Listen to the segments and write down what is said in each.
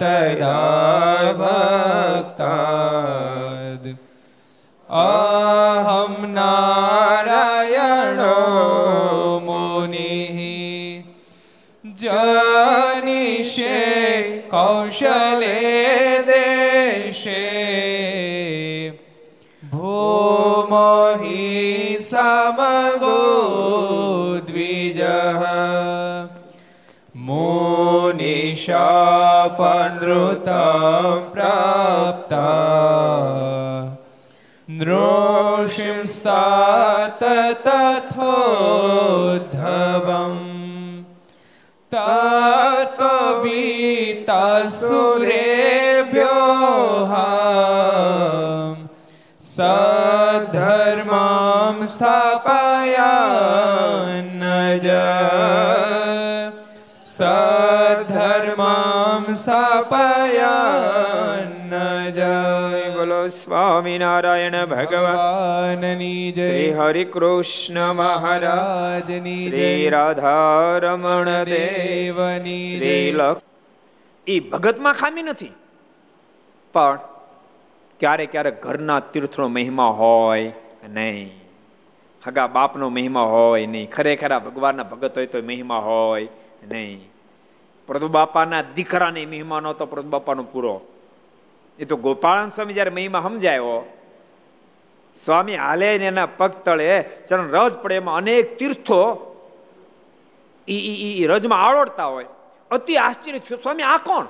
तदा भक्ताद् अहं नारायणो मुनिः जनिषे कौशले देशे भूमहि समगो द्विजः पापानृतां प्राप्ता नृषिंस्ता तथोद्धवम् तत्त्ववीतासुरेभ्योः सद्धर्मां स्थापया न स સ્થાપયાન જય બોલો સ્વામિનારાયણ ભગવાનની જય શ્રી હરિ કૃષ્ણ મહારાજની શ્રી રાધારમણ દેવની શ્રી લક્ષ એ ભગતમાં ખામી નથી. પણ ક્યારેક ક્યારેક ઘરના તીર્થનો મહિમા હોય નહીં? હગા બાપનો મહિમા હોય નહીં? ખરેખર ભગવાનના ભગત હોય તો મહિમા હોય નહીં? પ્રભુ બાપાના દીકરાની મહેમાનો તો પ્રભુ બાપાનો પૂરો. એ તો ગોપાળન સ્વામી જયારે મહિમા સમજાયો, સ્વામી હાલે ને એના પગ તળે, ચરણ રજ પડે, એમાં અનેક તીર્થો ઈ રજમાં આળોડતા હોય. અતિ આશ્ચર્ય થયું, સ્વામી, આ કોણ?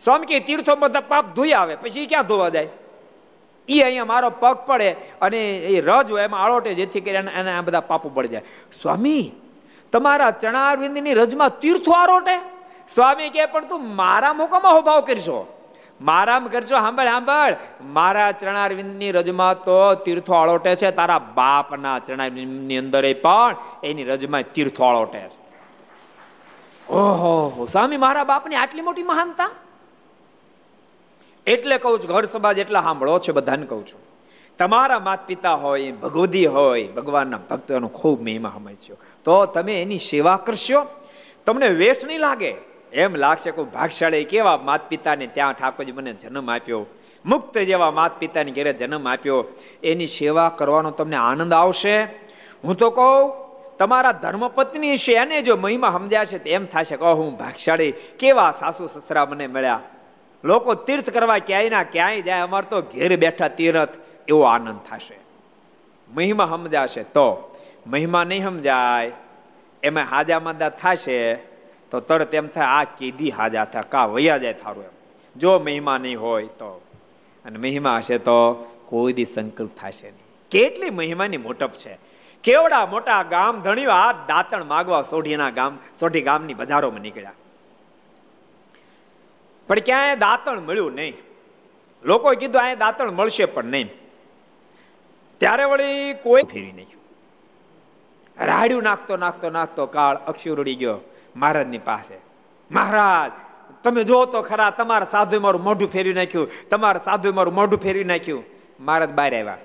સ્વામી કે તીર્થો બધા પાપ ધોઈ આવે, પછી ક્યાં ધોવા જાય? એ અહીંયા મારો પગ પડે અને એ રજ હોય, એમાં આળોટે જેથી કરીને એને આ બધા પાપો પડી જાય. સ્વામી, તમારા ચણારવિંદની રજમાં તીર્થો આરોટે? સ્વામી કે પણ તું મારા મોકામાં હોભાવ કરશો? મારામ કરશો? સાંભળ સાંભળ મારા ચરણારવિંદની રજમાં તો તીર્થો આળોટે છે. તારા બાપના ચરણારવિંદની અંદર પણ એની રજમાં તીર્થો અળોટે છે. ઓહો સ્વામી, મારા બાપની આટલી મોટી મહાનતા? એટલે કહું છું, ઘર સમાજ એટલા સાંભળો છે, બધાને કહું છું. તમારા માત પિતા હોય, ભગવદી હોય, ભગવાનના ભક્તો એનો ખૂબ મહિમા સમજશો તો તમે એની સેવા કરશો. તમને વેઠ નહીં લાગે. એમ લાગશે કોઈ ભાગશાળી કેવા માત પિતાને ત્યાં ઠાકોરજી મને જન્મ આપ્યો. મુક્ત જેવા માત પિતાની ઘેરે જન્મ આપ્યો. એની સેવા કરવાનો તમને આનંદ આવશે. હું તો કહું, તમારા ધર્મપત્ની છે, એને જો મહિમા સમજ્યા તો એમ થશે કહો હું ભાગશાળી. કેવા સાસુ સસરા મને મળ્યા. લોકો તીર્થ કરવા ક્યાંય ના ક્યાંય જાય, અમારે તો ઘેર બેઠા તીર્થ, એવો આનંદ થશે. મહિમા સમજાશે તો. મહિમા નહીં સમજાય, એમાં હાજા માદા થશે તો તરત એમ થાય, આ કીધી હાજા થાય કા વૈયા જાય થારું એમ. જો મહિમા નહીં હોય તો. અને મહિમા હશે તો કોઈ દી સંકલ્પ થશે નહીં. કેટલી મહિમાની મોટપ છે. કેવડા મોટા ગામ ધણીઓ આ દાંતણ માગવા સોઢીના ગામ, સોઢી ગામની બજારોમાં નીકળ્યા. પણ ક્યાંય દાંતણ મળ્યું નહીં. લોકોએ કીધું અહીંયા દાંતણ મળશે પણ નહીં. ત્યારે વળી કોઈ ફેરી નહીં રાડ્યું નાખતો નાખતો નાખતો કાળ અક્ષર ઉડી ગયો. મહારાજની પાસે. મહારાજ, તમે જો તો ખરા તમારા સાધુએ મારું મોઢું ફેરવી નાખ્યું. તમારા સાધુએ મારું મોઢું ફેરવી નાખ્યું. મહારાજ બહાર આવ્યા.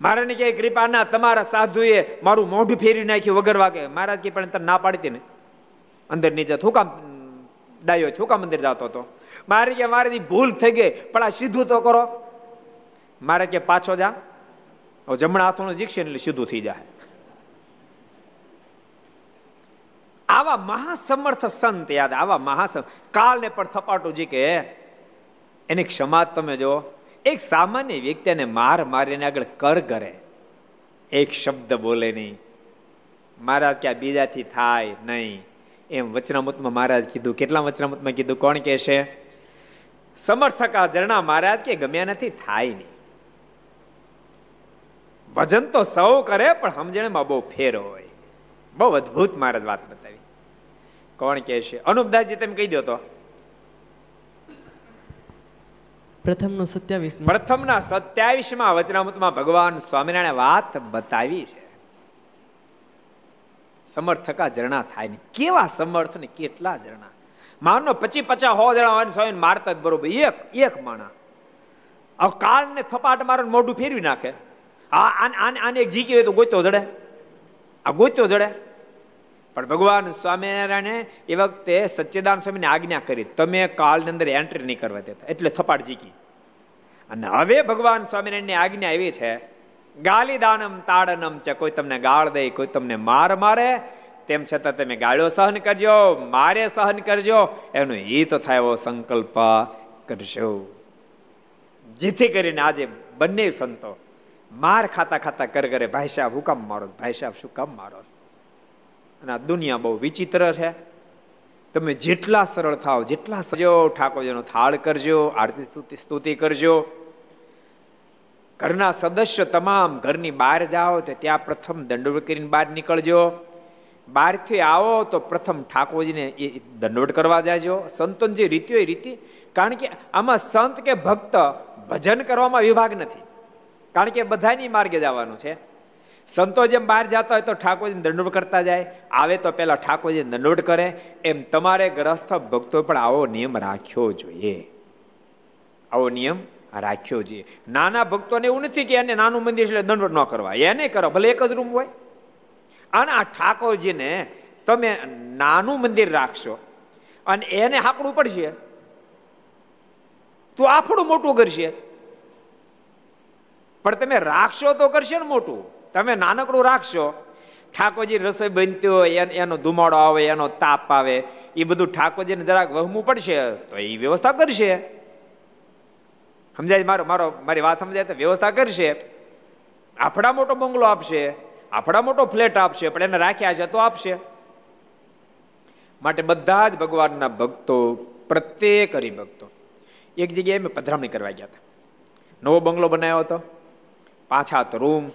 મહારાજની કહે કૃપા ના, તમારા સાધુએ મારું મોઢું ફેરવી નાખ્યું વગર વાગે. મહારાજ કે પણ તને ના પાડતી ને. અંદર નીચે હું કામ, ડાયો છું કામ મંદિર જતો હતો. મારે કે મારી ભૂલ થઈ ગઈ, પણ આ સીધું તો કરો. મારે કે, પાછો જા. જમણા હાથોનું જીકશે એટલે સીધું થઈ જાય. આવા મહાસમર્થ સંત યાદ, આવા મહાસમ કાળને પણ થપાટું જી કે, એની ક્ષમા તમે જો એક સામાન્ય વ્યક્તિને માર મારીને આગળ કર કરે. એક શબ્દ બોલે નહીં. મહારાજ ક્યાં બીજાથી થાય નહીં. એમ વચનામૃતમાં મહારાજ કીધું. કેટલા વચનામૃતમાં કીધું? કોણ કે છે? આ ઝરણા મહારાજ કે ગમ્યા નથી થાય નહીં. ભજન તો સૌ કરે, પણ સમજણમાં બહુ ફેર હોય. બહુ અદભુત મહારાજ વાત બતાવી. કોણ કે છે? અનુપદાસજી તમે કહી દો તો. પ્રથમનો સત્યાવીસ પ્રથમના સત્યાવીસમાં વચનામૃતમાં ભગવાન સ્વામિનારાયણ વાત બતાવી છે. સમર્થકા ઝરણા થાય ને કેવા સમર્થ ને કેટલા ઝરણા. માનો પચી પચાસ હો જણા હોય સ્વામી મારતા જ બરોબર. એક એક માણા. હવે કાળને થપાટ મારો મોઢું ફેરવી નાખે. આ આને આને એક જીકી હોય તો ગોતો જડે. આ ગોતો જડે. પણ ભગવાન સ્વામિનારાયણે એ વખતે સચ્ચિદાન સ્વામીને આજ્ઞા કરી, તમે કાળની અંદર એન્ટ્રી નહીં કરવા દેતા. એટલે થપાટ જીકી અને હવે ભગવાન સ્વામિનારાયણની આજ્ઞા એવી છે ગાલીદાનમ તાડનમ છે, કોઈ તમને ગાળ દે, કોઈ તમને માર મારે, તેમ છતાં તમે ગાળો સહન કરજો, મારે સહન કરજો. એનો હિત થાય એવો સંકલ્પ કરશો જેથી કરીને આજે બંને સંતો માર ખાતા ખાતા કર કરે ભાઈ સાહેબ, હું કામ મારો? ભાઈ સાહેબ, શું કામ મારો? અને આ દુનિયા બહુ વિચિત્ર છે. તમે જેટલા સરળ થાવ જેટલા સજો ઠાકોરજીનો થાળ કરજો, આરતી સ્તુતિ સ્તુતિ કરજો. ઘરના સદસ્ય તમામ ઘરની બહાર જાઓ તો ત્યાં પ્રથમ દંડોળ કરીને બહાર નીકળજો. બહારથી આવો તો પ્રથમ ઠાકોરજીને એ દંડોટ કરવા જાજો. સંતોન જે રીતિઓ એ રીતિ. કારણ કે આમાં સંત કે ભક્ત ભજન કરવામાં વિભાગ નથી. કારણ કે બધાની માર્ગે જવાનું છે. સંતો જેમ બહાર જતા હોય તો ઠાકોરજી દંડવટ કરતા જાય, આવે તો પેલા ઠાકોરજી દંડોટ કરે. એમ તમારે ગ્રસ્થ ભક્તો પણ આવો નિયમ રાખ્યો જોઈએ. આવો નિયમ રાખ્યો જોઈએ. નાના ભક્તોને એવું નથી કે એને નાનું મંદિર એટલે દંડવટ ન કરવા. એને કરો, ભલે એક જ રૂમ હોય. અને આ ઠાકોરજીને તમે નાનું મંદિર રાખશો અને એને હાકડું પડશે. તો આફડું મોટું કરશે. પણ તમે રાખશો તો કરશે ને મોટું. તમે નાનકડું રાખશો. ઠાકોરજી રસોઈ બનતી હોય, એનો ધુમાડો આવે, એનો તાપ આવે, એ બધું ઠાકોરજીને જરાક વહમું પડશે, તો એ વ્યવસ્થા કરશે. સમજાય મારો મારો, મારી વાત સમજાય તો વ્યવસ્થા કરશે. આફડા મોટો બંગલો આપશે, આફડા મોટો ફ્લેટ આપશે, પણ એને રાખ્યા છે તો આપશે. માટે બધા જ ભગવાનના ભક્તો, પ્રત્યેક હરિભક્તો, એક જગ્યાએ મેં પધરામણી કરવા ગયા હતા. નવો બંગલો બનાવ્યો હતો. પાછા તો રૂમ.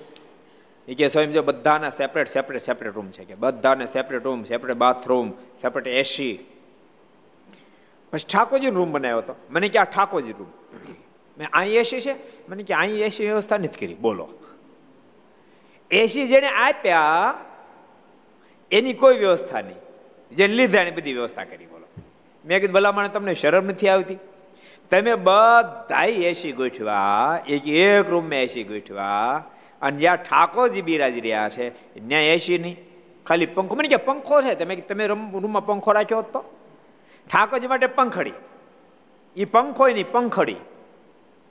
એ કે સ્વયં જો બધાના સેપરેટ સેપરેટ સેપરેટ રૂમ છે કે બધાને separate room separate bathroom separate AC પછી ઠાકોરજી રૂમ બનાવ્યો હતો. મને કે આ ઠાકોરજી રૂમ મેં અહીં એસી છે? મને કે અહીં એસી વ્યવસ્થા નથી કરી. બોલો. એસી જેને આપ્યા, એની કોઈ વ્યવસ્થા નહીં. જેને લીધા એની બધી વ્યવસ્થા કરી. બોલો. મેં કીધું, ભલામણ, તમને શરમ નથી આવતી? તમે બધા એસી ગોઠવા, એક એક રૂમમાં એસી ગોઠવા અને જ્યાં ઠાકોરજી બિરાજી રહ્યા છે, ત્યાં એસી નહીં. ખાલી પંખો, મને કે પંખો છે, તમે તમે રૂમમાં પંખો રાખ્યો હતો ઠાકોરજી માટે પંખડી. એ પંખો નહીં, પંખડી.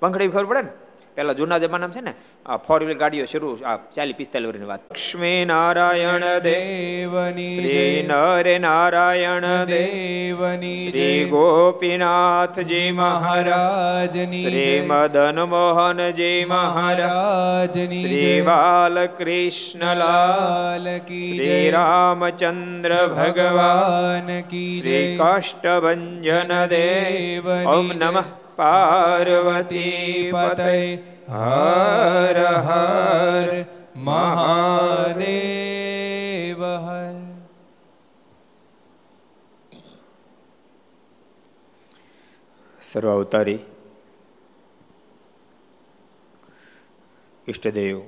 પંખડી ખબર પડે ને? પેલા જૂના જમાનામાં છે ને આ ફોર વ્હીલ ગાડીઓ શરૂ આ ચાલી પિસ્તાલીસ વર્ષની વાત. લક્ષ્મી નારાયણ દેવની શ્રી નરે નારાયણ દેવની શ્રી ગોપીનાથજી મહારાજની શ્રી મદન મોહનજી મહારાજની શ્રી બાલકૃષ્ણલાલ કી શ્રી રામચંદ્ર ભગવાન કી શ્રી કાષ્ટભન દેવ ઓમ નમઃ. પાર્વતી પતય હર હર મહાદેવ હર. સર્વ અવતારી ઈષ્ટદેવ,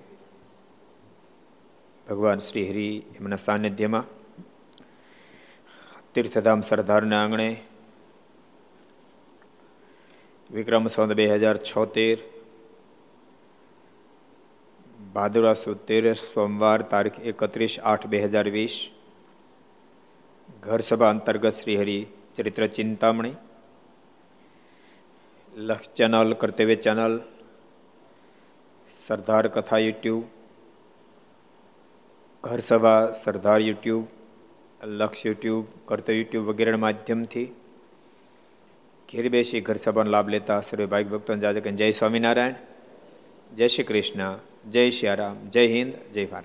ભગવાન શ્રી હરિ એમના સાનિધ્યમાં તીર્થધામ સરદારના આંગણે વિક્રમ સંવત બે હજાર છોતેર. ભાદુરા સુદ સોમવાર તારીખ એકત્રીસ આઠ બે હજાર વીસ. ઘર સભા અંતર્ગત શ્રીહરિ ચરિત્ર ચિંતામણી. લક્ષ ચેનલ, કર્તવ્ય ચેનલ, સરદાર કથા યુટ્યુબ. ઘર સભા સરદાર યુટ્યુબ, લક્ષ યુટ્યુબ, કર્તવ્ય યુટ્યુબ વગેરેના માધ્યમથી ઘેર બેસી ઘર સભાનો લાભ લેતા સર્વે ભાઈ ભક્તોને જાજે જય સ્વામિનારાયણ. જય શ્રી કૃષ્ણ, જય શ્રી રામ જય હિન્દ, જય ભારત.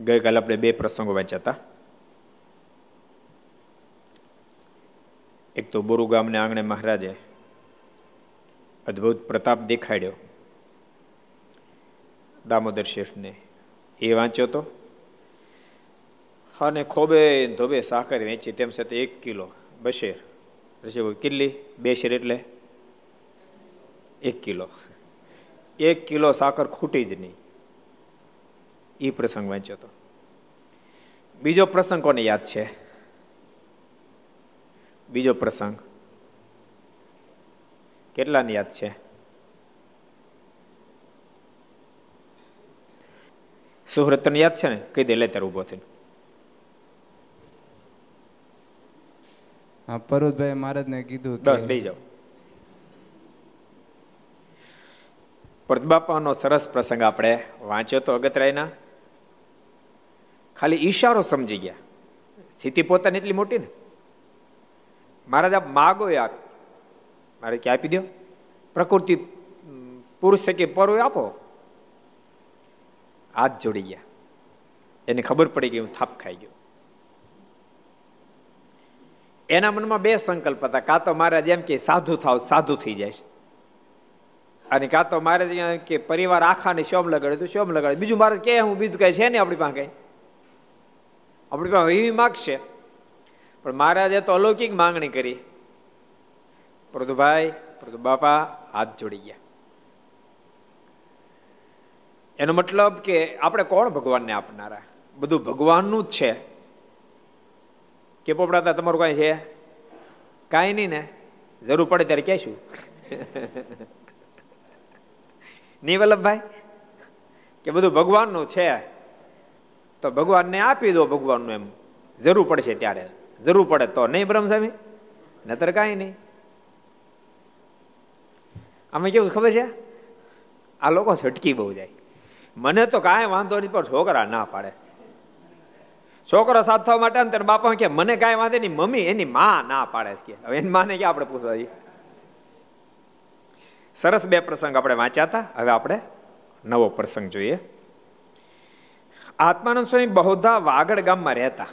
ગઈકાલે આપણે બે પ્રસંગો વાંચ્યા હતા. એક તો બોરુ ગામને આંગણે મહારાજે અદ્ભુત પ્રતાપ દેખાડ્યો. દામોદર શેઠને એ વાંચ્યો તો અને ખોબે ધોબે સાકર વેચી, તેમ છતાં એક કિલો બશેર. પછી કેટલી? બે શેર એટલે? એક કિલો. એક કિલો સાકર ખૂટી જ નહીં. એ પ્રસંગ વાંચ્યો હતો બીજો પ્રસંગ કોને યાદ છે? બીજો પ્રસંગ. કેટલાને યાદ છે? સુહૃતને યાદ છે ને? કહી દે, લે ત્યારે ઊભો થઈને. હા પર્વતભાઈ મહારાજને કીધું બસ બે જાઓ. પરદબાપાનો સરસ પ્રસંગ આપણે વાંચ્યો તો અગતરાયના. ખાલી ઈશારો સમજી ગયા. સ્થિતિ પોતાની એટલી મોટી ને. મહારાજ આપ માગો એ આપ. મારે ક્યાં આપી દો પ્રકૃતિ પુરુષ કે પરો આપો? હાથ જોડી ગયા. એને ખબર પડી ગઈ હું થાપ ખાઈ ગયો. એના મનમાં બે સંકલ્પ હતા. કાં તો મહારાજ જેમ કે, સાધુ થાવ, સાધુ થઈ જાય અને કાં તો મારે કે, પરિવાર આખાને શોમ લગાડે, તો શોમ લગાડે. બીજું મારે કે હું બીજું કઈ છે ને આપણી પાસે. આપણી પાસે એવી માગશે પણ મહારાજે તો અલૌકિક માંગણી કરી. પ્રદુભાઈ પ્રદુ બાપા, હાથ જોડી ગયા. એનો મતલબ કે આપણે કોણ ભગવાનને આપનારા? બધું ભગવાનનું જ છે. કે પોપડાતા તમારું કાંઈ છે? કાંઈ નહીં ને. જરૂર પડે ત્યારે કહેશું. નહીં વલ્લભભાઈ? કે બધું ભગવાનનું છે. તો ભગવાનને આપી દો ભગવાનનું એમ. જરૂર પડશે ત્યારે. જરૂર પડે તો. નહીં બ્રહ્મસ્વામી? નતર કાંઈ નહીં. આમાં કેવું ખબર છે? આ લોકો છટકી બહુ જાય. મને તો કાંઈ વાંધો નહીં, પણ છોકરા ના પાડે. છોકરો સાથવા માટે ને બાપા કે, મને કાંઈ વાંધે નહીં, મમ્મી એની માં ના પાડે કે. હવે એની માને કે આપણે પૂછવા સરસ બે પ્રસંગ આપણે વાંચ્યા હતા. હવે આપણે નવો પ્રસંગ જોઈએ. આત્માનંદ સ્વામી બહુધા વાગડ ગામમાં રહેતા.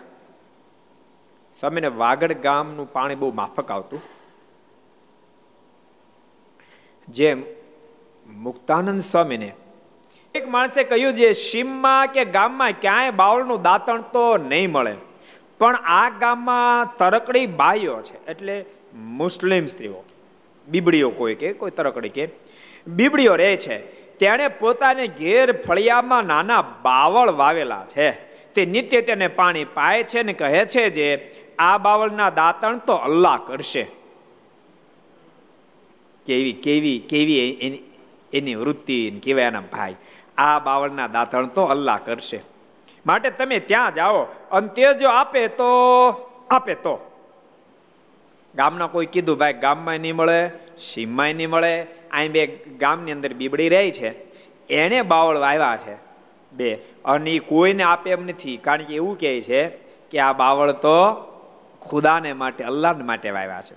સ્વામીને વાગડ ગામનું પાણી બહુ માફક આવતું. જેમ મુક્તાનંદ સ્વામીને એક માણસે કહ્યું છે, સીમમાં કે ગામમાં ક્યાંય બાવળનું દાંતણ તો નહીં મળે. પણ આ ગામમાં તરકડી બાઈઓ છે. એટલે મુસ્લિમ સ્ત્રીઓ, બીબડીઓ કોઈ કે, કોઈ તરકડી કે. બીબડીઓ રહે છે, તેણે પોતાને ઘેર ફળિયામાં નાના બાવળ વાવેલા છે. તે નિત્ય તેને પાણી પાય છે ને કહે છે જે, આ બાવળના દાંતણ તો અલ્લાહ કરશે. કેવી કેવી કેવી એની એની વૃત્તિ કેવા એના ભાઈ. આ બાવળના દાંતણ તો અલ્લાહ કરશે. માટે તમે ત્યાં જાઓ, અને તે જો આપે તો આપે તો. ગામના કોઈ કીધું, ભાઈ, ગામમાં નહીં મળે, સીમમાં નહીં મળે, અહીં બે ગામની અંદર બીબડી રહી છે. એણે બાવળ વાવ્યા છે, બે. અને એ કોઈને આપે એમ નથી, કારણ કે એવું કહે છે કે આ બાવળ તો ખુદાને માટે, અલ્લાહને માટે વાવ્યા છે.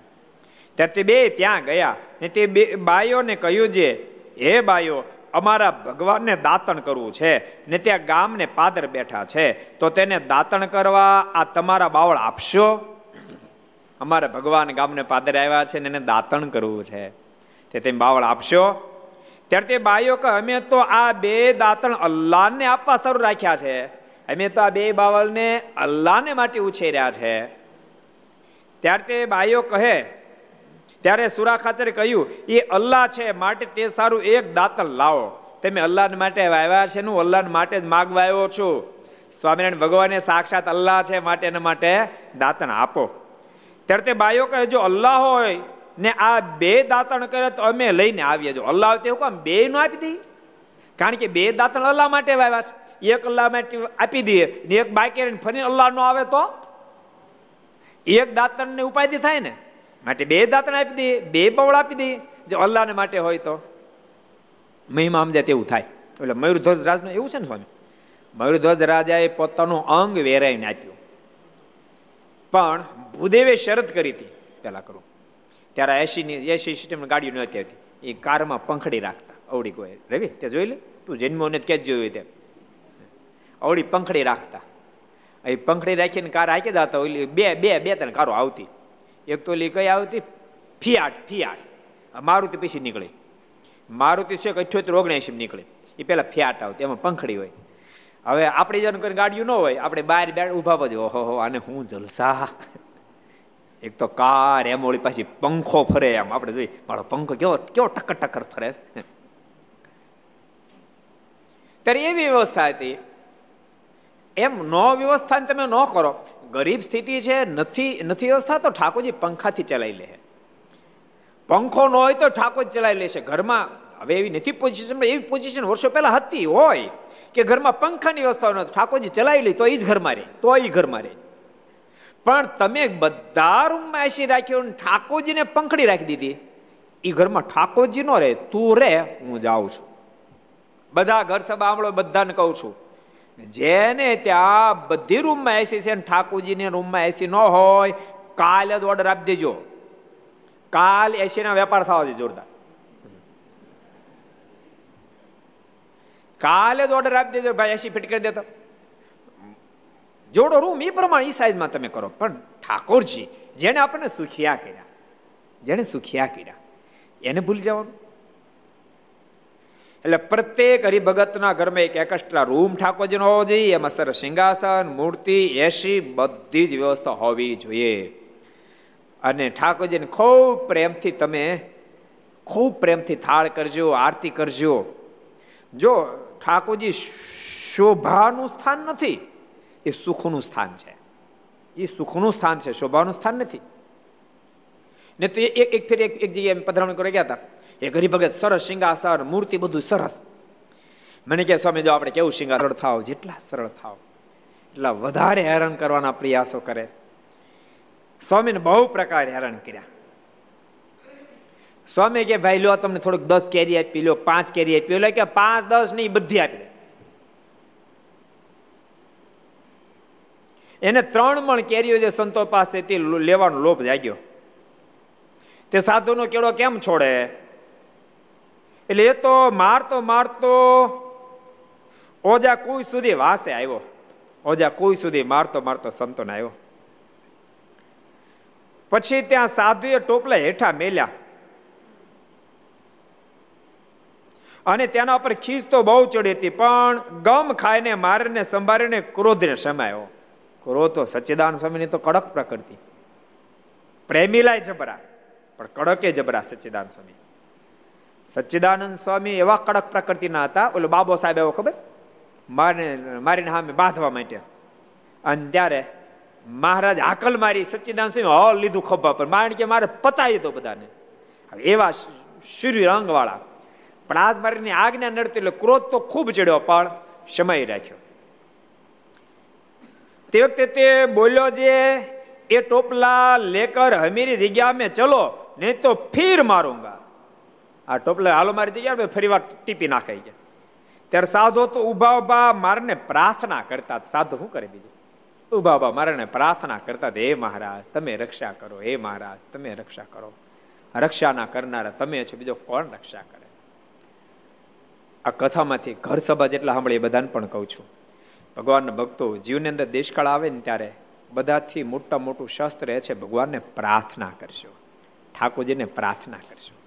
ત્યારે તે બે ત્યાં ગયા, ને તે બે બાઈઓને કહ્યું છે હે બાઈઓ અમારા ભગવાનને દાતણ કરવું છે ને ત્યાં ગામને પાદર બેઠા છે, તો તેને દાતણ કરવા આ તમારા બાવળ આપશો? અમારા ભગવાન ગામને પાદર આવ્યા છે ને એને દાતણ કરવું છે. તે તેમ બાવળ આપશો? ત્યારે તે બાઈઓ કે અમે તો આ બે દાંતણ અલ્લાહને આપવા શરૂ રાખ્યા છે. અમે તો આ બે બાવળને અલ્લાહને માટે ઉછેર્યા છે. ત્યારે તે બાઈઓ કહે ત્યારે સુરા ખાચરે કહ્યું એ અલ્લાહ છે, માટે તે સારું એક દાતલ લાવો. તમે અલ્લાહ માટે વાવ્યા છે હું અલ્લાહ માટે જ માગવા આવ્યો છું. સ્વામિનારાયણ ભગવાને સાક્ષાત અલ્લાહ છે, માટે એના માટે દાંતણ આપો. ત્યારે તે બાઈઓ કહે, જો અલ્લાહ હોય ને આ બે દાતણ કરે, તો અમે લઈને આવીએ. જો અલ્લાહ તેવું કામ બે નું આપી દઈએ. કારણ કે બે દાંતણ અલ્લાહ માટે વાવ્યા છે. એક અલ્લાહ માટે આપી દઈએ ને એક બાકી ફરી અલ્લાહ નો આવે તો? એક દાતણ ને ઉપાધિ થાય ને? માટે બે દાંતણ આપી દઈએ બે બવળ આપી દઈએ જો અલ્લાહને માટે હોય તો. મહિમા સમજાય તેવું થાય. એટલે મયુરધ્વજ રાજનું એવું છે ને સ્વામી? મયુરધ્વજ રાજાએ પોતાનું અંગ વેરાઈને આપ્યું. પણ ભૂદેવે શરત કરી હતી પેલા કરું. ત્યારે એસીની એસી સિસ્ટમ ગાડીઓ નહોતી હતી એ કારમાં પંખડી રાખતા, અવડી કોઈ. રવિ, તે જોઈ લે? તું જન્મો ને કે જ જોયું તે અવડી પંખડી રાખતા. એ પંખડી રાખીને કાર હાકી જતા ઓલી બે બે બે, ત્રણ કારો આવતી. એક તો ઓલી કઈ આવતી, ફિયાટ ફિયાટ. મારુતિ પછી નીકળી. મારુતિ છે અઠ્યોતેર ઓગણએંશી નીકળે. એ પેલા ફિયાટ આવતી, એમાં પંખડી હોય. હવે આપણી જન કોઈ ગાડીઓ ન હોય, આપણે બહાર બેઠ ઊભા પછી, ઓહો આને હું જલસા? એક તો કાર, એમ ઓળી પાછી પંખો ફરે એમ. આપણે જોઈ મારો પંખો કેવો કેવો ટક્કર ટક્કર ફરે ત્યારે એવી વ્યવસ્થા હતી એમ નો વ્યવસ્થા તમે ન કરો. ગરીબ સ્થિતિ છે, નથી નથી વ્યવસ્થા, તો ઠાકોરજી પંખાથી ચલાવી લે પંખો ન હોય તો ઠાકોર ચલાવી લેશે ઘરમાં, હવે એવી નથી પોઝિશન એવી પોઝિશન વર્ષો પહેલા હતી, હોય, કે ઘરમાં પંખાની વ્યવસ્થા ન ઠાકોરજી ચલાવી લે, તો એ જ ઘરમાં રહે, તો એ ઘરમાં રહે. પણ તમે બધા રૂમમાં એસી રાખ્યો ઠાકોરજીને પંખડી રાખી દીધી એ ઘરમાં ઠાકોરજી નો રહે, તું રે હું જાઉં છું. બધા ઘર સભા આમળો બધાને કહું છું. જેને ત્યાં બધી રૂમમાં એસી છે ઠાકોરજીને રૂમમાં એસી ન હોય, કાલે જ ઓર્ડર આપી દેજો. કાલ એસીના વેપાર થવા છે જોરદાર. કાલે જ ઓર્ડર આપી દેજો, ભાઈ એસી ફિટ કરી દેતો જોડો રૂમ એ પ્રમાણે એ સાઈઝમાં તમે કરો. પણ ઠાકોરજી જેને આપણને સુખિયા કર્યા જેને સુખિયા કર્યા, એને ભૂલી જવાનું. એટલે પ્રત્યેક હરિભગતના ઘરમાં એક એકસ્ટ્રા રૂમ ઠાકોરજીનો હોવો જોઈએ, એમાં સરસ સિંહાસન, મૂર્તિ, એસી, બધી જ વ્યવસ્થા હોવી જોઈએ. અને ઠાકોરજીને ખૂબ પ્રેમથી તમે, ખૂબ પ્રેમથી થાળ કરજો, આરતી કરજો. જો ઠાકોરજી શોભાનું સ્થાન નથી, એ સુખનું સ્થાન છે. એ સુખનું સ્થાન છે, શોભાનું સ્થાન નથી. ને તો એક એક ફેર એક એક જગ્યાએ પધરાવણી કરી ગયા હતા. એ ગરીભગત સરસ સિંહાસન મૂર્તિ બધું સરસ. મને કે સ્વામી, જો આપણે કેવું સિંહાસન થાવ, જેટલા સરળ થાવ, એટલા વધારે હેરાન કરવાના પ્રયાસો કરે. સ્વામીને બહુ પ્રકાર હેરાન કર્યા. સ્વામી કે ભાઈ લો તમને થોડુંક દસ કેરી આપી લો પાંચ કેરી આપી. એટલે કે પાંચ, દસ નહીં, બધી આપી એને ત્રણ મણ કેરીઓ જે સંતો પાસેથી લેવાનો લોભ જાગ્યો. તે સાધુનો કેળો કેમ છોડે? એટલે એ તો મારતો મારતો ઓજા કોઈ સુધી વાસે આવ્યો. ઓજા કોઈ સુધી મારતો મારતો સંતોને આવ્યો. પછી ત્યાં સાધુએ ટોપલા હેઠા મેલ્યા. અને તેના ઉપર ખીચ તો બહુ ચડી હતી, પણ ગમ ખાઈને મારીને સંભાળીને ક્રોધને સમાયો. ક્રોધ તો સચ્ચિદાન સ્વામીની તો કડક પ્રકૃતિ. પ્રેમીલાય જબરા, પણ કડકે જબરા સચ્ચિદાન સ્વામી. સચ્ચિદાનંદ સ્વામી એવા કડક પ્રકૃતિના હતા. ઓલો બાબો સાહેબ એવો ખબર? મારીને મારીને સામે બાંધવા માટે અને ત્યારે મહારાજ હાકલ મારી સચ્ચિદાન સ્વામી, હોલ લીધું ખભા પર. મારણ કે મારે પતાવી દો બધાને. એવા સૂર્ય રંગવાળા. પણ આજ મારીની આજ્ઞા નડતી એટલે ક્રોધ તો ખૂબ ચડ્યો, પણ સમય રાખ્યો. તે વખતે તે બોલ્યો જે, એ ટોપલા લેકર હમીરી જગ્યા મેં ચલો, નહીં તો ફીર મારુંગા. આ ટોપલા હાલો મારી જગ્યા ફરી વાર ટીપી નાખાઈ ગયા ત્યારે સાધુ તો ઊભા ઊભા મારને પ્રાર્થના કરતા સાધુ શું કરે બીજું? ઊભા ઊભા મારાને પ્રાર્થના કરતા હે મહારાજ, તમે રક્ષા કરો, હે મહારાજ, તમે રક્ષા કરો. રક્ષાના કરનારા તમે છો, બીજો કોણ રક્ષા કરે? આ કથામાંથી ઘર સભા જેટલા સાંભળે એ બધાને પણ કહું છું. ભગવાનના ભક્તો જીવની અંદર દેશકાળ આવે ને ત્યારે બધાથી મોટા મોટું શસ્ત્ર એ છે, ભગવાનને પ્રાર્થના કરશો ઠાકોરજીને પ્રાર્થના કરશો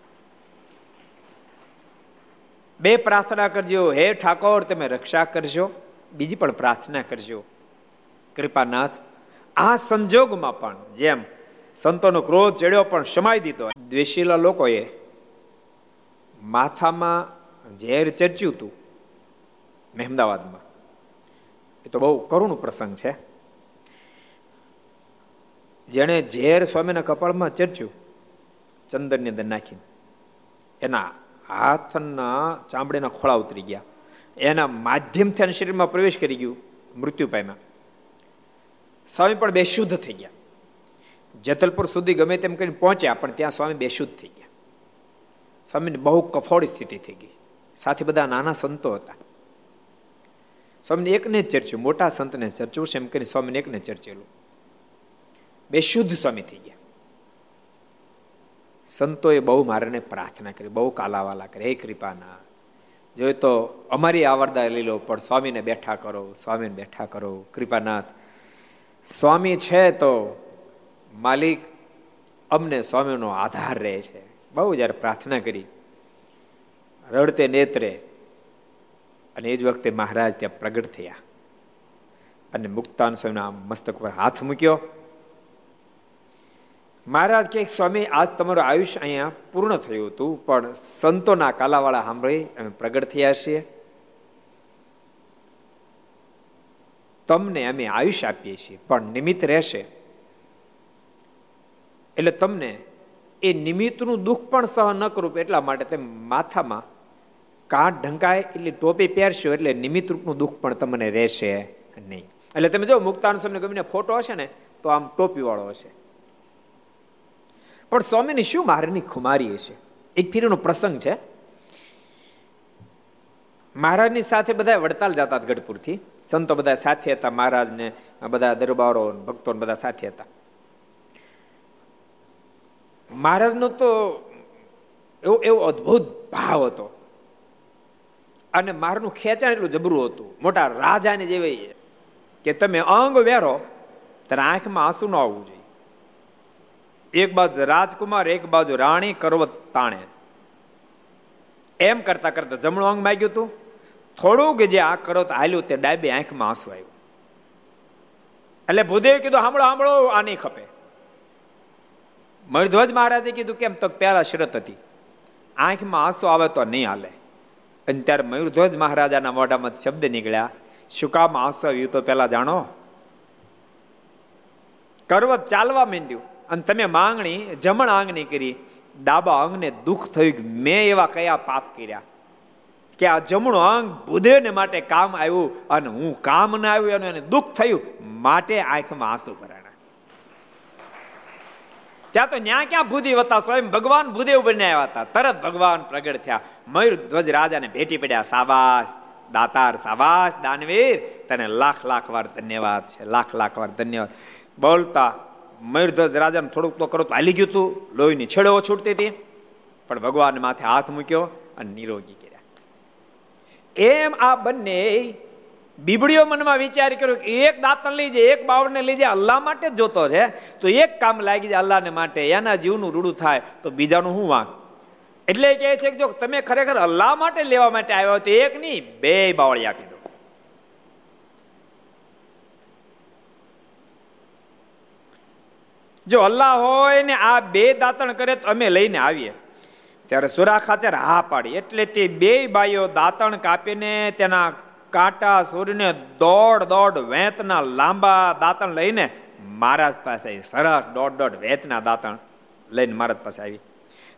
બે પ્રાર્થના કરજો. હે ઠાકોર, તમે રક્ષા કરજો. બીજી પણ પ્રાર્થના કરજો. કૃપાનાથ, આ સંજોગમાં પણ જેમ સંતોનો ક્રોધ ચડ્યો પણ સમાઈ દીધો. દ્વેષીલા લોકોએ માથામાં ઝેર ચર્ચ્યું હતું મહેમદાવાદમાં એ તો બહુ કરુણ પ્રસંગ છે. જેણે ઝેર સ્વામીના કપાળમાં ચર્ચ્યું, ચંદનની અંદર નાખીને. એના હાથના ચામડીના ખોળા ઉતરી ગયા. એના માધ્યમથી શરીરમાં પ્રવેશ કરી ગયું મૃત્યુ પામ્યા. સ્વામી પણ બેશુદ્ધ થઈ ગયા. જેતલપુર સુધી ગમે તેમ કરીને પહોંચ્યા, પણ ત્યાં સ્વામી બેશુદ્ધ થઈ ગયા. સ્વામીની બહુ કફોડી સ્થિતિ થઈ ગઈ. સાથે બધા નાના સંતો હતા. સ્વામીને એકને ચર્ચ્યું, મોટા સંતને ચર્ચવું છે એમ કરીને સ્વામીને એકને ચર્ચેલું બેશુદ્ધ સ્વામી થઈ ગયા. સંતોએ બહુ મારાને પ્રાર્થના કરી, બહુ કાલાવાલા કરી. હે કૃપાના જોઈએ તો અમારી આવરદા લઈ લો પણ સ્વામીને બેઠા કરો, સ્વામીને બેઠા કરો. કૃપાનાથ, સ્વામી છે તો માલિક અમને સ્વામીનો આધાર રહે છે. બહુ જ્યારે પ્રાર્થના કરી, રડતે નેત્રે, અને એ જ વખતે મહારાજ ત્યાં પ્રગટ થયા. અને મુક્તાન સ્વામીના મસ્તક પર હાથ મૂક્યો. મહારાજ કે, સ્વામી, આજ તમારું આયુષ્ય અહીંયા પૂર્ણ થયું હતું, પણ સંતોના કાલાવાળા સાંભળી અમે પ્રગટ થયા છીએ. તમને અમે આયુષ્ય આપીએ છીએ, પણ નિમિત્ત રહેશે. એટલે તમને એ નિમિત્તનું દુઃખ પણ સહન ન કરવું એટલા માટે તેમ માથામાં કાંઠ ઢંકાય, એટલે ટોપી પહેરશો, એટલે નિમિત્ત રૂપનું દુઃખ પણ તમને રહેશે નહીં. એટલે તમે જો મુક્તાન સ્વામી ગમીને ફોટો હશે ને, તો આમ ટોપીવાળો હશે. પણ સ્વામીની શું મારની ખુમારી હશે? એક ફીરનો પ્રસંગ છે. મહારાજની સાથે બધા વડતાલ જતા ગઢપુરથી. સંતો બધા સાથે હતા, મહારાજને બધા દરબારો ભક્તો બધા સાથે હતા. મહારાજનો તો એવો એવો અદભુત ભાવ હતો. અને મારનું ખેંચાણ એટલું જબરું હતું. મોટા રાજાને જેવી કે તમે અંગ વેરો, ત્યારે આંખમાં આંસુ ન આવવું જોઈએ. એક બાજુ રાજકુમાર, એક બાજુ રાણી, કરવત તાણે. એમ કરતા કરતા જમણું અંગ માગ્યું હતું થોડુંક જે આ કરો તો હાલ્યું તે ડાબી આંખમાં આંસુ આવ્યું. એટલે ભૂદેવ કીધું હામળો હામળો આ નહીં ખપે. મરધ્વજ મહારાજે કીધું, કેમ તો પહેલા શરત હતી. આંખમાં આંસુ આવે તો નહીં હાલે. અને ત્યારે મયુરધ્વજ મહારાજાના મોઢામાં શબ્દ નીકળ્યા, શું કામ આંસુ આવ્યું તો પેલા જાણો? કરવત ચાલવા માંડ્યું. અને તમે માંગણી, જમણ આંગણી કરી, ડાબા અંગને દુઃખ થયું મેં એવા કયા પાપ કર્યા? કે આ જમણો અંગ બુધેને માટે કામ આવ્યું અને હું કામ ના આવ્યું અને દુઃખ થયું, માટે આંખમાં આંસુ ભરાણા. ત્યાં તો ન્યા ક્યાં બુદ્ધિ હતા સ્વયં ભગવાન બને આવ્યા હતા તરત ભગવાન પ્રગટ થયા. મયુર ધ્વજ રાજાને ભેટી પડ્યા. સાબાસ, દાતાર, સાબાસ, દાનવીર. તને લાખ લાખ વાર ધન્યવાદ છે. લાખ લાખ વાર ધન્યવાદ. બોલતા મયુરધ્વજ રાજાને થોડુંક તો કરો તો હાલી ગયું હતું લોહીની છેડો છૂટતી હતી. પણ ભગવાન માથે હાથ મૂક્યો અને નિરોગી કર્યા. એમ આ બંને બીબડીઓ મનમાં વિચાર કર્યો કે એક દાંતણ લઈ જાય એક બાવળને લઈ જાય અલ્લાહ માટે જ જોતો છે. તો એક કામ લાગી જાય અલ્લાહને માટે. એના જીવનું રૂડું થાય તો બીજાનું શું વાંક? એટલે કહે છે કે જો તમે ખરેખર અલ્લાહ માટે લેવા માટે આવ્યો તો એક નહીં, બે બાવળી આપી દો જો અલ્લાહ હોય ને આ બે દાંતણ કરે તો અમે લઈને આવીએ. ત્યારે સુરા ખાતે હા પાડી. એટલે તે બે બાઈઓ દાંતણ કાપીને તેના કાંટા સૂર્યને દોડ દોડ વેંતના લાંબા દાંતણ લઈને મહારાજ પાસે આવી. સરસ દોડ દોડ વેંતના દાંતણ લઈને મહારાજ પાસે આવી.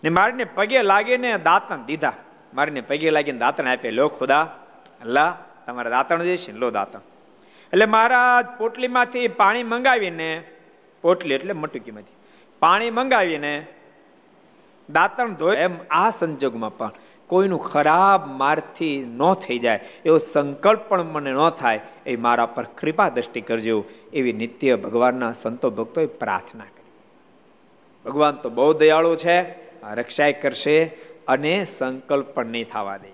ને મારીને પગે લાગીને દાંતણ દીધા. મારીને પગે લાગીને દાંતણ આપે. લો ખુદા અલ્લાહ તમારે દાંતણ જઈશ લો દાંતણ. એટલે મહારાજ પોટલીમાંથી પાણી મંગાવીને પોટલી એટલે મટુકીમાંથી પાણી મંગાવીને દાંતણ ધોય એમ આ સંજોગમાં પણ કોઈનું ખરાબ મારથી ન થઈ જાય, એવો સંકલ્પ પણ મને ન થાય, એ મારા પર કૃપા દ્રષ્ટિ કરજો, એવી નિત્ય ભગવાનના સંતો ભક્તોએ પ્રાર્થના કરી. ભગવાન તો બહુ દયાળુ છે રક્ષાય કરશે અને સંકલ્પ પણ નહીં થવા દે.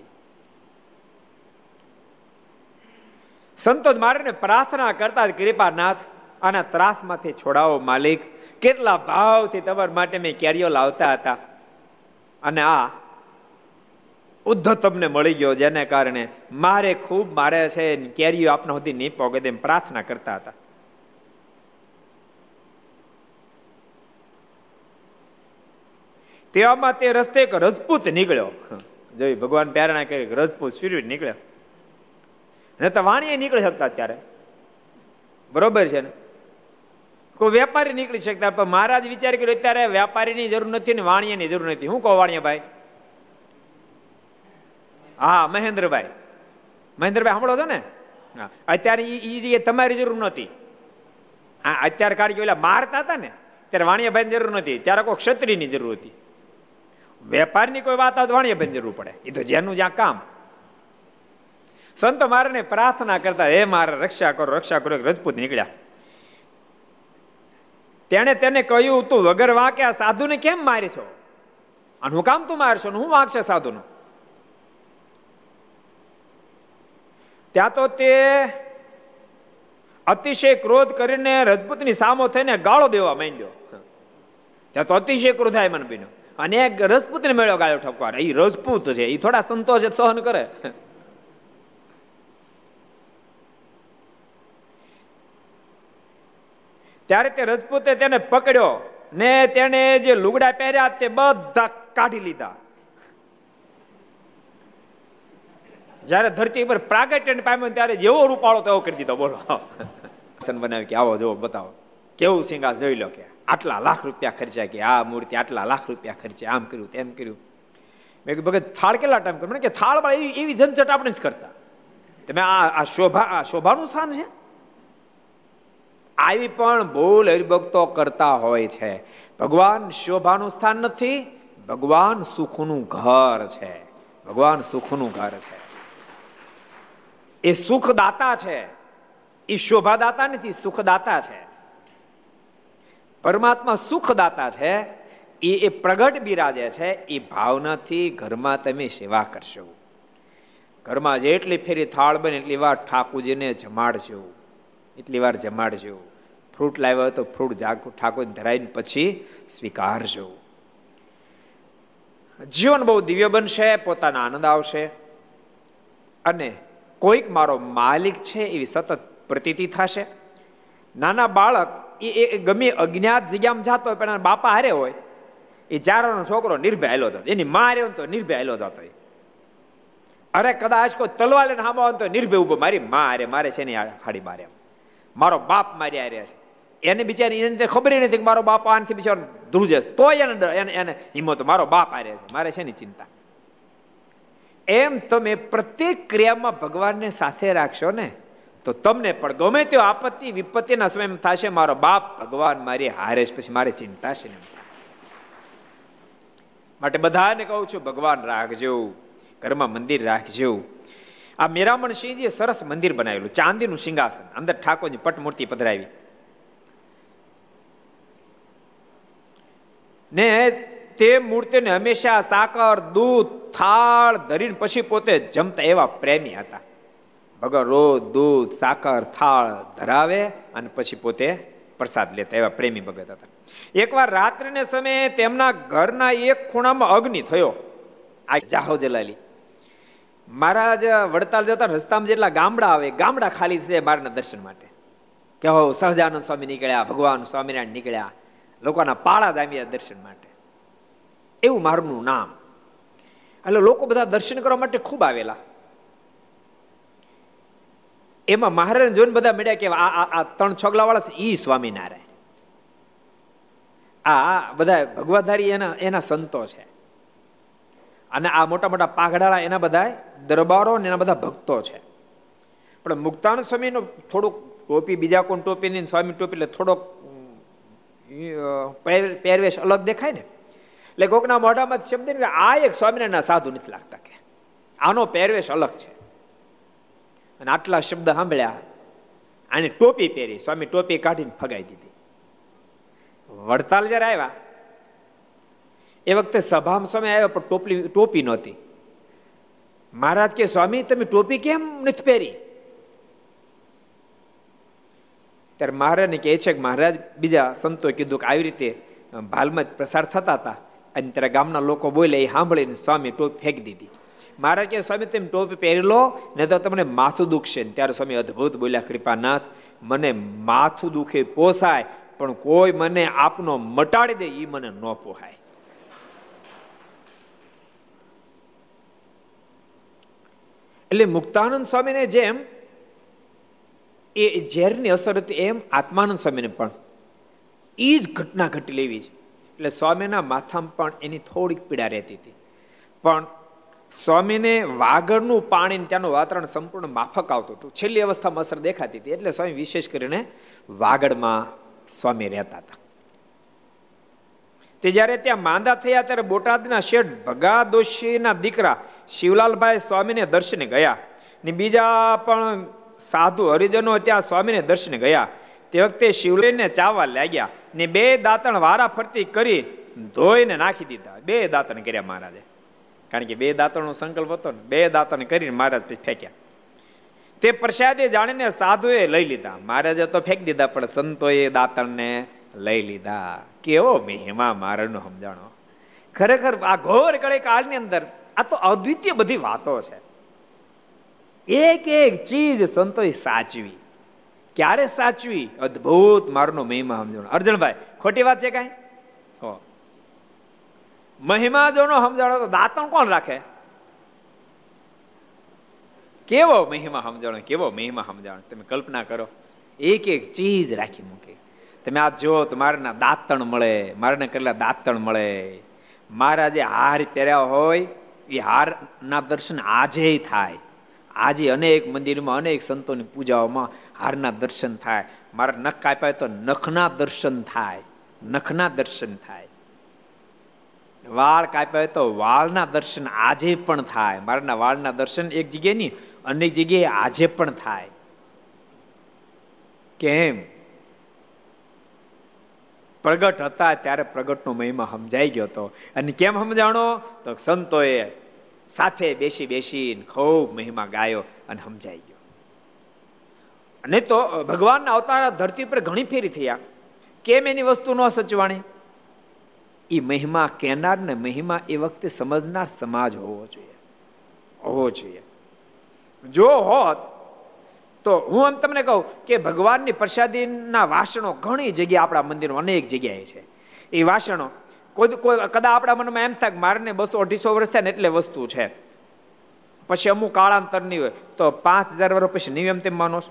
સંતો મારે પ્રાર્થના કરતા કૃપાનાથ આના ત્રાસમાંથી છોડાવો, માલિક. કેટલા ભાવથી તમારા માટે મેં કેરીઓ લાવતા હતા. અને આ ઉદ્ધવ તમને મળી ગયો, જેને કારણે મારે ખૂબ મારે છે કેરીઓ આપના સુધી નહીં પોગે તેમ પ્રાર્થના કરતા હતા. તેવામાં તે રસ્તે એક રજપૂત નીકળ્યો. જોઈ ભગવાન પ્રેરણા કરી રજપૂત સૂર્ય નીકળ્યો. ને તો વાણીએ નીકળી શકતા અત્યારે બરોબર છે ને? કોઈ વેપારી નીકળી શકતા પણ મહારાજ વિચાર કર્યો, અત્યારે વેપારીની જરૂર નથી ને વાણિયાની જરૂર નથી. હું કહું વાણિયા ભાઈ હા, મહેન્દ્રભાઈ. મહેન્દ્રભાઈ, સાંભળો છો ને? અત્યારે એ તમારી જરૂર નહોતી. હા, અત્યારે કાઢી ઓલા મારતા હતા ને, ત્યારે વાણિયાભાઈની જરૂર નથી ત્યારે કોઈ ક્ષત્રિયની જરૂર હતી. વેપારની કોઈ વાત તો વાણિયાભાઈની જરૂર પડે. એ તો જેનું જ્યાં કામ. સંતો મારે પ્રાર્થના કરતા, હે મારે, રક્ષા કરો રક્ષા કરો. રજપૂત નીકળ્યા. તેણે તેને કહ્યું, તું વગર વાંકે આ સાધુને કેમ મારી છો? અને હું કામ તું મારશો હું વાંકશે સાધુનું? ત્યાં તો તે અતિશય ક્રોધ કરીને રજપૂતની સામો થઈને ગાળો દેવા માંડ્યો. ત્યાં તો અતિશય ક્રોધ આય મને બીનો અને રજપૂતને મેળ્યો ગાળો ઠપકવાર એ રજપૂત છે એ થોડા સંતોષ, સહન કરે. ત્યારે તે રજપૂતે તેને પકડ્યો ને તેને જે લુગડા પહેર્યા તે બધા કાઢી લીધા. જયારે ધરતી પર પ્રાગટ્ય પામ્યો ત્યારે જેવો રૂપાળો તેવો કરી દીધો. બોલો. બનાવી કે આવો જોવો બતાવો. કેવું સિંગા જોઈ લો કે આટલા લાખ રૂપિયા ખર્ચ્યા કે આ મૂર્તિ આટલા લાખ રૂપિયા ખર્ચ્યા આમ કર્યું, તેમ કર્યું. મેં કીધું, ભગત, થાળ કેટલા ટાઈમ કર્યું? કે થાળ એવી એવી ઝંઝટ આપણે જ કરતા. તમે આ આ શોભા આ શોભાનું સ્થાન છે? આવી પણ ભૂલ હરિભક્તો કરતા હોય છે. ભગવાન શોભાનું સ્થાન નથી, ભગવાન સુખનું ઘર છે. ભગવાન સુખનું ઘર છે. એ સુખદાતા છે. એ શોભાદાતા નથી, સુખદાતા છે. પરમાત્મા સુખદાતા છે, એ એ પ્રગટ બિરાજે છે, એ ભાવનાથી ઘરમાં તમે સેવા કરશો. ઘરમાં જેટલી ફેરી થાળ બને એટલી વાર ઠાકુરજીને જમાડજો. એટલી વાર જમાડજો. ફ્રૂટ લાવ્યો તો ફ્રૂટ ઠાકોર ધરાઈને પછી સ્વીકારજો. જીવન બહુ દિવ્ય બનશે, પોતાના આનંદ આવશે. અને કોઈક મારો માલિક છે એવી સતત પ્રતીતિ થશે. નાના બાળક, એ ગમે અજ્ઞાત જગ્યામાં જતો હોય, પણ બાપા હારે હોય, એ ચારોનો છોકરો નિર્ભય હેલો થતો એની માં હારે તો નિર્ભય થતો અરે કદાચ કોઈ તલવાર લઈને હામો તો નિર્ભય ઊભો મારી માં હારે, મારે છે ને હાડી મારે મારો બાપ મારી રહ્યા છે. એને બિચારી, એને ખબર નથી કે મારો બાપ આનથી બિચારો ધ્રુજે તો એને એને હિંમત મારો બાપ આર્યા છે. મારે છે ની ચિંતા? એમ તમે પ્રત્યેક ક્રિયામાં ભગવાનને સાથે રાખશો ને, તો તમને પણ ગમે તે આપત્તિ, વિપત્તિના સમય થશે. મારો બાપ ભગવાન મારી હારે છે. પછી મારી ચિંતા છે માટે બધાને કહું છું, ભગવાન રાખજો. ઘરમાં મંદિર રાખજો. આ મેરામણ સિંહજીએ સરસ મંદિર બનાવેલું, ચાંદીનું સિંહાસન, અંદર ઠાકોરની પટમૂર્તિ પધરાવી. ને તે મૂર્તિને હંમેશા સાકર, દૂધ, થાળ ધરીને પછી પોતે જમતા એવા પ્રેમી હતા. ભગવાન રોજ દૂધ, સાકર, થાળ ધરાવે અને પછી પોતે પ્રસાદ લેતા એવા પ્રેમી ભગત હતા. એકવાર રાત્રિને સમયે તેમના ઘરના એક ખૂણામાં અગ્નિ થયો. આ જાહો જલાલી. મહારાજ વડતાલ જતા રસ્તામાં જેટલા ગામડા આવે, ગામડા ખાલી થયા મારના દર્શન માટે. કે હો, સહજાનંદ સ્વામી નીકળ્યા, ભગવાન સ્વામિનારાયણ નીકળ્યા, લોકોના પાળા જામ્યા દર્શન માટે. એવું મારું નામ. એટલે લોકો બધા દર્શન કરવા માટે ખૂબ આવેલા. એમાં મહારાજ જોઈને બધા મળ્યા કે આ આ ત્રણ છોગલા વાળા છે, ઈ સ્વામિનારાયણ. આ બધા ભગવાધારી એના એના સંતો છે. અને આ મોટા મોટા પાઘડાળા એના બધા દરબારો ને એના બધા ભક્તો છે. પણ મુક્તાન સ્વામીનો થોડુંક ટોપી, બીજા કોણ ટોપી નહીં, સ્વામી ટોપી એટલે થોડોક પહેરવેશ અલગ દેખાય ને? એટલે કોકના મોઢામાં શબ્દ આ એક સ્વામિનારાયણના સાધુ નથી લાગતા કે. આનો પહેરવેશ અલગ છે. અને આટલા શબ્દ સાંભળ્યા, આને ટોપી પહેરી, સ્વામી ટોપી કાઢીને ફગાઈ દીધી. વડતાલ જયારે આવ્યા એ વખતે સભામાં સ્વામી આવ્યા, પણ ટોપી ટોપી નહોતી. મહારાજ કે, સ્વામી, તમે ટોપી કેમ નથી પહેરી? ત્યારે મહારાજને કહે છે કે, મહારાજ, બીજા સંતોએ કીધું કે આવી રીતે ભાલમાં જ પ્રસાર થતા હતા. અને ત્યારે ગામના લોકો બોલે, એ સાંભળીને સ્વામી ટોપી ફેંકી દીધી. મહારાજ કે, સ્વામી, તમે ટોપી પહેરી લો ને તો તમને માથું દુખશે. ત્યારે સ્વામી અદભુત બોલ્યા, કૃપાનાથ, મને માથું દુખે, પોસાય, પણ કોઈ મને આપનો મટાડી દે એ મને ન પોહાય. એટલે મુક્તાનંદ સ્વામીને જેમ, એ ઝેરની અસર હતી એમ આત્માનંદ સ્વામીને પણ. એ જ ઘટના ઘટી લેવી છે. એટલે સ્વામીના માથામાં પણ એની થોડીક પીડા રહેતી હતી. પણ સ્વામીને વાગડનું પાણી ત્યાંનું વાતાવરણ સંપૂર્ણ માફક આવતું હતું. છેલ્લી અવસ્થામાં અસર દેખાતી હતી. એટલે સ્વામી વિશેષ કરીને વાગડમાં સ્વામી રહેતા હતા. તે જ્યારે ત્યાં માંદા થયા ત્યારે બોટાદના શેઠ ભગા દોશીના દીકરા શિવલાલભાઈ સ્વામીને દર્શને ગયા. ને બીજા પણ સાધુ હરિજનો ત્યાં સ્વામીને દર્શને ગયા. તે વખતે શિવલેને ચાવા લાગ્યા ને બે દાંતણ વારા ફરતી કરી ધોઈને નાખી દીધા. બે દાંતણ કર્યા મહારાજે. કારણ કે બે દાંતણનો સંકલ્પ હતો ને, બે દાંતણ કરીને મહારાજ ફેંક્યા. તે પ્રસાદે જાણીને સાધુએ લઈ લીધા. મહારાજે તો ફેંકી દીધા, પણ સંતોએ દાંતણને લઈ લીધા. કેવો મહિમા મારનો સમજાણો. ખરેખર આ ઘોર કળે કાળની અંદર આ તો અદ્વિતીય બધી વાતો છે. એક એક ચીજ સંતોએ સાચવી. ક્યારે સાચવી? અદભુત મારનો મહિમા સમજણ. અર્જણભાઈ ખોટી વાત છે કાંઈ? હો. મહિમા જો નો સમજાણો તો દાંતણ કોણ રાખે? કેવો મહિમા સમજાણો? કેવો મહિમા સમજાણો? તમે કલ્પના કરો. એક એક ચીજ રાખી મૂકી. તમે આ જો તો મારાના દાંતણ મળે, મારાને કરેલા દાંતણ મળે. મારા જે હાર પહેર્યા હોય, એ હારના દર્શન આજે થાય. આજે અનેક મંદિરમાં અનેક સંતોની પૂજાઓમાં હારના દર્શન થાય. મારા નખ કાપ્યા તો નખના દર્શન થાય, નખના દર્શન થાય. વાળ કાપ્યા તો વાળના દર્શન આજે પણ થાય. મારાના વાળના દર્શન એક જગ્યાએ નહીં, અનેક જગ્યાએ આજે પણ થાય. કેમ? પ્રગટ હતા ત્યારે પ્રગટનો મહિમા સમજાઈ ગયો હતો. અને કેમ સમજાણો? તો સંતોએ સાથે બેસી બેસીને ખૂબ મહિમા ગાયો અને સમજાઈ ગયો. અને તો ભગવાનના અવતાર ધરતી પર ઘણી ફેરી થયા. કેમ એની વસ્તુ ન સચવાણી? એ મહિમા કહેનાર ને મહિમા એ વખતે સમજનાર સમાજ હોવો જોઈએ. હોવો જોઈએ. જો હોત તો હું એમ તમને કહું કે ભગવાનની પ્રસાદીના વાસણો ઘણી જગ્યાએ આપણા મંદિરમાં અનેક જગ્યાએ છે. એ વાસણો કોઈ કોઈ કદા આપણા મનમાં એમ થાય મારને બસો અઢીસો વર્ષ થાય ને એટલે વસ્તુ છે. પછી અમુક કાળાંતરની હોય તો પાંચ હજાર વર્ષ પછી નિયમ તેમ માનો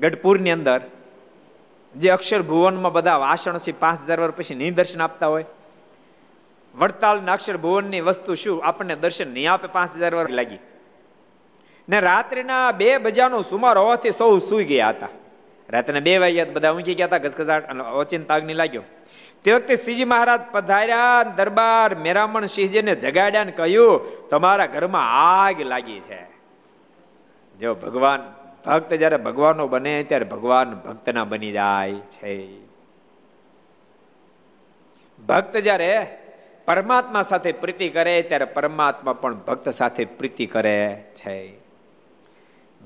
ગઢપુરની અંદર જે અક્ષર ભુવનમાં બધા વાસણો છે, પાંચ હજાર વર્ષ પછી નહીં દર્શન આપતા હોય. વડતાલના અક્ષર ભુવનની વસ્તુ શું? આપણને દર્શન નહીં આપે પાંચ હજાર વર્ષ. લાગી ને રાત્રિના બે બજાનો સુમાર હોવાથી સૌ સુઈ ગયા હતા. રાત્રે બે વાગ્યા બધા ઊંઘી ગયા હતા ઘસઘસાટ અને ઓચિંત આગની લાગ્યો. તે વખતે શ્રીજી મહારાજ પધાર્યા દરબાર મેરામણ સિંહજીને જગાડ્યા ને કહ્યું, તમારા ઘરમાં આગ લાગી છે. જો ભગવાન ભક્ત જ્યારે ભગવાનનો બને ત્યારે ભગવાન ભક્તના બની જાય છે. ભક્ત જ્યારે પરમાત્મા સાથે પ્રીતિ કરે ત્યારે પરમાત્મા પણ ભક્ત સાથે પ્રીતિ કરે છે.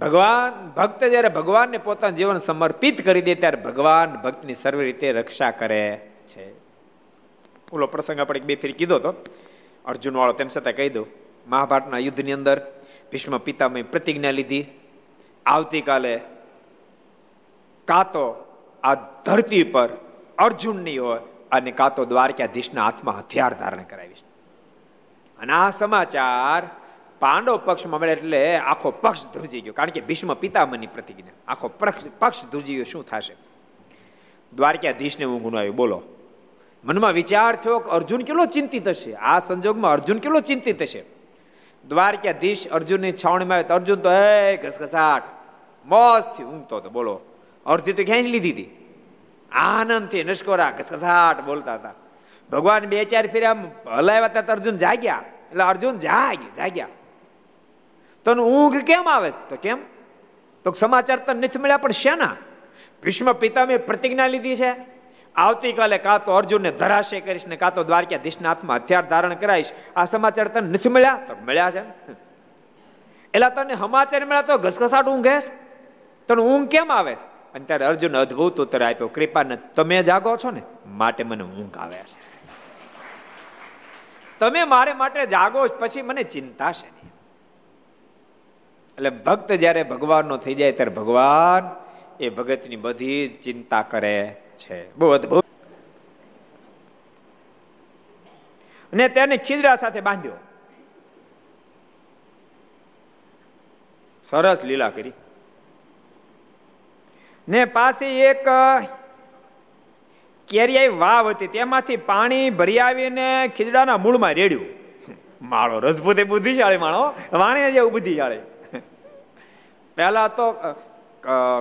ભગવાન, ભક્ત જ્યારે ભગવાનને પોતાનું જીવન સમર્પિત કરી દે ત્યારે ભગવાન ભક્તની સર્વ રીતે રક્ષા કરે છે. ઓલો પ્રસંગ આપણે બે ફેરી કીધો તો અર્જુન વાળો તેમ છતાં કહી દઉં, મહાભારતના યુદ્ધની અંદર ભીષ્મ પિતામય પ્રતિજ્ઞા લીધી. આવતીકાલે કાં તો આ ધરતી પર અર્જુનની હોય અને કાં તો દ્વારકાધીશના હાથમાં હથિયાર ધારણ કરાવીશ. અને આ સમાચાર પાંડવ પક્ષમાં મળે એટલે આખો પક્ષ ધ્રુજી ગયો. કારણ કે ભીષ્મ પિતામહની પ્રતિજ્ઞા. આખો પક્ષ ધ્રુજી ગયો શું થશે? દ્વારકાધીશને હું આવ્યું બોલો. મનમાં વિચાર થયો કે અર્જુન કેટલો ચિંતિત હશે? આ સંજોગમાં અર્જુન કેટલો ચિંતિત હશે? દ્વારકાધીશ અર્જુનની છાવણીમાં આવે તો અર્જુન તો હે ઘસઘસાટ મોસ્ત ઊંઘતો હતો. બોલો. અર્ધી તો ક્યાંય લીધી હતી? આનંદથી નશ્કોરા ઘસઘસાટ બોલતા હતા. ભગવાન બે ચાર ફેર આમ હલાવ્યા હતા અર્જુન જાગ્યા. એટલે અર્જુન જાગ જાગ્યા. તો ઊંઘ કેમ આવે? તો કેમ? તો સમાચાર તને નથી મળ્યા, પણ શેના? ભીષ્મ પિતામે પ્રતિજ્ઞા લીધી છે. આવતીકાલે કાં તો અર્જુનને ધરાશે કરીશ ને કાં તો દ્વારકાધીશના હાથમાં હથિયાર ધારણ કરાવીશ. આ સમાચાર તને નથી મળ્યા? તો મળ્યા છે. એટલે તને સમાચાર મળ્યા તો ઘસઘસાટ ઊંઘે તને ઊંઘ કેમ આવે છે? અને ત્યારે અર્જુન અદભુત ઉત્તર આપ્યો કૃપા ને તમે જાગો છો ને? માટે મને ઊંઘ આવે છે. તમે મારે માટે જાગો પછી મને ચિંતા છે. નહીં એટલે ભક્ત જ્યારે ભગવાનનો થઈ જાય ત્યારે ભગવાન એ ભગતની બધી ચિંતા કરે છે. બહુ અદભુત. અને તેને ખીજડા સાથે બાંધ્યો. સરસ લીલા કરી. ને પાસે એક કેરિયાઈ વાવ હતી, તેમાંથી પાણી ભરી આવીને ખીજડાના મૂળમાં રેડ્યું. માળો રસભૂતે બુદ્ધિશાળી માણો વાણી જેવું બુદ્ધિશાળી. પહેલા તો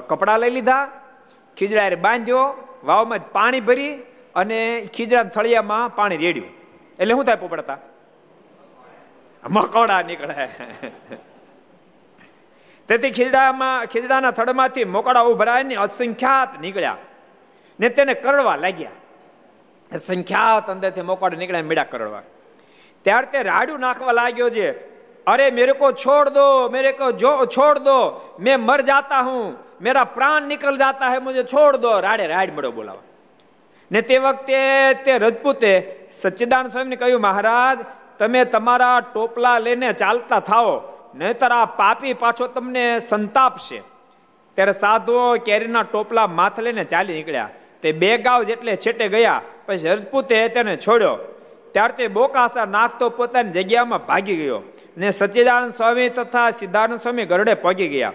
કપડાં લઈ લીધા, ખીજડા બાંધ્યો, વાવમાં પાણી ભરી અને ખીજડા થળિયામાં પાણી રેડ્યું. એટલે શું થાય પોપડતા? મકોડા નીકળે. તેથી ખીજડામાં, ખીજડાના થડમાંથી મોકડા ઉભરાય ને અસંખ્યાત નીકળ્યા ને તેને કરડવા લાગ્યા. સંખ્યાત અંદરથી મોકડા નીકળ્યા મેળા કરડવા. ત્યાર તે રાડું નાખવા લાગ્યો છે. અરે મેરે કો છોડ દો, મેરે કો જો, છોડ દો, મેં મર જાતા હું, મેરા પ્રાણ નીકળ જાતા હૈ મુझे છોડ દો. રાડે રાડ મળો બોલાવા. ને તે વખતે તે રજપૂતે સચ્ચિદાન સ્વામીને કહ્યું, મહારાજ, તમે તમારા ટોપલા લઈને ચાલતા થાઓ, નહીતર આ પાપી પાછો તમને સંતાપશે. ત્યારે સાધુઓ કેરીના ટોપલા માથ લઈને ચાલી નીકળ્યા. તે બે ગાવ જેટલે છેટે ગયા, પછી રજપૂતે તેને છોડ્યો. ત્યાર તે બોકાસા નાખતો પોતાની જગ્યામાં ભાગી ગયો. ને સચ્ચિદાનંદ સ્વામી તથા સિદ્ધાનંદ સ્વામી ગરડે પગી ગયા.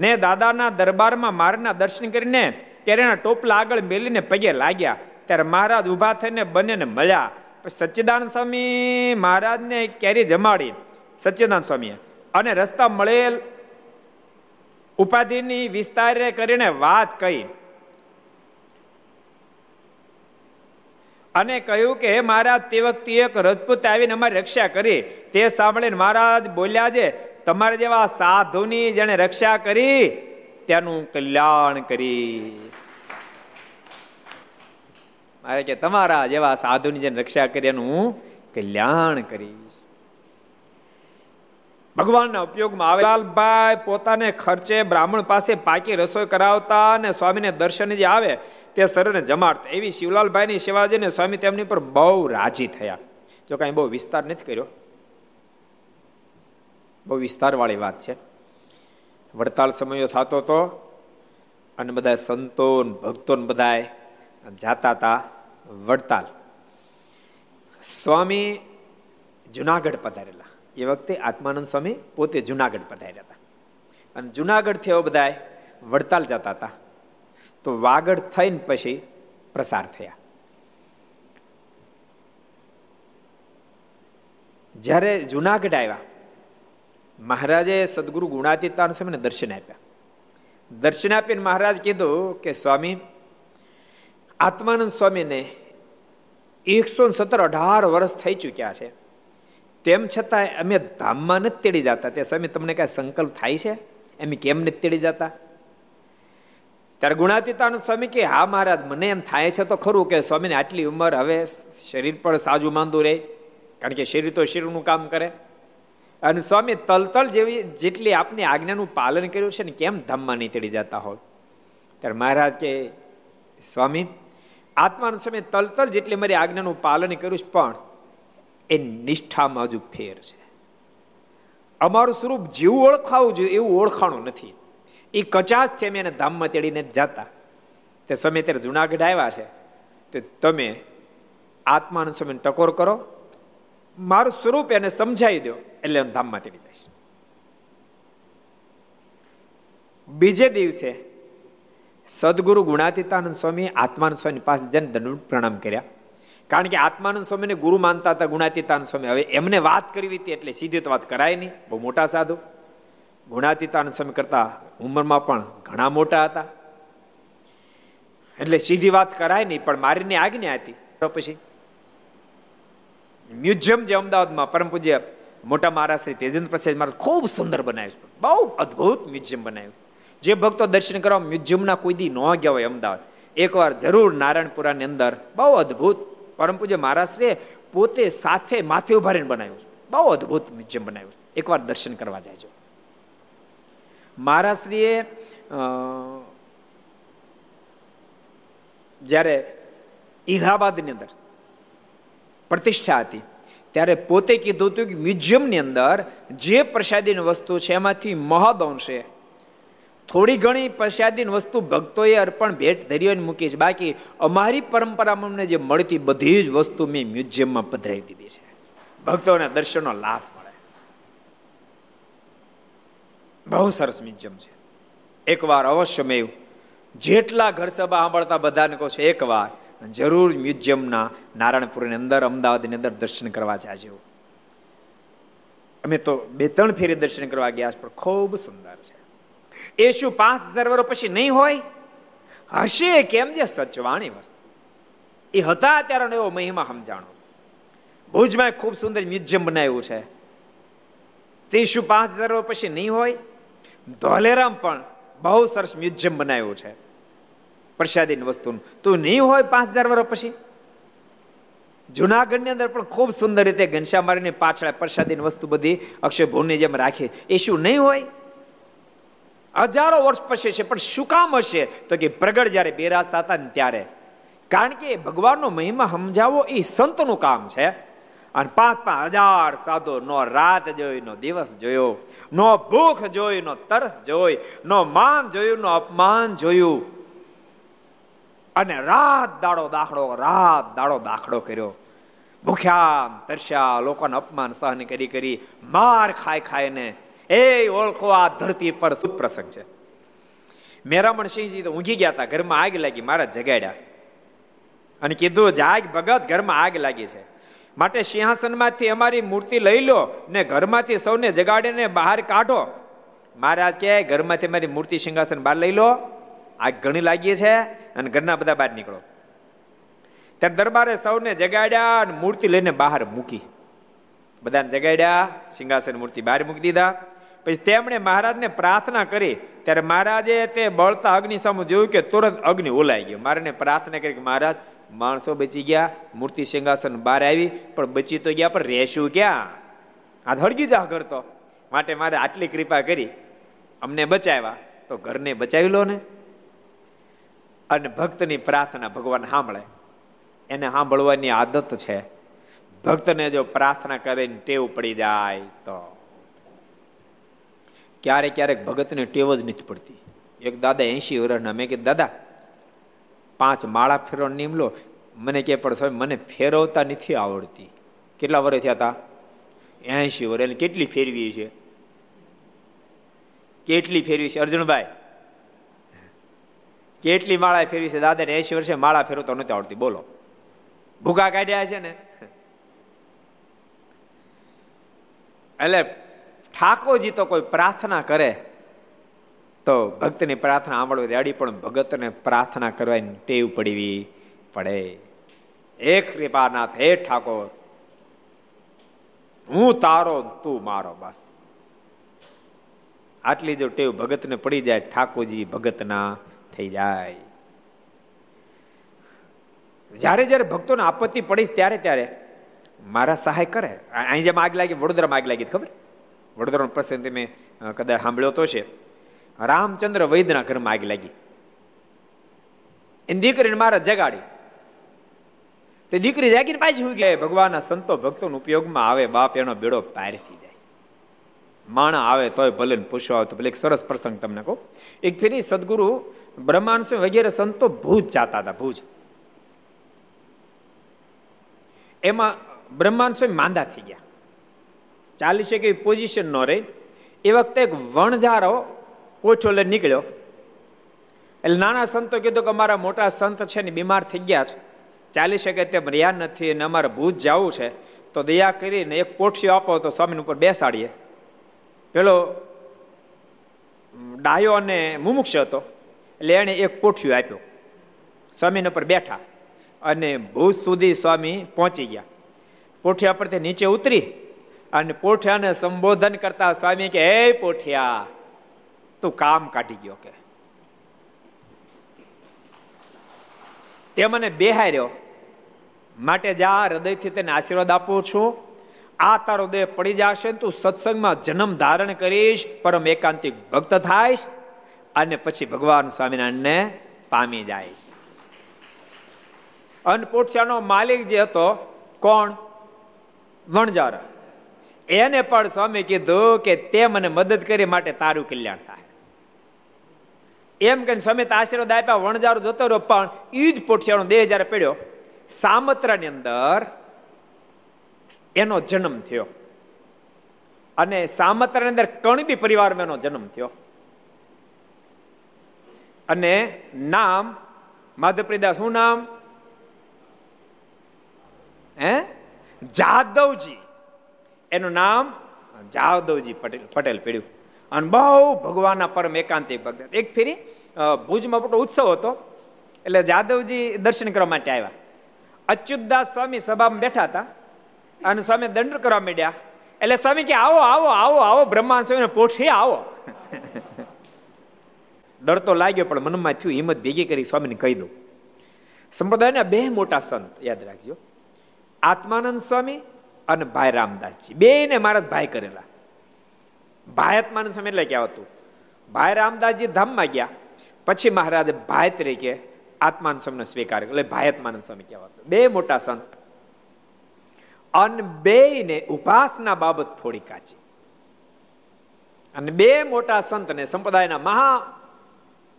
ને દાદાના દરબારમાં મારના દર્શન કરીને કેરેના ટોપલા આગળ મેલીને પગે લાગ્યા. ત્યારે મહારાજ ઊભા થઈને બંનેને મળ્યા. સચ્ચિદાનંદ સ્વામી મહારાજને કેરી જમાડી. સચ્ચિદાનંદ સ્વામીએ. અને રસ્તા મળેલ ઉપાધિની વિસ્તારે કરીને વાત કહી. અને કહ્યું કે, હે મહારાજ તે વખતે એક રજપૂત આવીને અમારી રક્ષા કરી. તે સાંભળીને મહારાજ બોલ્યા છે, તમારે જેવા સાધુની જેને રક્ષા કરી તેનું કલ્યાણ કરી. મારે કે, તમારા જેવા સાધુની જેને રક્ષા કરી, એનું કલ્યાણ કરીશ. ભગવાનના ઉપયોગમાં આવે. લાલભાઈ પોતાને ખર્ચે બ્રાહ્મણ પાસે પાકી રસોઈ કરાવતા અને સ્વામીને દર્શન જે આવે તે સરને જમાડતા. એવી શિવલાલભાઈની સેવા જોઈને સ્વામી તેમની પર બહુ રાજી થયા. જો કાંઈ બહુ વિસ્તાર નથી કર્યો. બહુ વિસ્તારવાળી વાત છે. વડતાલ સમયો થતો હતો અને બધા સંતો ભક્તો બધા જાતા હતા વડતાલ. સ્વામી જુનાગઢ પધારેલા. એ વખતે આત્માનંદ સ્વામી પોતે જુનાગઢ પધાર્યા હતા. અને જુનાગઢથી એવો બધા વડતાલ જતા હતા. તો વાગડ થઈને પછી પ્રસાર થયા. જ્યારે જુનાગઢ આવ્યા, મહારાજે સદગુરુ ગુણાતીતાન સ્વામીને દર્શન આપ્યા. દર્શન આપીને મહારાજ કીધું કે, સ્વામી, આત્માનંદ સ્વામીને એકસો સત્તર અઢાર વર્ષ થઈ ચૂક્યા છે. તેમ છતાં અમે ધામમાં નથી તેડી જતા. તે સ્વામી, તમને કાંઈ સંકલ્પ થાય છે? એમ કેમ નથી તેડી જતા? ત્યારે ગુણાતીતાનું સ્વામી કે, હા મહારાજ, મને એમ થાય છે તો ખરું કે સ્વામીને આટલી ઉંમર હવે શરીર પણ સાજું માંદું રહે, કારણ કે શરીર તો શરીરનું કામ કરે. અને સ્વામી, તલતલ જેવી જેટલી આપની આજ્ઞાનું પાલન કર્યું છે ને, કેમ ધામમાં નહીં તેડી જતા હોય ત્યારે મહારાજ કે, સ્વામી, આત્માનું સ્વામી તલતલ જેટલી મારી આજ્ઞાનું પાલન કર્યું છે, પણ એ નિષ્ઠામાં હજુ ફેર છે. અમારું સ્વરૂપ જેવું ઓળખાવું જોઈએ એવું ઓળખાણું નથી. એ કચાસ છે અમે એને ધામમાં તેડીને જતા. તે સમય ત્યારે જુનાગઢ આવ્યા છે. તો તમે આત્માનો સમય ટકોર કરો. મારું સ્વરૂપ એને સમજાવી દો એટલે ધામમાં તેડી જાય બીજે દિવસે સદગુરુ ગુણાતીતાનંદ સ્વામી આત્માનંદ સ્વામી પાસે જન દંડ પ્રણામ કર્યા. કારણ કે આત્માનંદ સ્વામીને ગુરુ માનતા હતા, ગુણાતીતાનંદ સ્વામી. હવે એમને વાત કરવી હતી એટલે સીધી તો વાત કરાય નહીં. બહુ મોટા સાધુ. ગુણાતીતાનંદ સ્વામી કરતા ઉંમરમાં પણ ઘણા મોટા હતા. એટલે સીધી વાત કરાય નહીં, પણ મારીની આજ્ઞા હતી. પછી? મ્યુઝિયમ જે અમદાવાદમાં પરમ પૂજ્ય મોટા મહારાજ શ્રી તેજેન્દ્ર પ્રસાદ મહારાજ ખૂબ સુંદર બનાવ્યું છે. બહુ અદ્ભુત મ્યુઝિયમ બનાવ્યું. જે ભક્તો દર્શન કરવા મ્યુઝિયમના કોઈ દી ન ગયા હોય અમદાવાદ. એકવાર જરૂર નારાયણપુરાની અંદર બહુ અદ્ભુત પરમ પૂજ્ય મહારાષ્ટ્રે પોતે સાથે માથે ઊભા બનાવ્યું બહુ અદભુત મ્યુઝિયમ બનાવ્યું એકવાર દર્શન કરવા જાય છે મહારાષ્ટ્રીએ જ્યારે ઇલાહાબાદની અંદર પ્રતિષ્ઠા હતી, ત્યારે પોતે કીધું હતું કે મ્યુઝિયમની અંદર જે પ્રસાદીની વસ્તુ છે એમાંથી મહદ અંશે થોડી ઘણી પ્રસાદીન વસ્તુ ભક્તોએ અર્પણ ભેટ ધરીઓને મૂકી છે. બાકી અમારી પરંપરામાં અમને જે મળતી બધી જ વસ્તુ મેં મ્યુઝિયમમાં પધરાવી દીધી છે. ભક્તોના દર્શનનો લાભ મળે. બહુ સરસ મ્યુઝિયમ છે. એકવાર અવશ્ય મેં જેટલા ઘર સભા સાંભળતા બધાને કહું છું, એકવાર જરૂર મ્યુઝિયમના નારાયણપુરની અંદર, અમદાવાદની અંદર દર્શન કરવા જાજો અમે તો બે ત્રણ ફેરી દર્શન કરવા ગયા પણ ખૂબ સુંદર છે. એ શું પાંચ હજાર વર્ષ પછી નહીં હોય હશે કેમ જે સચવાણી વસ્તુ એ હતા ત્યારે એવો મહિમા સમજાણો ભુજમાં ખૂબ સુંદર મ્યુઝિયમ બનાવ્યું છે તે શું પાંચ હજાર વર્ષ પછી નહીં હોય ધોલેરામ પણ બહુ સરસ મ્યુઝિયમ બનાવ્યું છે પ્રસાદીની વસ્તુનું તો નહીં હોય પાંચ હજાર વર્ષ પછી જુનાગઢની અંદર પણ ખૂબ સુંદર રીતે ઘનશ્યામ મારીની પાછળ પ્રસાદીની વસ્તુ બધી અક્ષય ભૂની જેમ રાખી એ શું નહીં હોય હજારો વર્ષ પછી છે, પણ શું કામ હશે? તો કે પ્રગટ જ્યારે બેરાજતા હતા ને ત્યારે. કારણ કે ભગવાનનો મહિમા સમજાવો એ સંતનું કામ છે. અને પાંચ પાંચ હજાર સાધુ નો રાત જોઈ નો દિવસ જોયો. નો ભૂખ જોઈ નો તરસ જોઈ. નો માન જોયું નો અપમાન જોયું. અને રાત દાડો દાખલો, રાત દાડો દાખલો કર્યો. ભૂખ્યા તરસ્યા, લોકોને અપમાન સહન કરી કરી, માર ખાઈ ખાઈને એ ઓળખો, આ ધરતી પર સુપ્રસંગ છે. મેરામણ સિંહજી તો ઊંઘી ગયા હતા, ઘરમાં આગ લાગી, મારા જગાડ્યા. અને કીધું, જાગ ભગત, ઘરમાં આગ લાગી છે. માટે સિંહાસનમાંથી અમારી મૂર્તિ લઈ લો ને ઘરમાંથી સૌને જગાડીને બહાર કાઢો. મહારાજ કે ઘરમાંથી મારી મૂર્તિ સિંહાસન બહાર લઈ લો. આગ ઘણી લાગી છે અને ઘરના બધા બહાર નીકળો. ત્યારે દરબારે સૌને જગાડ્યા અને મૂર્તિ લઈને બહાર મૂકી. બધાને જગાડ્યા, સિંહાસન મૂર્તિ બહાર મૂકી દીધા. પછી તેમણે મહારાજને પ્રાર્થના કરી. ત્યારે મહારાજે તે બળતા અગ્નિ સામે જોયું કે તુરંત અગ્નિ ઓલાઈ ગયો. મારાને પ્રાર્થના કરી કે મહારાજ, માણસો બચી ગયા, મૂર્તિ સિંહાસન બહાર આવી, પણ બચી તો ગયા, પણ રહેશું ક્યાં? આ હળગી જા કરતો માટે મારે આટલી કૃપા કરી. અમને બચાવ્યા. તો ઘરને બચાવી લો ને. અને ભક્તની પ્રાર્થના ભગવાન સાંભળે. એને સાંભળવાની આદત છે. ભક્તને જો પ્રાર્થના કરીને ટેવ પડી જાય તો. ક્યારેક ક્યારેક ભગતને ટેવ જ નથી પડતી. એક દાદા એસી વર્ષના, મેં કે દાદા, પાંચ માળા ફેરવો નીમલો. મને કે, પણ સ્વામી મને ફેરવતા નથી આવડતી. કેટલા વર્ષ થયા હતા એસી વર્ષ એટલે કેટલી ફેરવી છે? કેટલી ફેરવી છે? અર્જુનભાઈ, કેટલી માળા ફેરવી છે? દાદા એસી વર્ષે માળા ફેરવતો નથી આવડતી. બોલો. ભૂકા કાઢ્યા છે ને? એટલે ઠાકોરજી તો કોઈ પ્રાર્થના કરે, તો ભક્તની પ્રાર્થના સાંભળવી રેડી પણ ભગતને પ્રાર્થના કરવાની ટેવ પડવી પડે. હે કૃપાનાથ, હે ઠાકોર, હું તારો તું મારો બસ. આટલી જો ટેવ ભગતને પડી જાય, ઠાકોરજી ભગતના થઈ જાય. જ્યારે જ્યારે ભક્તોને આપત્તિ પડીશ ત્યારે ત્યારે મારા સહાય કરે. અહીં જેમ આગ લાગી, વડોદરામાં આગ લાગી, ખબર? વડોદરાનો પ્રસંગ તમે કદાચ સાંભળ્યો તો છે. રામચંદ્ર વૈદના ઘરમાં આગ લાગી. એની દીકરીને મારા જગાડી તો દીકરી જાગીને પાછી હું ગયા ભગવાનના સંતો ભક્તોનો ઉપયોગમાં આવે, બાપ એનો બેડો પાર થઈ જાય. માણા આવે તોય ભલે પૂછવા આવે તો ભલે એક સરસ પ્રસંગ તમને કહું. એક ફેરી સદગુરુ બ્રહ્માંડ વગેરે સંતો ભુજ જાતા હતા, ભુજ. એમાં બ્રહ્માંડ માંદા થઈ ગયા. ચાલી શકે એવી પોઝિશન ન રહી. એ વખતે એક વણઝારો ઓછો લઈને નીકળ્યો. એટલે નાના સંતો કીધું કે અમારા મોટા સંત છે ને બીમાર થઈ ગયા છે. ચાલી શકે તેમ રહ્યા નથી અને અમારે ભૂત જવું છે. તો દયા કરીને એક પોઠિયો આપો તો સ્વામી ઉપર બેસાડીએ. પેલો ડાયો અને મુમુક્ષ હતો. એટલે એણે એક પોઠિયો આપ્યો. સ્વામીને ઉપર બેઠા. અને ભૂત સુધી સ્વામી પહોંચી ગયા. પોઠિયા પરથી નીચે ઉતરી. અને પોઠિયાને સંબોધન કરતા સ્વામી કે, હે પોઠિયા, તું કામ કાઢી ગયો કે. તે મને બેહાર્યો, માટે જા, હૃદયથી તેને આશીર્વાદ આપું છું. આ તારો દેહ પડી જશે તું સત્સંગમાં જન્મ ધારણ કરીશ, પરમ એકાંતિક ભક્ત થાયશ અને પછી ભગવાન સ્વામિનારાયણને પામી જાયશ અનપોઠિયાનો માલિક જે હતો, કોણ? વણજાર એને પણ સ્વામી કીધું કે તે મને મદદ કરી માટે તારું કલ્યાણ થાય. એમ કહીને સ્વામી આશીર્વાદ આપ્યા વણજારો જતો રહ્યો, પણ એ જ પોઠિયાનો દેહ જયારે પડ્યો, સામત્રાની અંદર એનો જન્મ થયો. અને સામત્રાની અંદર કણબી પરિવારમાં એનો જન્મ થયો. અને નામ માધવપ્રિદાસ શું નામ? હે? જાદવજી. એનું નામ જાદવજી પટેલ પટેલ પીડ્યું. અને બહુ ભગવાનના પરમ એકાંતિક ભક્ત એક ફેરી ભુજમાં મોટો ઉત્સવ હતો. એટલે જાદવજી દર્શન કરવા માટે આવ્યા. અચ્યુતદાસ સ્વામી સભામાં બેઠા હતા. અને સ્વામી દંડ કરવા માંડ્યા. એટલે સ્વામી કે, આવો આવો આવો આવો બ્રહ્માંડ સ્વામી પોઠી આવો. ડર તો લાગ્યો, પણ મનમાં થયું, હિંમત ભેગી કરી સ્વામીને કહી દઉં. સંપ્રદાયના બે મોટા સંત, યાદ રાખજો. આત્માનંદ સ્વામી અને ભાઈ રામદાસજી. બે ને મારા ભાઈ કરેલા. ભાઈ સમય એટલે ક્યાં હતું. ભાઈ રામદાસજી ધામમાં ગયા. પછી મહારાજે ભાઈ તરીકે આત્માન સ્વામીનો સ્વીકાર એટલે ભાઈ આત્માનંદ સ્વામી કહેવાતો બે મોટા સંત. અને બેને ઉપાસના બાબત થોડી કાચી. અને બે મોટા સંત ને સંપ્રદાયના મહા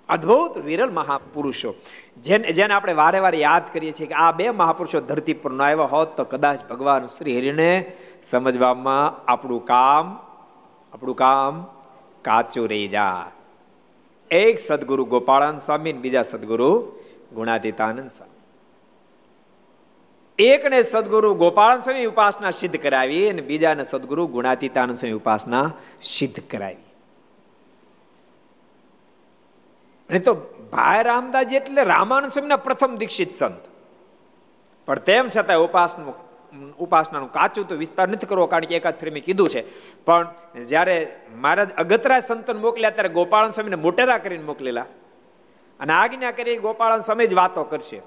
અદ્ભુત વિરલ મહાપુરુષો. જેને જેને આપણે વારે વારે યાદ કરીએ છીએ કે આ બે મહાપુરુષો ધરતી પર ન આવ્યા હોત, તો કદાચ ભગવાન શ્રી હરિને સમજવામાં આપણું કામ આપણું કામ કાચું રહી જાય એક સદગુરુ ગોપાળાન સ્વામી બીજા સદગુરુ ગુણાતીતાનંદ સ્વામી. એકને સદગુરુ ગોપાળન સ્વામી ઉપાસના સિદ્ધ કરાવી અને બીજાને સદગુરુ ગુણાતીતાનંદ સ્વામી ઉપાસના સિદ્ધ કરાવી. અને તો ભાઈ રામદાસજી એટલે રામાનંદ સ્વામીના પ્રથમ દીક્ષિત સંત. પણ તેમ છતાં ઉપાસનું, ઉપાસનાનું કાચું તો વિસ્તાર નથી કરવો, કારણ કે એકાદ ફેર કીધું છે. પણ જ્યારે મહારાજ અગતરા સંતન મોકલ્યા, ત્યારે ગોપાળન સ્વામીને મોટેરા કરીને મોકલેલા. અને આજ્ઞા કરી ગોપાળન સ્વામી જ વાતો કરશે.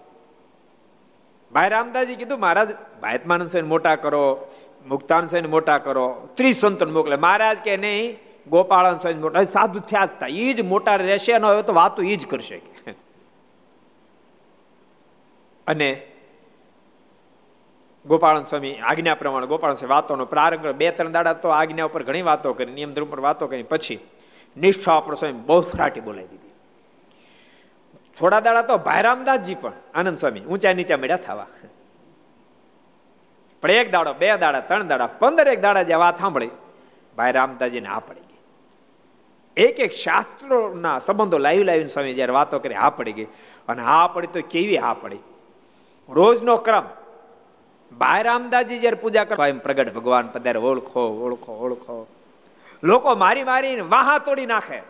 ભાઈ રામદાસજી કીધું, મહારાજ ભાયતમાનંદ સ્વામી મોટા કરો મુક્તાન સ્વામી મોટા કરો. ત્રીસ સંતન મોકલે. મહારાજ કે નહીં ગોપાળન સ્વામી મોટા સાધુ થયા જ એ જ મોટા રહેશે અને હવે તો વાતો એ જ કરશે. અને ગોપાળન સ્વામી આજ્ઞા પ્રમાણે ગોપાળન સ્વામી વાતોનો પ્રારંભ બે ત્રણ દાડા તો આજ્ઞા ઉપર ઘણી વાતો કરી નિયમ ધર્મ પર વાતો કરી. પછી નિષ્ઠા આપણો સ્વામી બહુ ફરાટી બોલાવી દીધી. થોડા દાડા તો ભાઈરામદાસજી પણ આનંદ સ્વામી ઊંચા નીચા મળ્યા થવા. પણ એક દાડો, બે દાડા, ત્રણ દાડા, પંદર એક દાડા જે વાત સાંભળી, ભાઈ રામદાસજીને આ પડી. ગઈ એક એક શાસ્ત્રોના સંબંધો લાવી લાવીને સ્વામી જયારે વાતો કરી, હા પડી ગઈ. અને હા પડી તો કેવી હા પડી? રોજનો ક્રમ. ભાઈ અમદાજી જયારે પૂજા કરવા એમ પ્રગટ ભગવાન પધારે ઓળખો ઓળખો ઓળખો. લોકો મારી મારીને વાહા તોડી નાખે.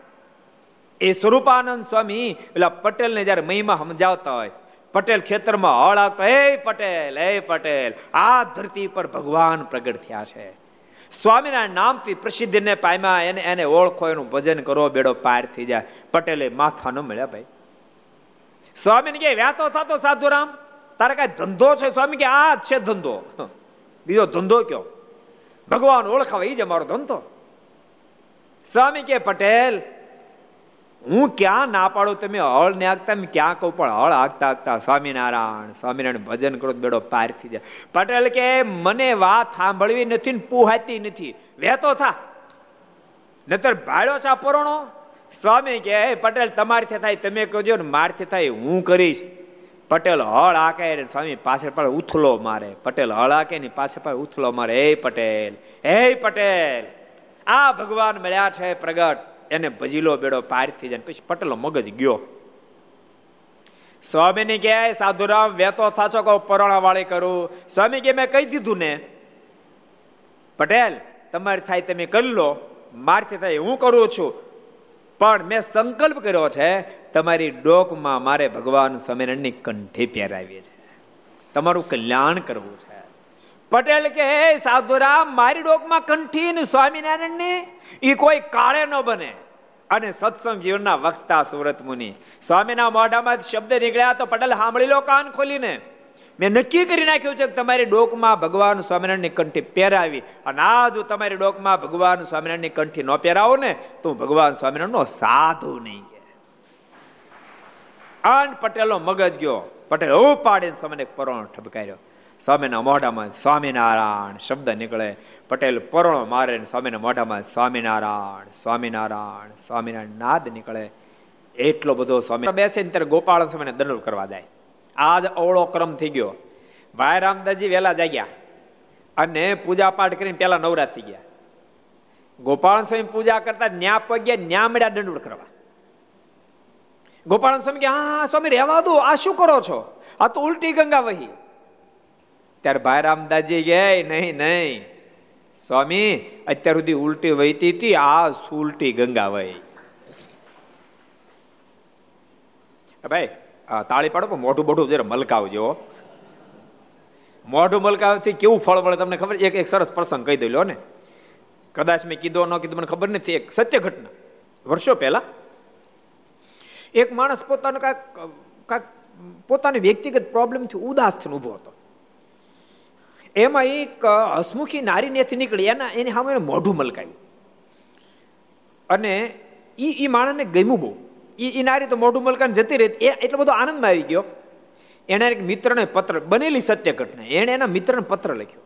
એ સ્વરૂપાનંદ સ્વામી, પેલા પટેલને જયારે મહિમા સમજાવતા હોય, પટેલ ખેતરમાં હળ આવતો, હે પટેલ હે પટેલ, આ ધરતી પર ભગવાન પ્રગટ થયા છે. સ્વામીના નામથી પ્રસિદ્ધિને પામ્યા, એને એને ઓળખો, એનું ભજન કરો, બેડો પાર થઈ જાય. પટેલે માથા ન મળ્યા ભાઈ. સ્વામીને કે વ્યાતો થતો સાધુરામ? તારે કઈ ધંધો છે? સ્વામી કે, આ છે ધંધો. બીજો ધંધો કયો? ભગવાન ઓળખાવે એ જ અમારો ધંધો. સ્વામી કે, પટેલ હું ક્યાં ના પાડું? તમે હળ ને આગતા ક્યાં કહું? પણ હળ આગતા આગતા સ્વામિનારાયણ સ્વામિનારાયણ ભજન કરો બેડો પાર થઈ જાય. પટેલ કે, મને વાત સાંભળવી નથી ને પુહાતી નથી. વહેતો થા. નતર ભાડ્યો છે પરોણો? સ્વામી કે પટેલ તમારથી થાય, તમે કહેજો ને મારથી થાય, હું કરીશ. પટેલ હળ આકે સ્વામી પાછળ પણ ઉથલો મારે. પટેલ હળ આકે ની પણ ઉથલો મારે. હે પટેલ હે પટેલ. આ ભગવાન મળ્યા છે પ્રગટ. એને ભજીલો બેડો પાર થઈ જાય પછી પટેલો મગજ ગયો. સ્વામીની કહે, સાધુરામ, વેતો થાચો કહો પરોણા વાળી કરું. સ્વામી કે મેં કહી દીધું ને. પટેલ, તમારે થાય તમે કરી લો. મારથી થાય હું કરું છું. પણ મેં સંકલ્પ કર્યો છે, તમારી ડોકમાં મારે ભગવાન સ્વામિનારાયણની કંઠી પહેરાવી છે. તમારું કલ્યાણ કરવું છે. પટેલ કે સાધુરામ, મારી ડોકમાં કંઠી ને સ્વામિનારાયણ ને એ કોઈ કાળે ન બને. અને સત્સંગ જીવનના વક્તા સુરત મુનિ, સ્વામીના મોઢામાં શબ્દ નીકળ્યા તો પટેલ સાંભળી લો કાન ખોલીને. મેં નક્કી કરી નાખ્યું છે કે તમારી ડોકમાં ભગવાન સ્વામિનારાયણની કંઠી પહેરાવી અને આ જો તમારી ડોકમાં ભગવાન સ્વામિનારાયણની કંઠી ન પહેરાવો ને, તો ભગવાન સ્વામિનારાયણનો સાધુ નહીં અન પટેલનો મગજ ગયો. પટેલ ઉપાડીને સમને પરોણ ઠપકાર્યો. સ્વામીના મોઢામાં સ્વામિનારાયણ શબ્દ નીકળે. પટેલ પરણો મારે સ્વામીના મોઢામાં સ્વામિનારાયણ સ્વામિનારાયણ સ્વામિનારાયણ નાદ નીકળે. એટલો બધો સ્વામી બેસે ને ત્યારે ગોપાલ સ્વામીને દંડ કરવા જાય. આજ અવળો ક્રમ થઈ ગયો. ભાઈ રામદાસજી વહેલા જાગ્યા અને પૂજા પાઠ કરીને પેલા નવરાત થઈ ગયા. ગોપાલ સ્વામી પૂજા કરતા ન્યા પગ્યા ન્યા મળ્યા દંડ કરવા. ગોપાલ સ્વામી કે હા, સ્વામી, રહેવા દો. આ શું કરો છો? આ તો ઉલટી ગંગા વહી. ત્યારે ભાઈ રામદાસજી ગયા નહીં નહીં. સ્વામી, અત્યાર સુધી ઉલટી વહીતી હતી, આ ઉલટી ગંગા વહી. ભાઈ તાળી પાડો પણ મોઢું મોઢું જરા મલકાવજો. મોઢું મલકાવથી કેવું ફળ મળે તમને ખબર? એક એક સરસ પ્રસંગ કહી દો ને. કદાચ મેં કીધો ન કીધું, મને ખબર નથી. એક સત્ય ઘટના. વર્ષો પહેલા એક માણસ પોતાનો કાંઈક કાંઈક પોતાની વ્યક્તિગત પ્રોબ્લેમથી ઉદાસ થઈને ઊભો હતો. એમાં એક હસમુખી નારી નેથી નીકળી, એના, એની સામે મોઢું મલકાયું. અને એ એ માણસને ગમ્યું બહુ. એ એ નારી તો મોઢું મલકાને જતી રહી, એ એટલો બધો આનંદમાં આવી ગયો. એણે એક મિત્રને પત્ર, બનેલી સત્ય ઘટના એણે એના મિત્રને પત્ર લખ્યો.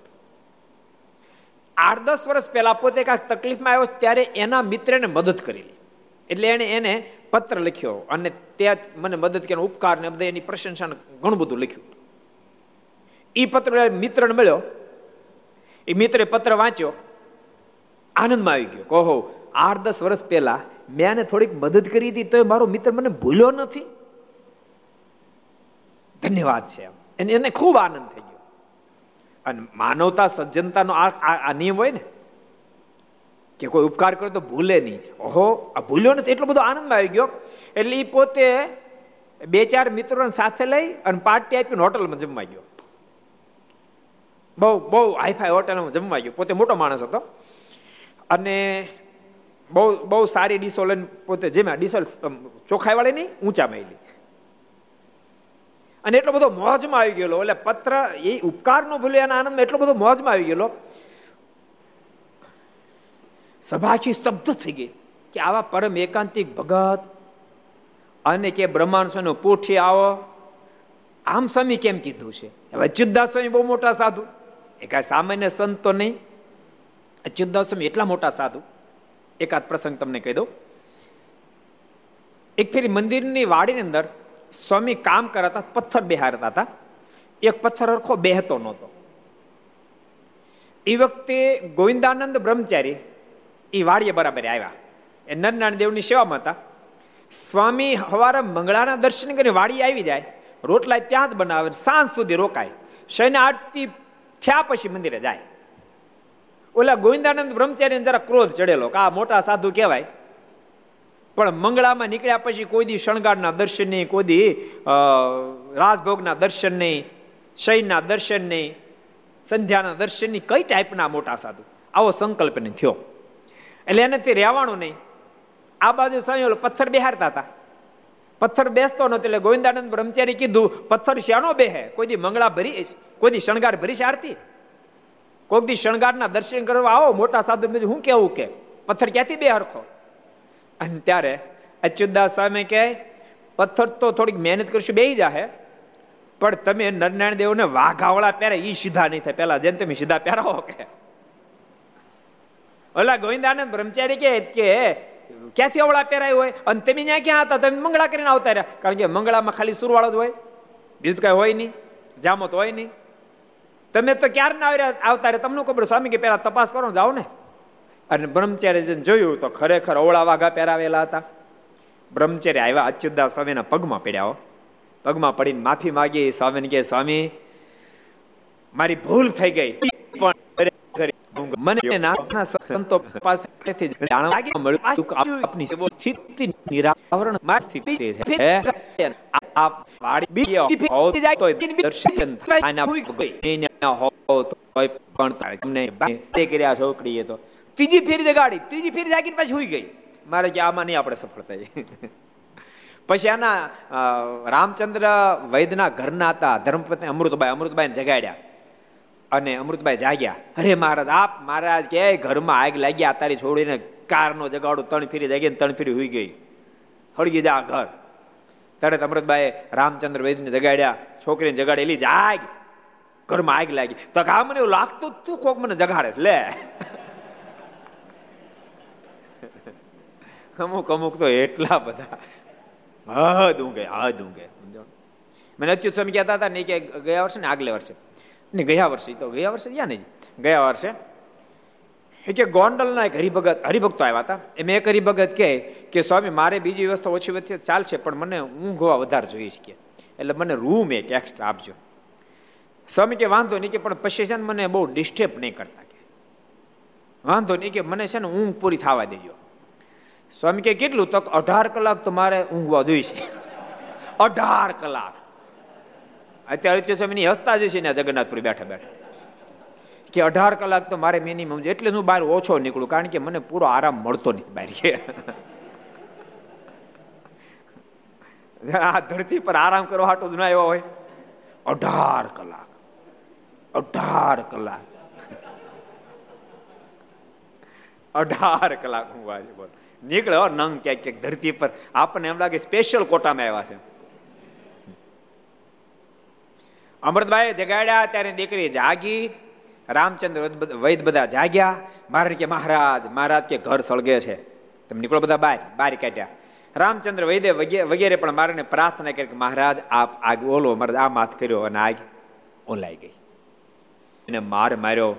આઠ દસ વર્ષ પહેલા પોતે કાંઈક તકલીફમાં આવ્યો ત્યારે એના મિત્રને મદદ કરેલી એટલે એણે એને પત્ર લખ્યો અને ત્યાં મને મદદ કરીને ઉપકાર ને બધા એની પ્રશંસા ઘણું બધું લખ્યું. એ પત્ર મિત્રને મળ્યો. એ મિત્રે પત્ર વાંચ્યો. આનંદમાં આવી ગયો. કહો આઠ દસ વર્ષ પહેલા મેં આને થોડીક મદદ કરી હતી તો મારો મિત્ર મને ભૂલ્યો નથી. ધન્યવાદ છે એને એને ખૂબ આનંદ થઈ ગયો. અને માનવતા, સજ્જનતાનો આ નિયમ હોય ને, કે કોઈ ઉપકાર કરે તો ભૂલે નહીં. ઓહો, આ ભૂલ્યો નથી, એટલો બધો આનંદ આવી ગયો. એટલે એ પોતે બે ચાર મિત્રોને સાથે લઈ અને પાર્ટી આપીને હોટલમાં જમવા ગયો. બહુ બહુ હાઈફાઈ હોટલમાં જમવા ગયો. પોતે મોટો માણસ હતો. અને બહુ બહુ સારી ડીશો લઈને પોતે જેમાં ડીશો ચોખાઈવાળી નહીં, ઊંચા મેલી અને એટલો બધો મોજમાં આવી ગયેલો. એટલે પત્ર, એ ઉપકારનો ભૂલે એના આનંદમાં એટલો બધો મોજમાં આવી ગયેલો. સભા સ્તબ્ધ થઈ ગઈ કે આવા પરમ એકાંતિક ભગત અને કે બ્રહ્માંડ પોઠી આવો. આમ સ્વામી કેમ કીધું છે? હવે અચ્યુતદાસ સ્વામી બહુ મોટા સાધુ. એ કાંઈ સામાન્ય સંત તો નહીં. અચ્યુતદાસ સ્વામી એટલા મોટા સાધુ. એકાદ પ્રસંગ તમને કહી દઉં. એક ફેરી મંદિરની વાડીની અંદર સ્વામી કામ કરાતા, પથ્થર બેહારતા હતા. એક પથ્થર અરખો બેહતો નહોતો. એ વખતે ગોવિંદાનંદ બ્રહ્મચારી એ વાડીએ બરાબર આવ્યા. એ નરનારાયણ દેવની સેવામાં હતા. સ્વામી હવારે મંગળાના દર્શન કરીને વાડી આવી જાય. રોટલા ત્યાં જ બનાવે સાંજ સુધી રોકાય. શયને આરતી થયા પછી મંદિરે જાય. ઓલા ગોવિંદાનંદ બ્રહ્મચારી જરા ક્રોધ ચડેલો કે આ મોટા સાધુ કહેવાય. પણ મંગળામાં નીકળ્યા પછી કોઈ દી શણગારના દર્શન નહીં, કોઈ દી રાજભોગના દર્શન નહીં શયના દર્શન નહીં, સંધ્યાના દર્શન નહીં, કઈ ટાઈપના મોટા સાધુ? આવો સંકલ્પ નહીં થયો. એટલે એને તે રહેવાનું નહીં. આ બાજુ સાંઈ પથ્થર બેહારતા હતા. પથ્થર બેસતો નતો એટલે ગોવિંદાનંદ બ્રહ્મચારી કીધું, પથ્થર શ્યાનો બેહે? કોઈ દી મંગળા ભરી કોઈ દી શણગાર ભરી છે આરતી? કોઈક દી શણગારના દર્શન કરવા આવો, મોટા સાધુ બીજું હું કેવું કે? પથ્થર ક્યાંથી બે હરખો? અને ત્યારે અચ્યુતદાસ સ્વામી કહે, પથ્થર તો થોડીક મહેનત કરશું બે જાહે. પણ તમે નરનારાયણ દેવને વાઘાવળા પહેરે એ સીધા નહીં થાય. પેલા જેમ તમે સીધા પહેરાવો કે. ઓલા ગોવિંદાનંદ બ્રહ્મચારી કે ક્યાંથી અવળા પહેરાય હોય? અને તમે ત્યાં ક્યાં હતા? તમે મંગળા કરીને આવતા રહ્યા. કારણ કે મંગળામાં ખાલી સુરવાળો જ હોય. બીજું કઈ હોય નહીં. જામો તો હોય નહીં. તમે તો ક્યારે ના આવતા રહ્યા? તમને ખબર સ્વામી કે પેલા તપાસ કરો જાઓ ને. અને બ્રહ્મચારી જોયું તો ખરેખર અવળા વાઘા પહેરાવેલા હતા. બ્રહ્મચર્ય આવ્યા અચ્યુતદાસ સ્વામીના પગમાં પડ્યા પગમાં પડીને માફી માગી. સ્વામીને કે સ્વામી, મારી ભૂલ થઈ ગઈ. પણ મને નાના સંતો પાસેથી જાણવા મળ્યું આપની સ્થિતિ નિરાવરણમાં સ્થિતિ છે આપ વાડી બી હોતી જાય તો દર્શન થાય ના હો તો પણ તમને તે કર્યા છોકરીએ તો. ત્રીજી ફેરી જગાડી ત્રીજી ફેરી જાગીને પાછી હોઈ ગઈ. મારે કે આમાં નહીં આપણે સફળ થઈ પછી આના રામચંદ્ર વૈદના ઘરના હતા ધર્મપત્ની અમૃતભાઈ અમૃતભાઈ જગાડ્યા. અને અમૃતભાઈ જાગ્યા. અરે મહારાજ, આપ મહારાજ કે ઘરમાં આગ લાગ્યા તારી છોડીને કારનો જગાડો ત્રણ ફેરી જાગી ત્રણ ફેરી હોઈ ગઈ. હળગી જા ઘર. તરત અમૃતભાઈ રામચંદ્ર વૈદને જગાડ્યા, છોકરીને જગાડેલી જાગ ઘરમાં આગ લાગી. તો આ મને એવું લાગતું તું કોક મને જગાડે લે. અમુક અમુક તો એટલા બધા. હદ ઊંઘે હદ ઊંઘે. મને અચ્યુત સ્વામી કહેતા હતા ને કે ગયા વર્ષે ને આગલે વર્ષે ને ગયા વર્ષે, તો ગયા વર્ષે ગયા નહીં ગયા વર્ષે. એ કે ગોંડલના એક હરિભગત, હરિભક્તો આવ્યા હતા. એમ એક હરિભગત કહે કે, સ્વામી, મારે બીજી વ્યવસ્થા ઓછી વચ્ચે ચાલશે, પણ મને ઊંઘવા વધારે જોઈએ છે કે. એટલે મને રૂમ એક એક્સ્ટ્રા આપજો. સ્વામી કે, વાંધો નહીં કે, પણ પછી છે ને મને બહુ ડિસ્ટર્બ નહીં કરતા કે. વાંધો નહીં કે, મને છે ને ઊંઘ પૂરી થવા દેજો. સ્વામી કે, કેટલું તો અઢાર કલાક તો મારે ઊંઘવા જોઈશે અઢાર કલાક. અત્યારે સ્વામી હસતા જ છે ને જગન્નાથપુરી બેઠા બેઠા. કે અઢાર કલાક તો મારે મિનિમમ એટલે હું બહાર ઓછો નીકળું, કારણ કે મને પૂરો આરામ મળતો નથી બહાર. આ ધરતી પર આરામ કરવા હાટો જ ના આવ્યો હોય. અઢાર કલાક. અઢાર કલાક. અઢાર કલાક હું વાજે બોલ. નીકળ્યો નંગ ક્યાંક ક્યાંક ધરતી પર. આપણને એમ લાગે સ્પેશિયલ કોટામાં આવ્યા છે. અમૃતભાઈ જગાડ્યા, ત્યારે દીકરી જાગી. રામચંદ્ર વૈદ બધા જાગ્યા. મહારાજ કે, મહારાજ મહારાજ કે ઘર સળગે છે. તમે નીકળો બધા બહાર બહાર કાઢ્યા. રામચંદ્ર વૈદે વગેરે પણ મારાને પ્રાર્થના કરી કે, મહારાજ, આપ આગ ઓલો મહારાજ આ માથ કર્યો અને આગ ઓલાઈ ગઈ. એને માર માર્યો.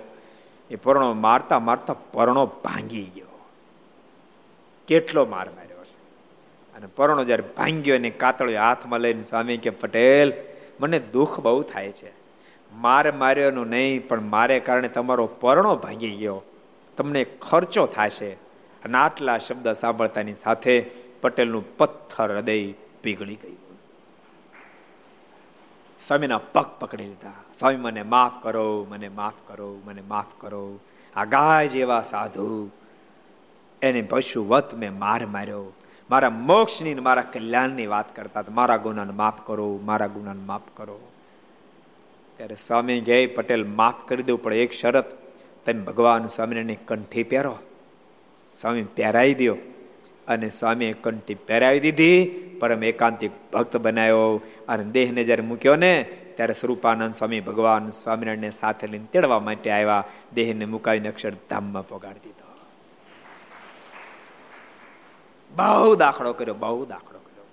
એ પરણો મારતા મારતા પરણો ભાંગી ગયો. કેટલો માર માર્યો છે. અને પરણો જ્યારે ભાંગ્યો અને કાતળિયો હાથમાં લઈને સ્વામી કે, પટેલ મને દુઃખ બહુ થાય છે. માર માર્યોનું નહીં, પણ મારે કારણે તમારો પરણો ભાંગી ગયો. તમને ખર્ચો થશે. અને આટલા શબ્દ સાંભળતાની સાથે પટેલનું પથ્થર હૃદય પીગળી ગયું. સ્વામીના પગ પકડી લીધા. સ્વામી, મને માફ કરો, મને માફ કરો, મને માફ કરો. આ ગાય જેવા સાધુ. એને પશુ વત મેં માર માર્યો. મારા મોક્ષની મારા કલ્યાણની વાત કરતા મારા ગુનાને માફ કરો, મારા ગુનાને માફ કરો. ત્યારે સ્વામી કહે, પટેલ, માફ કરી દઉં, પણ એક શરત. તમે ભગવાન સ્વામિનારાયણની કંઠી પહેરો. સ્વામી પહેરાવી દો અને સ્વામીએ કંઠી પહેરાવી દીધી, પરમ એકાંતિક ભક્ત બનાવ્યો અને દેહને જ્યારે મૂક્યો ને, ત્યારે સ્વરૂપાનંદ સ્વામી ભગવાન સ્વામિનારાયણને સાથે લઈને તેડવા માટે આવ્યા. દેહને મુકાવીને અક્ષરધામમાં પગાડી દીધો. બહુ દાખલો કર્યો, બહુ દાખલો કર્યો.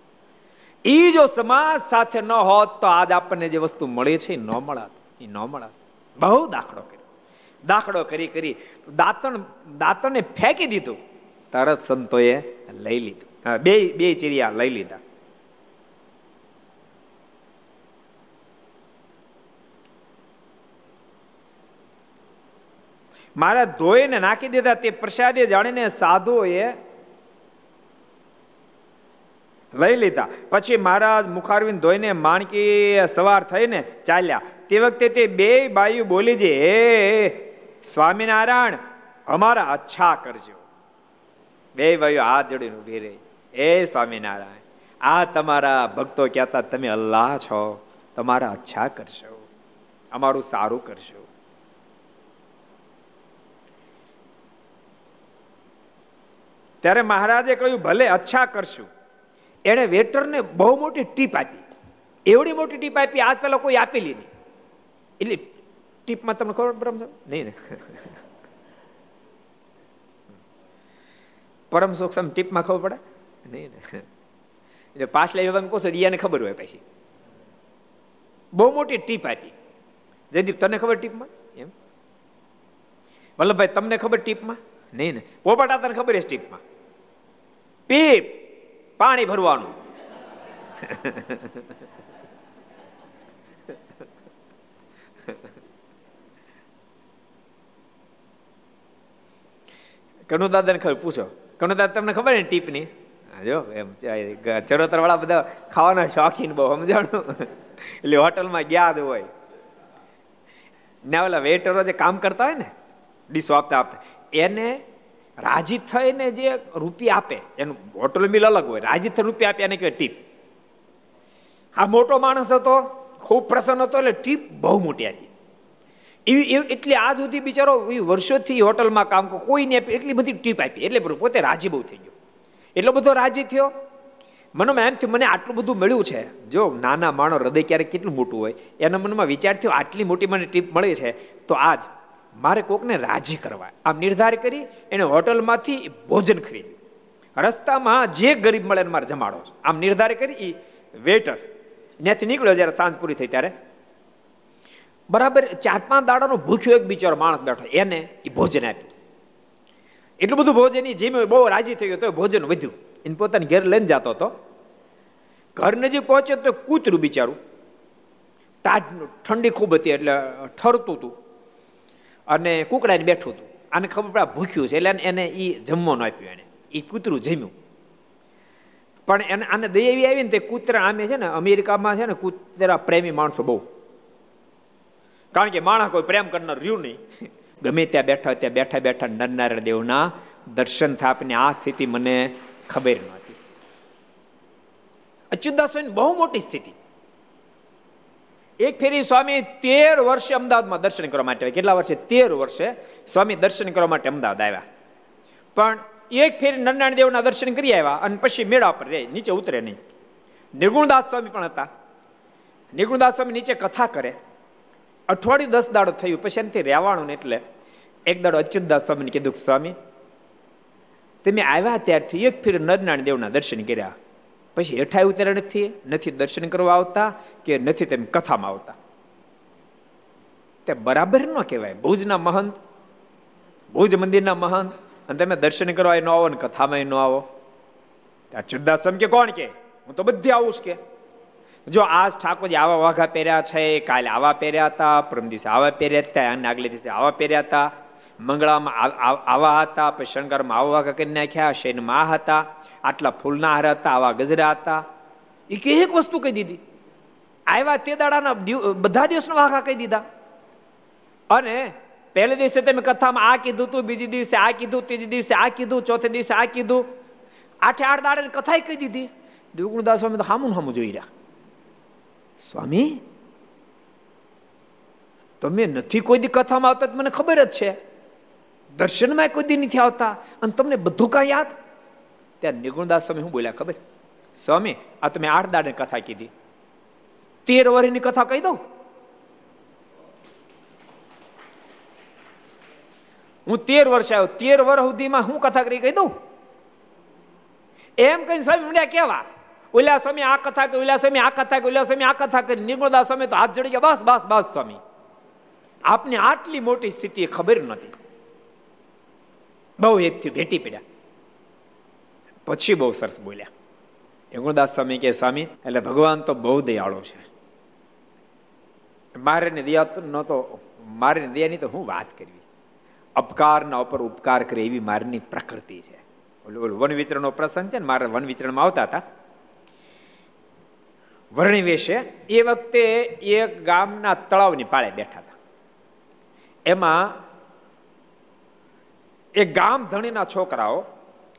એ જો સમાજ સાથે ન હોત તો આજ આપણને જે વસ્તુ મળે છે એ ન મળત એ ન મળત. બહુ દાખલો કર્યો. દાખલો કરી કરી દાંતણ, દાંતણને ફેંકી દીધું. તરત સંતોએ લઈ લીધું. બે બે ચીડિયા લઈ લીધા. મારા ધોઈને નાખી દીધા તે પ્રસાદે જાણીને સાધુઓએ લઈ લીધા. પછી મહારાજ મુખારવીને ધોઈને માણકી સવાર થઈને ચાલ્યા. તે વખતે તે બે બાયુ બોલી છે, હે, સ્વામિનારાયણ, અમારા અચ્છા કરજો. બે ભાઈઓ હાથ જોડીને ઊભી રહી. એ સ્વામિનારાયણ, આ તમારા ભક્તો કહેતા તમે અલ્લાહ છો. તમારા અચ્છા કરશો. અમારું સારું કરશો. ત્યારે મહારાજે કહ્યું, ભલે અચ્છા કરશું. એણે વેટરને બહુ મોટી ટીપ આપી. એવડી મોટી ટીપ આપી, આજ પહેલાં કોઈ આપેલી નહીં. એટલે ટીપમાં તમને ખબર પરમ નહીં ને. પરમ સૂક્ષ્મ ટીપમાં ખબર પડે? નહીં એટલે પાછલા વિભાગ પૂછો એને ખબર હોય પછી. બહુ મોટી ટીપ આપી. જયદીપ, તને ખબર ટીપમાં? એમ? વલ્લભભાઈ, તમને ખબર ટીપમાં? નહીં ને. પોપટા તને ખબર છે ટીપમાં? પીપ પાણી ભરવાનું. કનુ દાદાને ખબર, પૂછો. કનુ દાદા તમને ખબર ને ટીપની? જો, એમ ચરોતર વાળા બધા ખાવાના શોખીન બહુ, સમજાણું? એટલે હોટલમાં ગયા જ હોય. ને ઓલા વેટરો જે કામ કરતા હોય ને ડીશો આપતા આપતા. એને રાજી થઈને જે રૂપિયા આપે, એનું હોટલ મિલ અલગ હોય, રાજી થઈ રૂપિયા આપે એને કહેવાય ટીપ. આ મોટો માણસ હતો, ખૂબ પ્રસન્ન હતો, એટલે ટીપ બહુ મોટી આપી. એવી એટલે આ સુધી બિચારો વર્ષોથી હોટલમાં કામ કોઈને આપી, એટલી બધી ટીપ આપી, એટલે પોતે રાજી બહુ થઈ ગયો. એટલો બધો રાજી થયો. મનમાં એમ થયું, મને આટલું બધું મળ્યું છે, જો નાના માણો હૃદય ક્યારેક કેટલું મોટું હોય, એના મનમાં વિચાર થયો, આટલી મોટી મને ટીપ મળી છે, તો આજ મારે કોકને રાજી કરવા. આમ નિર્ધાર કરી એને હોટલમાંથી ભોજન ખરીદ્યું. રસ્તામાં જે ગરીબ મળે એને મારે જમાડો છે. આમ નિર્ધાર કરી એ વેટર ત્યાંથી નીકળ્યો જ્યારે સાંજ પૂરી થઈ ત્યારે. બરાબર ચાર પાંચ દાડાનો ભૂખ્યો એક બિચારો માણસ બેઠો. એને એ ભોજન આપ્યું. એટલું બધું ભોજન જેમ બહુ રાજી થઈ ગયો તો ભોજન વધ્યું. એને પોતાની ઘેર લઈને જતો હતો. ઘર નજીક પહોંચ્યો તો કૂતરું બિચારું. ટાઢ, ઠંડી ખૂબ હતી એટલે ઠરતું હતું અને કુકડાને બેઠું હતું. આને ખબર પડે ભૂખ્યું છે, એટલે એને એ જમવાનું આપ્યું એને. એ કૂતરું જમ્યું. પણ એને આને દઈ એવી આવી ને તે કૂતરા આમે છે ને, અમેરિકામાં છે ને, કૂતરા પ્રેમી માણસો બહુ. કારણ કે માણસ કોઈ પ્રેમ કરનાર રહ્યું નહીં. ગમે ત્યાં બેઠા ત્યાં બેઠા બેઠા નરનારાયણ દેવના દર્શન થાપની આ સ્થિતિ મને ખબર નહોતી. અચ્યુતદાસ બહુ મોટી સ્થિતિ. એક ફેરી સ્વામી તેર વર્ષે અમદાવાદમાં દર્શન કરવા માટે કેટલા વર્ષે? તેર વર્ષે સ્વામી દર્શન કરવા માટે અમદાવાદ આવ્યા. પણ એક ફેરી નરનારાયણ દેવના દર્શન કરી આવ્યા અને પછી મેળા પર રે નીચે ઉતરે નહીં. નિર્ગુણદાસ સ્વામી પણ હતા. નિર્ગુણદાસ સ્વામી નીચે કથા કરે. અઠવાડિયું દસ દાડો થયું, પછી એનાથી રહેવાનું એટલે એક દાડો અચ્યુતદાસ સ્વામીને કીધું સ્વામી, તમે આવ્યા ત્યારથી એક ફેર નરનારાયણ દેવના દર્શન કર્યા. પછી હેઠા ઉતર્યા નથી નથી દર્શન કરવા આવતા કે નથી તેમ કથામાં આવતા. તે બરાબર ન કહેવાય. ભુજના મહંત, ભુજ મંદિરના મહંત, અને તમે દર્શન કરવા ન આવો ને કથામાં ન આવો. ચુદ્દાસ કે કોણ કે? હું તો બધી આવું છું કે. જો આજ ઠાકોરજી આવા વાઘા પહેર્યા છે, કાલે આવા પહેર્યા હતા, પરમ દિવસે આવા પહેર્યા હતા, અને આગલે દિવસે આવા પહેર્યા હતા મંગળામાં આવા હતા, પછી શણગારમાં આવા કરી નાખ્યા શૈનમાં આ હતા, આટલા ફૂલના હાર હતા, આવા ગજરા હતા. એ કે એક વસ્તુ કહી દીધી. આવ્યા તે દાડાના બધા દિવસના વાઘા કહી દીધા. અને પહેલે દિવસે તમે કથામાં આ કીધું તું, બીજી દિવસે આ કીધું, ત્રીજે દિવસે આ કીધું, ચોથે દિવસે આ કીધું. આઠે આઠ દાડે કથા કહી દીધી. દેવગુણદાસ સ્વામી તો હામું હામું જોઈ રહ્યા. સ્વામી, તમે નથી કોઈ દી કથામાં આવતા મને ખબર જ છે. દર્શનમાં કોઈ દી નથી આવતા? અને તમને બધું કાંઈ યાદ? ત્યાં નિગુણદાસ સ્વામી હું બોલ્યા ખબર? સ્વામી, આ તમે આઠ દાડે કથા કીધી. તેર વર્ષની કથા કહી દઉં? હું તેર વર્ષ આવ્યો. તેર વર્ષ સુધીમાં હું કથા કરી કહી દઉં? એમ કહીને સ્વામી મંડ્યા કેવા ઓલા સ્વામી, આ કથા કરી ઓલા સ્વામી, આ કથા કરી ઓલા સ્વામી, આ કથા કરી. નિર્મળદાસ સ્વામી તો હાથ જોડી ગયા, બસ બસ બસ સ્વામી. આપને આટલી મોટી સ્થિતિ ખબર નથી. બહુ એકથી ભેટી પડ્યા. પછી બહુ સરસ બોલ્યા. ગુણદાસ સ્વામી કે સ્વામી, એટલે ભગવાન તો બહુ દયાળો છે. મારે ને દયા તો મારે દયાની તો હું વાત કરવી. અપકારના ઉપર ઉપકાર કરે એવી મારની પ્રકૃતિ છે. ઓલું વન વિચરણનો પ્રસંગ છે ને, મારે વન વિચરણમાં આવતા હતા. વર્ણી વેશે એ વખતે એક ગામના તળાવની પાળે બેઠા હતા. એમાં એક ગામ ધણીના છોકરાઓ,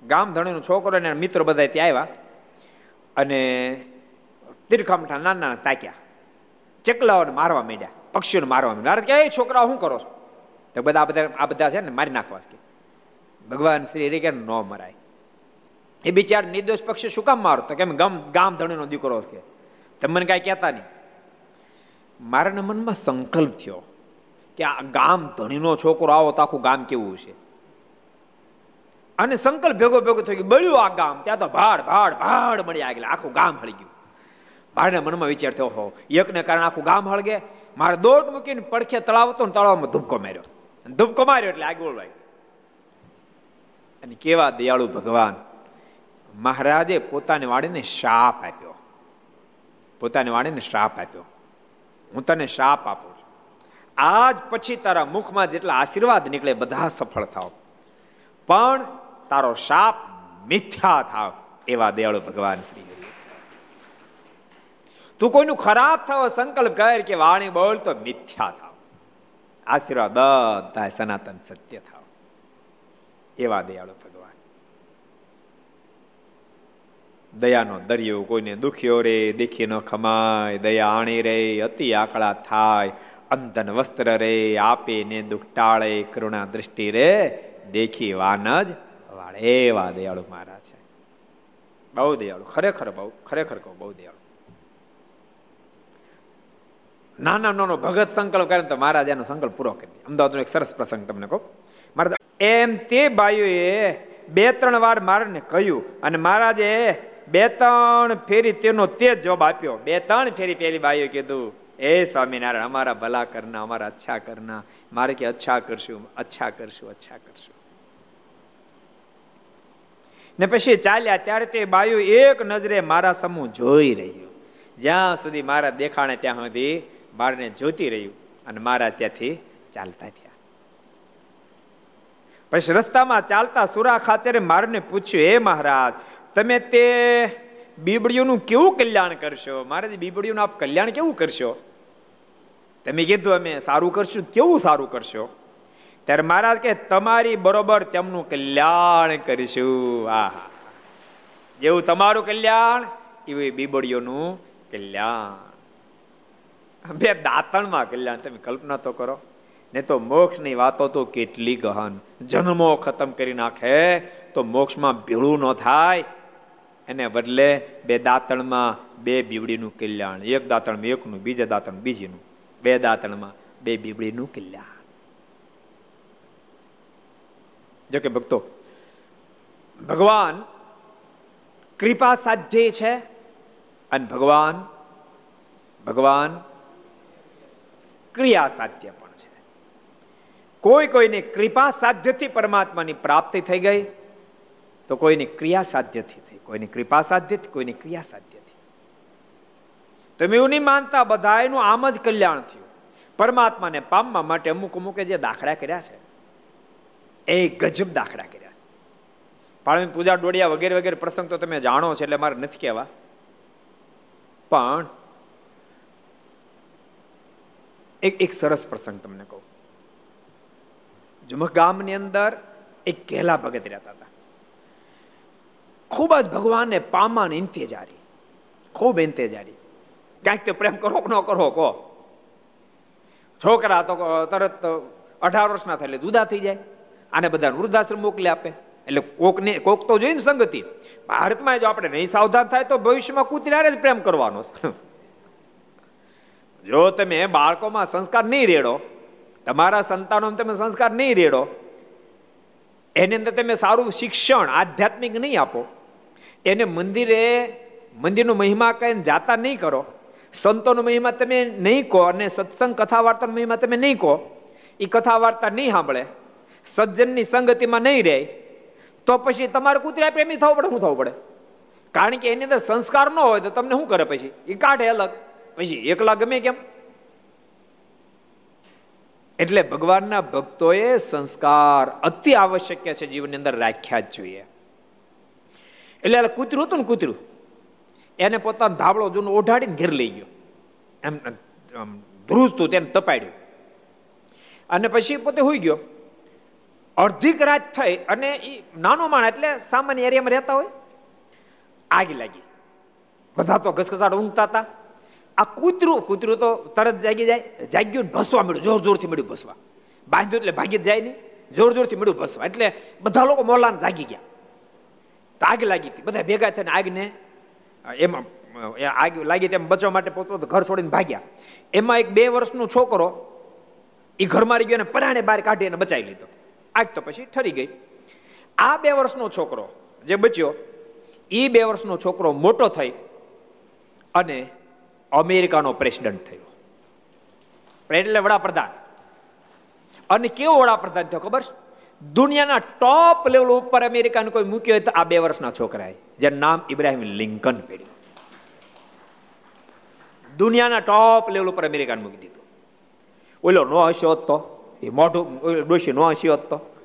ગામ ધણીનો છોકરો અને મિત્રો બધા ત્યાં આવ્યા અને તીરખામઠા નાના નાના તાક્યા. ચકલાઓને મારવા માંડ્યા, પક્ષીઓને મારવા માંડ્યા. કે, એ છોકરાઓ, શું કરો છો? તો બધા બધા, આ બધા છે ને મારી નાખવા કે ભગવાન શ્રી હરિ કે, ન મરાય. એ બિચાર નિર્દોષ પક્ષી શું કામ મારો? તો કેમ ગામ ગામ ધણીનો દીકરો કે તમે મને કાંઈ કહેતા નહીં. મારાના મનમાં સંકલ્પ થયો કે આ ગામ ધણીનો છોકરો, આવો તો આખું ગામ કેવું છે અને સંકલ્પ ભેગો ભેગો થઈ ગયો. બળ્યું આ ગામ. ત્યાં તો ભાડ ભાડ ભાડ મળી આગળ આખું ગામ હળી ગયું. ભાડને મનમાં વિચાર થયો હો એકને કારણે આખું ગામ હળગે મારે દોટ મૂકીને પડખે તળાવ હતો ને તળાવમાં ધૂપકો માર્યો. ધૂપકો માર્યો એટલે આગળ ભાઈ અને કેવા દયાળુ ભગવાન. મહારાજે પોતાની વાણીને શાપ આપ્યો. પોતાની વાણીને શ્રાપ આપ્યો. હું તને શ્રાપ આપું છું. આજ પછી તારા મુખમાં જેટલા આશીર્વાદ નીકળે, બધા સફળ થાવ પણ તારો શાપ મિથ્યા થાવ એવા દયાળુ ભગવાન શ્રી તું કોઈનું ખરાબ થાવ, સંકલ્પ કર કે વાણી બોલ તો મિથ્યા થાવ. આશીર્વાદ બધા સનાતન સત્ય થાવ. એવા દયાળુ ભગવાન. દયાનો દરિયો કોઈને દુખ્યો રે, દેખી ન ખમાય, દયા આણી રે, અતિ આકળા થાય અંતન વસ્ત્ર રે, આપે ને દુઃખ ટાળે કરુણા દ્રષ્ટિ રે, દેખી વાન જ વાળે. એવા દયાળુ મારા છે. બહુ દયાળુ. ખરેખર બહુ, ખરેખર કહું, બહુ દયાળુ. નાના, નાનો ભગત સંકલ્પ કરે તો મહારાજ એનો સંકલ્પ પૂરો કરી દે. અમદાવાદનો એક સરસ પ્રસંગ તમને કહું. મારા એમ તે ભાઈઓએ બે, ત્રણ વાર મારને કહ્યું અને મહારાજે બે, ત્રણ ફેરી તેનો તે જવાબ આપ્યો. બે, ત્રણ ફેરી પેલી બાઈઓ કીધું એ સ્વામિનારાયણ, અમારા ભલા કરના, અમારા અચ્છા કરના. મારે કે અચ્છા કરશું અચ્છા કરશું અચ્છા કરશું. ને પછી ચાલ્યા ત્યારે તે બાયુ એક નજરે મારા સમૂહ જોઈ રહ્યું. જ્યાં સુધી મારા દેખાણે ત્યાં સુધી બાળને જોતી રહ્યું અને મારા ત્યાંથી ચાલતા થયા. પછી રસ્તામાં ચાલતા સુરા ખાતરે મારને પૂછ્યું, હે મહારાજ, તમે તે બીબડીઓનું કેવું કલ્યાણ કરશો? મહારાજ બીબડીઓનું આપ કલ્યાણ કેવું કરશો? તમે કીધું, અમે સારું કરશું કેવું સારું કરશો. ત્યારે મહારાજ કે તમારી બરોબર તેમનું કલ્યાણ કરીશું. આહા. જેવું તમારું કલ્યાણ એવું બીબડીઓનું કલ્યાણ. બે દાંતણમાં કલ્યાણ, તમે કલ્પના તો કરો. ને તો મોક્ષની વાતો તો કેટલી ગહન. જન્મો ખતમ કરી નાખે, તો મોક્ષમાં ભેળું ન થાય. એને બદલે બે દાંતણમાં બે બીબડીનું કલ્યાણ. એક દાંતણમાં એકનું, બીજા દાંતણ બીજીનું. બે દાંતણમાં બે બીબડીનું કલ્યાણ. જો કે ભક્તો, ભગવાન કૃપા સાધ્ય છે અને ભગવાન ભગવાન ક્રિયા સાધ્ય પણ છે. કોઈ કોઈની કૃપા સાધ્યથી પરમાત્માની પ્રાપ્તિ થઈ ગઈ, તો કોઈની ક્રિયા સાધ્યથી થઈ, કોઈની કૃપા સાધ્યથી, કોઈની ક્રિયા સાધ્યથી. તમે એવું નહીં માનતા બધાનું આમ જ કલ્યાણ થયું. પરમાત્માને પામવા માટે અમુક અમુકે જે દાખલા કર્યા છે. એ ગજબ દાખલા કર્યા છે. પૂજા ડોડિયા વગેરે વગેરે પ્રસંગ તો તમે જાણો છો એટલે મારે નથી કહેવા. પણ એક એક સરસ પ્રસંગ તમને કહું. જુમક ગામની અંદર એક કેલા ભગત રહેતા હતા. ખૂબ જ ભગવાનને પામાને ઇંતેજારી. ખૂબ ઇંતેજારી. ક્યાંક તો પ્રેમ કરો કે ન કરો, કહો. છોકરા તો તરત અઢાર વર્ષના થાય એટલે જુદા થઈ જાય. આને બધા વૃદ્ધાશ્રમ મોકલી આપે. એટલે કોકને કોક તો જોઈને સંગતિ. ભારતમાં જો આપણે નહીં સાવધાન થાય તો ભવિષ્યમાં કૂતરારે જ પ્રેમ કરવાનો જો તમે બાળકોમાં સંસ્કાર નહીં રેડો, તમારા સંતાનો તમે સંસ્કાર નહીં રેડો, એની અંદર તમે સારું શિક્ષણ, આધ્યાત્મિક નહીં આપો. એને મંદિરે મંદિરનો મહિમા કહીને જાતા નહીં કરો. સંતોનો મહિમા તમે નહીં કહો અને સત્સંગ કથા વાર્તાનો મહિમા તમે નહીં કહો. એ કથા વાર્તા નહીં સાંભળે. સજ્જનની સંગતિમાં નહીં રહે, તો પછી તમારે કૂતરા પ્રેમી થવું પડે, શું થવું પડે? કારણ કે એની અંદર સંસ્કાર ન હોય તો તમને શું કરે પછી? એ કાઢે અલગ. પછી એકલા ગમે કેમ? એટલે ભગવાનના ભક્તોએ સંસ્કાર અતિ આવશ્યક છે જીવનની અંદર રાખ્યા જ જોઈએ. એટલે કૂતરું હતું ને કૂતરું, એને પોતાનો ધાબળો જૂનો ઓઢાડીને ઘેર લઈ ગયો. એમ ધ્રુજતું, તેને તપાડ્યું. અને પછી પોતે હોઈ ગયો. અડધીક રાત થઈ અને એ નાનો માણ એટલે સામાન્ય એરિયામાં રહેતા હોય, આગ લાગી. બધા તો ઘસઘસાટ ઊંઘતા હતા. આ કૂતરું કૂતરું તો તરત જાગી જાય, જાગ્યું ભસવા મળ્યું, જોર જોરથી મળ્યું ભસવા. બાંધ્યું એટલે ભાગી જ જાય નહીં જોર જોરથી મળ્યું ભસવા. એટલે બધા લોકો મોલાને જાગી ગયા. તો આગ લાગી હતી. બધા ભેગા થઈને આગને, એમાં આગ લાગી તેમ બચવા માટે પોતપોત ઘર છોડીને ભાગ્યા. એમાં એક બે વર્ષનો છોકરો એ ઘરમાં રહી ગયો અને પરાણે બહાર કાઢીને બચાવી લીધો. આગ તો પછી ઠરી ગઈ. આ બે વર્ષનો છોકરો જે બચ્યો એ બે વર્ષનો છોકરો મોટો થઈ અને અમેરિકાનો પ્રેસિડન્ટ થયો. એટલે વડાપ્રધાન. અને કેવો વડાપ્રધાન થયો ખબર? દુનિયાના ટોપ લેવલ ઉપર અમેરિકાને કોઈ મૂક્યો હોય તો આ બે વર્ષના છોકરાએ, જેનું નામ ઇબ્રાહિમ લિંકન પડ્યું દુનિયાના ટોપ લેવલ ઉપર અમેરિકાને મૂકી દીધું. ઓલો નો હશો તો? એ મોઢું ડોશી નો હસ્યો તો.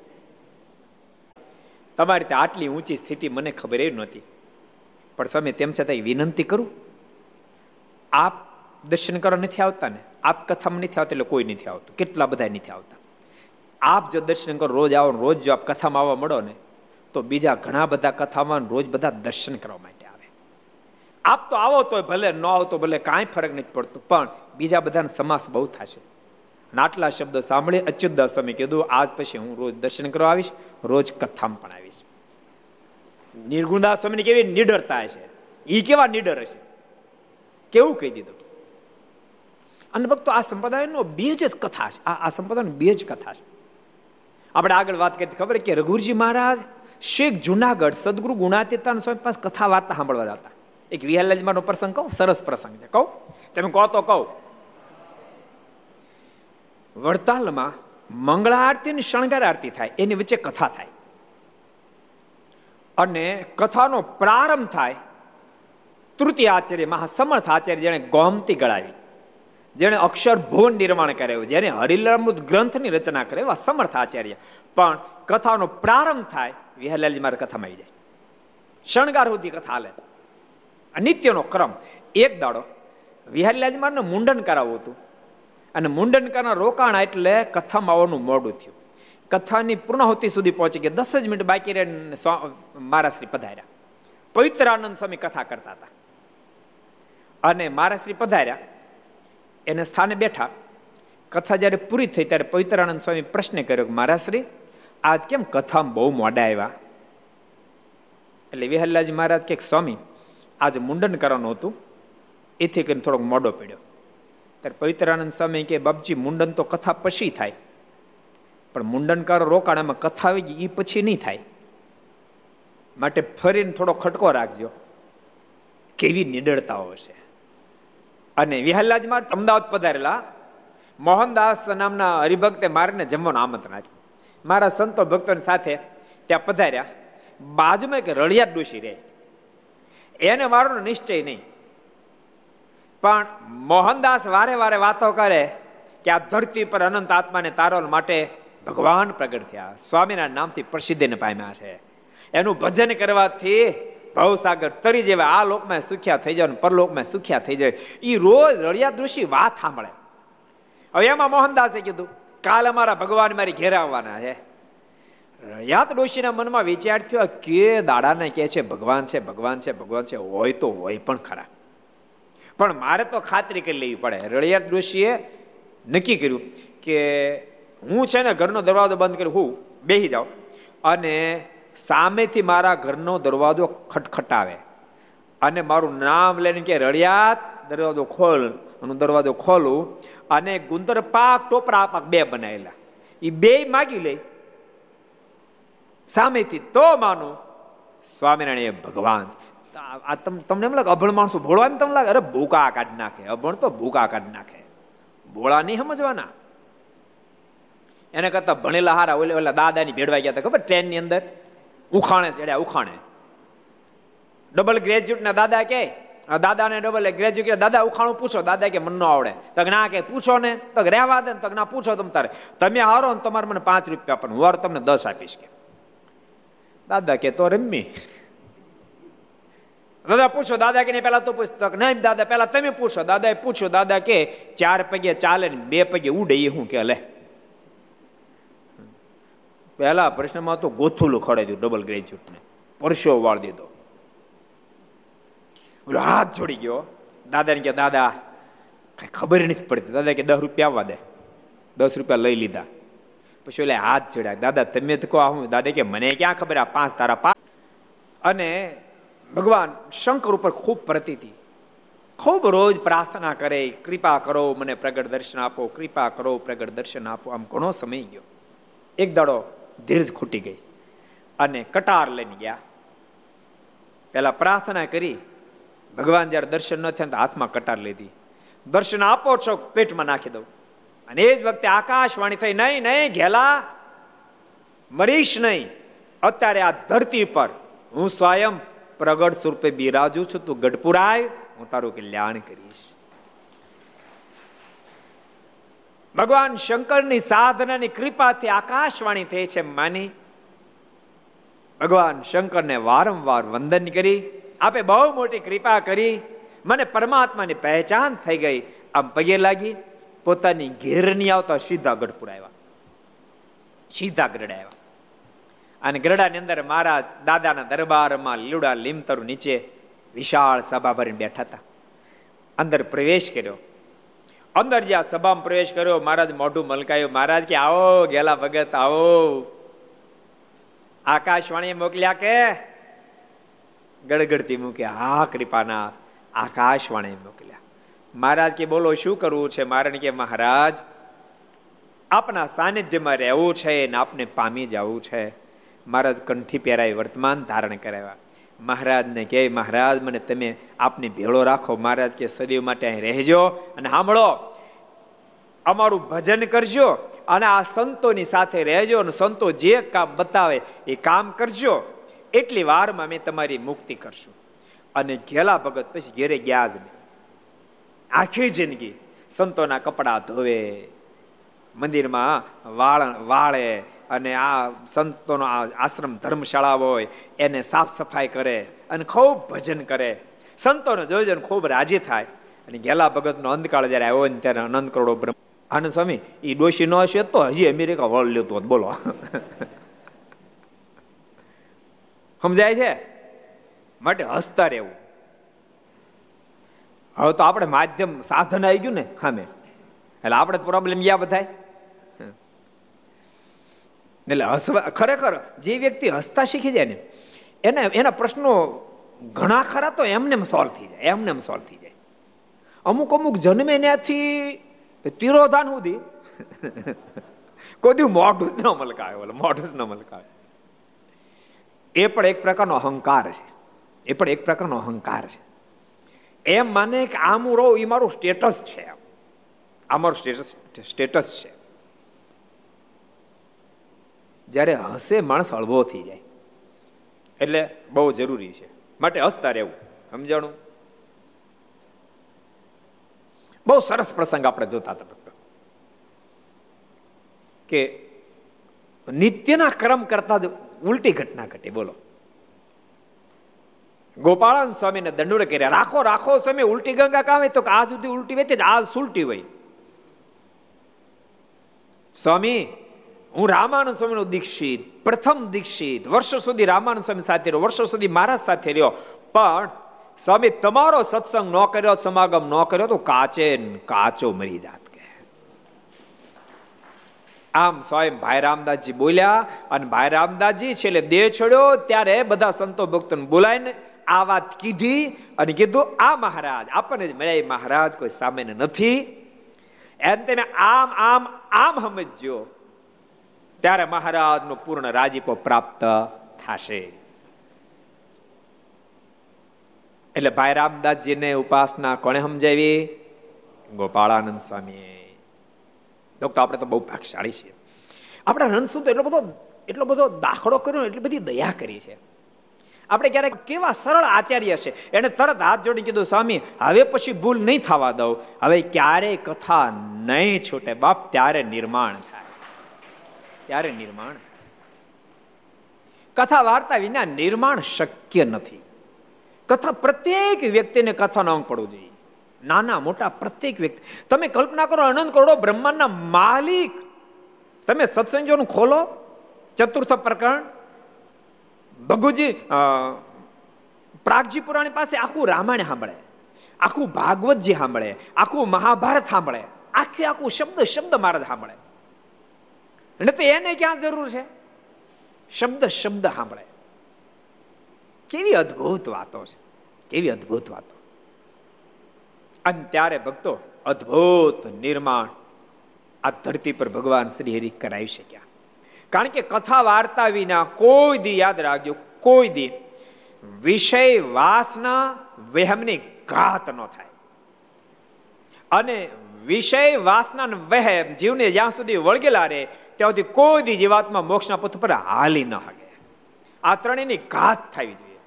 તમારી ત્યાં આટલી ઊંચી સ્થિતિ મને ખબર એ નહોતી. પણ સમય તેમ છતાં વિનંતી કરું. આપ દર્શન કરવા નથી આવતા ને? આપ કથામાં નથી આવતા એટલે કોઈ નથી આવતું. કેટલા બધા નથી આવતા. આપ જો દર્શન કરો, રોજ આવો રોજ જો આપ કથામાં આવવા મળો ને, તો બીજા ઘણા બધા કથામાં રોજ બધા દર્શન કરવા માટે આવે. આપ તો આવો તો ભલે, ન આવો તો ભલે, કાંઈ ફરક નથી પડતો. પણ બીજા બધાને સમાસ બહુ થશે. અને આટલા શબ્દ સાંભળી અચ્યુતદાસ સ્વામી કીધું, આજ પછી હું રોજ દર્શન કરવા આવીશ, રોજ કથામાં પણ આવીશ. નિર્ગુણદાસ સ્વામીની કેવી નિડરતા છે એ કેવા નિડર હશે? કેવું કહી દીધું? અને ભક્તો, આ સંપ્રદાયનો બે જ કથા છે. આ સંપ્રદાયનો બેજ કથા છે. આપણે આગળ વાત કરી, ખબર કે રઘુરજી મહારાજ શેખ જુનાગઢ સદગુરુ ગુણાતીતાન સ્વામી પાસે કથા વાર્તા સાંભળવા જતા. એક વિહલજમાનો પ્રસંગ કહું, સરસ પ્રસંગ છે. કહું? તમે કહો તો કહું. વડતાલમાં મંગળા આરતી અને શણગાર આરતી થાય, એની વચ્ચે કથા થાય. અને કથાનો પ્રારંભ થાય, તૃતીય આચાર્ય મહાસમર્થ આચાર્ય જેણે ગોમતી ગળાવી જેણે અક્ષર ભુવન નિર્માણ કર્યું જેને હરિલમૃત ગ્રંથની રચના કરે, એવા સમર્થ આચાર્ય. પણ કથાનો પ્રારંભ થાય, વિહલાલજી મારા કથામાં આવી જાય. શણગાર સુધી કથા હાલે. નિત્યનો ક્રમ. એક દાડો વિહારીલાલજી મારને મુંડન કરાવવું હતું. અને મુંડનકાના રોકાણ એટલે કથામાં આવવાનું મોડું થયું. કથાની પૂર્ણાહુતિ સુધી પહોંચી ગયા. દસ જ મિનિટ બાકી રહે મહારાશ્રી પધાર્યા. પવિત્ર આનંદ સ્વામી કથા કરતા હતા. અને મહારાશ્રી પધાર્યા. એને સ્થાને બેઠા. કથા જ્યારે પૂરી થઈ ત્યારે પવિત્રાનંદ સ્વામી પ્રશ્ન કર્યો કે મહારાશ્રી આજ કેમ કથામાં બહુ મોડા આવ્યા? એટલે વિહલ્લાજી મહારાજ કે, સ્વામી, આજે મુંડન કરવાનું હતું. એથી કરીને થોડોક મોડો પડ્યો. ત્યારે પવિત્રાનંદ સ્વામી કે બાપજી મુંડન તો કથા પછી થાય પણ મુંડન કરો રોકાણામાં કથા આવી ગઈ એ પછી નહીં થાય માટે ફરીને થોડો ખટકો રાખજો કેવી નિડળતાઓ છે અને વિહલ્લાજમાં અમદાવાદ પધારેલા મોહનદાસ નામના હરિભક્તે મારીને જમવાનું આમંત્રણ આપ્યું મારા સંતો ભક્તોની સાથે ત્યાં પધાર્યા। બાજુમાં એક રળિયાત ડોશી રહે। એને મારો નિશ્ચય નહીં। પણ મોહનદાસ વારે વારે વાતો કરે કે આ ધરતી પર અનંત આત્માને તારવા માટે ભગવાન પ્રગટ થયા. સ્વામીના નામથી પ્રસિદ્ધિને પામ્યા છે. એનું ભજન કરવાથી ભવસાગર તરી જેવા આ લોકમાં સુખ્યા થઈ જાય પરલોકમાં સુખ્યા થઈ જાય. એ રોજ રળિયા ઋષિ વાત સાંભળે. હવે એમાં મોહનદાસે કીધું, કાલ અમારા ભગવાન મારી ઘેર આવવાના છે. રળિયાત ડોશીના મનમાં વિચાર થયો કે દાડાને કે છે, ભગવાન છે ભગવાન છે ભગવાન છે. હોય તો હોય પણ ખરા. પણ મારે તો ખાતરી કરી લેવી પડે. રળિયાત ડોશીએ નક્કી કર્યું કે હું છે ને ઘરનો દરવાજો બંધ કરી હું બેસી જાઉં અને સામેથી મારા ઘરનો દરવાજો ખટખટાવે. અને મારું નામ લઈને કે રળિયાત દરવાજો ખોલ હું દરવાજો ખોલું અને ગુંદર પાક ટોપરા પાક બે બનાવેલા. એ બે માગી લે. સામેથી તો માનું, સ્વામિનારાયણ એ ભગવાન આ તમને એમ લાગે અભણ માણસો ભોળવા એમ તમને લાગે? અરે ભૂકા કાઢી નાખે. અભણ તો ભૂકા કાઢી નાખે. ભોળા નહીં સમજવાના. એને કરતા ભણેલા હારા ઓલે ઓલા દાદાની ભેળવા ગયા હતા ખબર? ટ્રેનની અંદર. ઉખાણે ચડ્યા ઉખાણે. ડબલ ગ્રેજ્યુએટના દાદા કે દાદાને ડબલ ગ્રેજ્યુએટ દાદા, ઉખાણું પૂછો. દાદા કે, મન ન આવડે. તો ના, કે, પૂછો ને. તો રહેવા દે તો ના, પૂછો તમ તારે. તમે હારો ને, તમારે મને પાંચ રૂપિયા પણ હું તમને દસ આપીશ કે. દાદા કે, તો રમી. દાદા, પૂછો દાદા કે નહીં પેલા તો પૂછતો નહીં, દાદા પેલા તમે પૂછો. દાદાએ પૂછો દાદા કે ચાર પગે ચાલે ને બે પગે ઉડે, એ હું કે લે? પહેલા પ્રશ્નમાં તો ગોથુલું ખડે દીધું ડબલ ગ્રેજ્યુએટને પરસો વાળ દીધો. બોલો હાથ જોડી ગયો. દાદાને કે, દાદા, કઈ ખબર નથી પડતી. દાદા કે, દસ રૂપિયા આવવા દે. દસ રૂપિયા લઈ લીધા. પછી એટલે હાથ જોડ્યા દાદા, તમે તો કહો, હું દાદા કે, મને ક્યાં ખબર આ પાંચ તારા પાંચ અને ભગવાન શંકર ઉપર ખૂબ પ્રતીતિ ખૂબ રોજ પ્રાર્થના કરે, કૃપા કરો મને પ્રગટ દર્શન આપો, કૃપા કરો પ્રગટ દર્શન આપો. આમ ઘણો સમય ગયો. એક દાડો ધીરજ ખૂટી ગઈ અને કટાર લઈને ગયા. પેલા પ્રાર્થના કરી, ભગવાન જયારે દર્શન ન થયા તો હાથમાં કટાર લીધી. દર્શન આપો છો, પેટમાં નાખી દઉં. અને એ જ વખતે આકાશવાણી થઈ, નહીં નહીં, ઘેલા, મરીશ નહીં. અત્યારે આ ધરતી પર હું સ્વયં પ્રગટ સ્વરૂપે બિરાજુ છું, તું ગઢપુરાય હું તારું કલ્યાણ કરીશ. ભગવાન શંકરની સાધનાની કૃપાથી આકાશવાણી થઈ છે માની. ભગવાન શંકરને વારંવાર વંદન કરી, આપે બહુ મોટી કૃપા કરી, મને પરમાત્માની પહેચાન થઈ ગઈ, આમ પગે લાગી, પોતાની ઘેર નહીં આવતા સીધા ગઢપુર આવ્યા. સીધા ગઢ આવ્યા. અને ગરડાની અંદર મારા દાદાના દરબારમાં લીલુડા લીમતરુ નીચે વિશાળ સભા ભરીને બેઠા હતા. અંદર પ્રવેશ કર્યો. અંદર જ્યાં સભામાં પ્રવેશ કર્યો, મહારાજ મોઢું મલકાયું, મહારાજ કે આવો, ગેલા ભગત, આવો. આકાશવાણીએ મોકલ્યા કે? ગડગડતી મૂકે, હા, કૃપાના. આકાશવાણી મોકલ્યા. મહારાજ કે, બોલો, શું કરવું છે? મારણ કે, મહારાજ, આપના સાનિધ્યમાં રહેવું છે ને આપને પામી જવું છે. મહારાજ કંઠી પહેરાવી વર્તમાન ધારણ કરાવ્યા. મહારાજને કહે, મહારાજ, મને તમે આપની ભેળો રાખો. મહારાજ કે સદીવ માટે અહીં રહેજો અને સાંભળો. અમારું ભજન કરજો અને આ સંતોની સાથે રહેજો અને સંતો જે કામ બતાવે એ કામ કરજો. એટલી વારમાં અમે તમારી મુક્તિ કરશું. અને ઘેલા ભગત પછી ઘેરે ગયા જ નહીં. આખી જિંદગી સંતોના કપડાં ધોવે, મંદિરમાં વાળ વાળે અને આ સંતોનો આ આશ્રમ ધર્મશાળા હોય, એને સાફ સફાઈ કરે અને ખૂબ ભજન કરે. સંતોને જોઈ ખૂબ રાજી થાય. અને ગેલા ભગતનો અંધકાળ જ્યારે આવ્યો ને ત્યારે અનંત કરોડો બ્રહ્મ આનંદ સ્વામી એ ડોશી ન હશે તો હજી અમેરિકા વળ લેતો બોલો. સમજાય છે? માટે હસતા રહેવું. હવે તો આપણે માધ્યમ સાધન આવી ગયું ને સામે. એટલે આપણે પ્રોબ્લેમ યા બધાય? એટલે હસવા ખરેખર જે વ્યક્તિ હસતા શીખી જાય ને, એને, એના પ્રશ્નો ઘણા ખરા તો એમને સોલ્વ થઈ જાય, એમને સોલ્વ થઈ જાય. અમુક અમુક જન્મે ત્યાંથી તિરોધાન સુધી કોઈ દી મોઢું જ ન મલકાવે બોલે મોઢું જ ન મલકાવે. એ પણ એક પ્રકારનો અહંકાર છે, એ પણ એક પ્રકારનો અહંકાર છે. એમ માને કે આમ હું રહું એ મારું સ્ટેટસ છે આ મારું સ્ટેટસ સ્ટેટસ છે. જ્યારે હસે માણસ હળવો થઈ જાય. એટલે બહુ જરૂરી છે. માટે હસતા રહેવું. સમજાણું? બહુ સરસ પ્રસંગ આપણે જોતા હતા ભક્તો. કે નિત્યના ક્રમ કરતા જ ઉલટી ઘટના ઘટી. બોલો. ગોપાળન સ્વામીને દંડોળ કર્યા, રાખો રાખો સ્વામી, ઉલટી ગંગા કામે. તો આ સુધી ઉલટી વેચે આ સુલટી હોય. સ્વામી હું રામાનંદ સ્વામીનો દીક્ષિત, પ્રથમ દીક્ષિત, વર્ષો સુધી રામાનંદ સ્વામી સાથે રહ્યો, વર્ષો સુધી મહારાજ સાથે રહ્યો. પણ સ્વામી, તમારો સત્સંગ ન કર્યો, સમાગમ ન કર્યો, તો કાચે કાચો મરી જાત કે. આમ સ્વયં ભાઈ રામદાસજી બોલ્યા, અને ભાઈ રામદાસજી છેલ્લે દેહ છોડ્યો, ત્યારે બધા સંતો ભક્તોને બોલાવીને આ વાત કીધી અને કીધું, આ મહારાજ, આપણને જ મળ્યા મહારાજ, કોઈ સામેને નથી. એમ તમે આમ આમ આમ સમજજો ત્યારે મહારાજનો પૂર્ણ રાજીપો પ્રાપ્ત થશે. એટલે ભાઈ રામદાસજીને ઉપાસના કોણે સમજાવી? ગોપાળાનંદ સ્વામી ડોક્ટર, આપણે તો બહુ ભાગશાળી છીએ. આપણા રણસુ તો એટલો બધો એટલો બધો દાખલો કર્યો, એટલી બધી દયા કરી છે. આપણે ક્યારેક કેવા સરળ આચાર્ય છે. એને તરત હાથ જોડી કીધું, સ્વામી, હવે પછી ભૂલ નહીં થવા દઉં. હવે ક્યારેય કથા નહીં છૂટે બાપ, ત્યારે નિર્માણ થાય. ત્યારે નિર્માણ. કથા વાર્તા વિના નિર્માણ શક્ય નથી. કથા પ્રત્યેક વ્યક્તિને કથા અંગ પડવું જોઈએ. નાના, મોટા પ્રત્યેક વ્યક્તિ. તમે કલ્પના કરો અનંત કરોડો બ્રહ્માંડના માલિક. તમે સત્સંગોનું ખોલો, ચતુર્થ પ્રકરણ, ભગુજી પ્રાગજી પુરાણી પાસે આખું રામાયણ સાંભળે. આખું ભાગવતજી સાંભળે, આખું મહાભારત સાંભળે. આખે આખું શબ્દ શબ્દ મારા સાંભળે. એટલે તો એને ક્યાં જરૂર છે? શબ્દ શબ્દ સાંભળે. કેવી અદ્ભુત વાતો છે. કેવી અદ્ભુત વાતો. અને ત્યારે ભક્તો અદ્ભુત નિર્માણ આ ધરતી પર ભગવાન શ્રી હરિ કરાવી શક્યા. કારણ કે કથા વાર્તા વિના કોઈ દી યાદ રાખજો, કોઈ દી વિષય વાસના વહેમની ઘાત ન થાય. અને વિષય વાસના વહેમ જીવને જ્યાં સુધી વળગેલા રહે ત્યાં સુધી કોઈ દી જીવાત્મા મોક્ષના પથ પર હાલી ન શકે આ ત્રણેયની ઘાત થવી જોઈએ.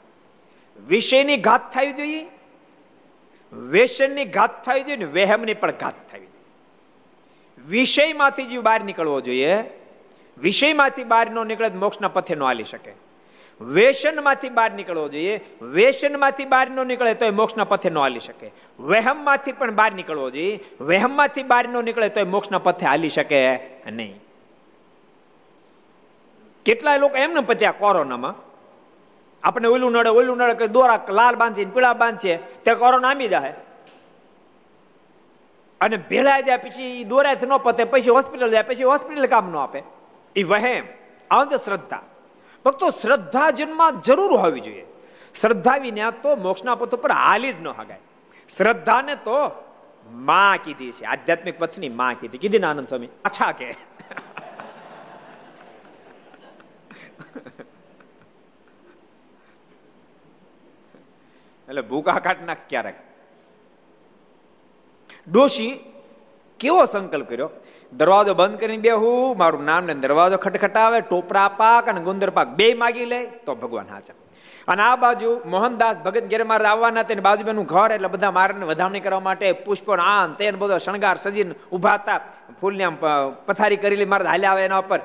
વિષયની ઘાત થવી જોઈએ વેસનની ઘાત થવી જોઈએ ને વહેમની પણ ઘાત થવી જોઈએ. વિષયમાંથી જીવ બહાર નીકળવો જોઈએ, વિષયમાંથી બહાર ન નીકળે મોક્ષના પથે ન હાલી શકે. વેસનમાંથી બહાર નીકળવો જોઈએ વેસનમાંથી બહાર ન નીકળે તો મોક્ષના પથે ન હાલી શકે. વહેમમાંથી પણ બહાર નીકળવો જોઈએ, વહેમમાંથી બહાર ન નીકળે તો મોક્ષના પથે હાલી શકે નહીં. કેટલાય લોકો એમને પત્યા કોરોનામાં. આપણે ઓલું નડે ઓલું નડે દોરા લાલ બાંધીને પીળા બાંધશે, તે કોરોના આમી જાય અને ભેળા જાય પછી દોરાથી ન પતે, પછી હોસ્પિટલ જાય, પછી હોસ્પિટલ કામ ન આપે. એ વહેમ, અંધશ્રદ્ધા. ફક્ત શ્રદ્ધા જન્મમાં જરૂર હોવી જોઈએ. શ્રદ્ધા વિના તો મોક્ષના પથ ઉપર હાલી જ ન હગાય. શ્રદ્ધાને તો માં કીધી છે, આધ્યાત્મિક પથની માં કીધી. કીધી આનંદ સ્વામી? અચ્છા કે. એટલે ભૂકા કાઢ નાખ ક્યારેક. ડોશી કેવો સંકલ્પ કર્યો? દરવાજો બંધ કરીને બેહું, મારું નામ ને દરવાજો ખટખટાવે, ટોપરા પાક અને ગુંદર પાક બે માગી લે, તો ભગવાન હાચા. અને આ બાજુ મોહનદાસ ભગત ઘેર મારે આવવાના તેને બાજુનું ઘર, એટલે બધા મારને વધામણી કરવા માટે પુષ્પો આન તેન બધો શણગાર સજીને ઊભા હતા, ફૂલની આમ પથારી કરેલી, મારે હાલ્યા આવે એના ઉપર.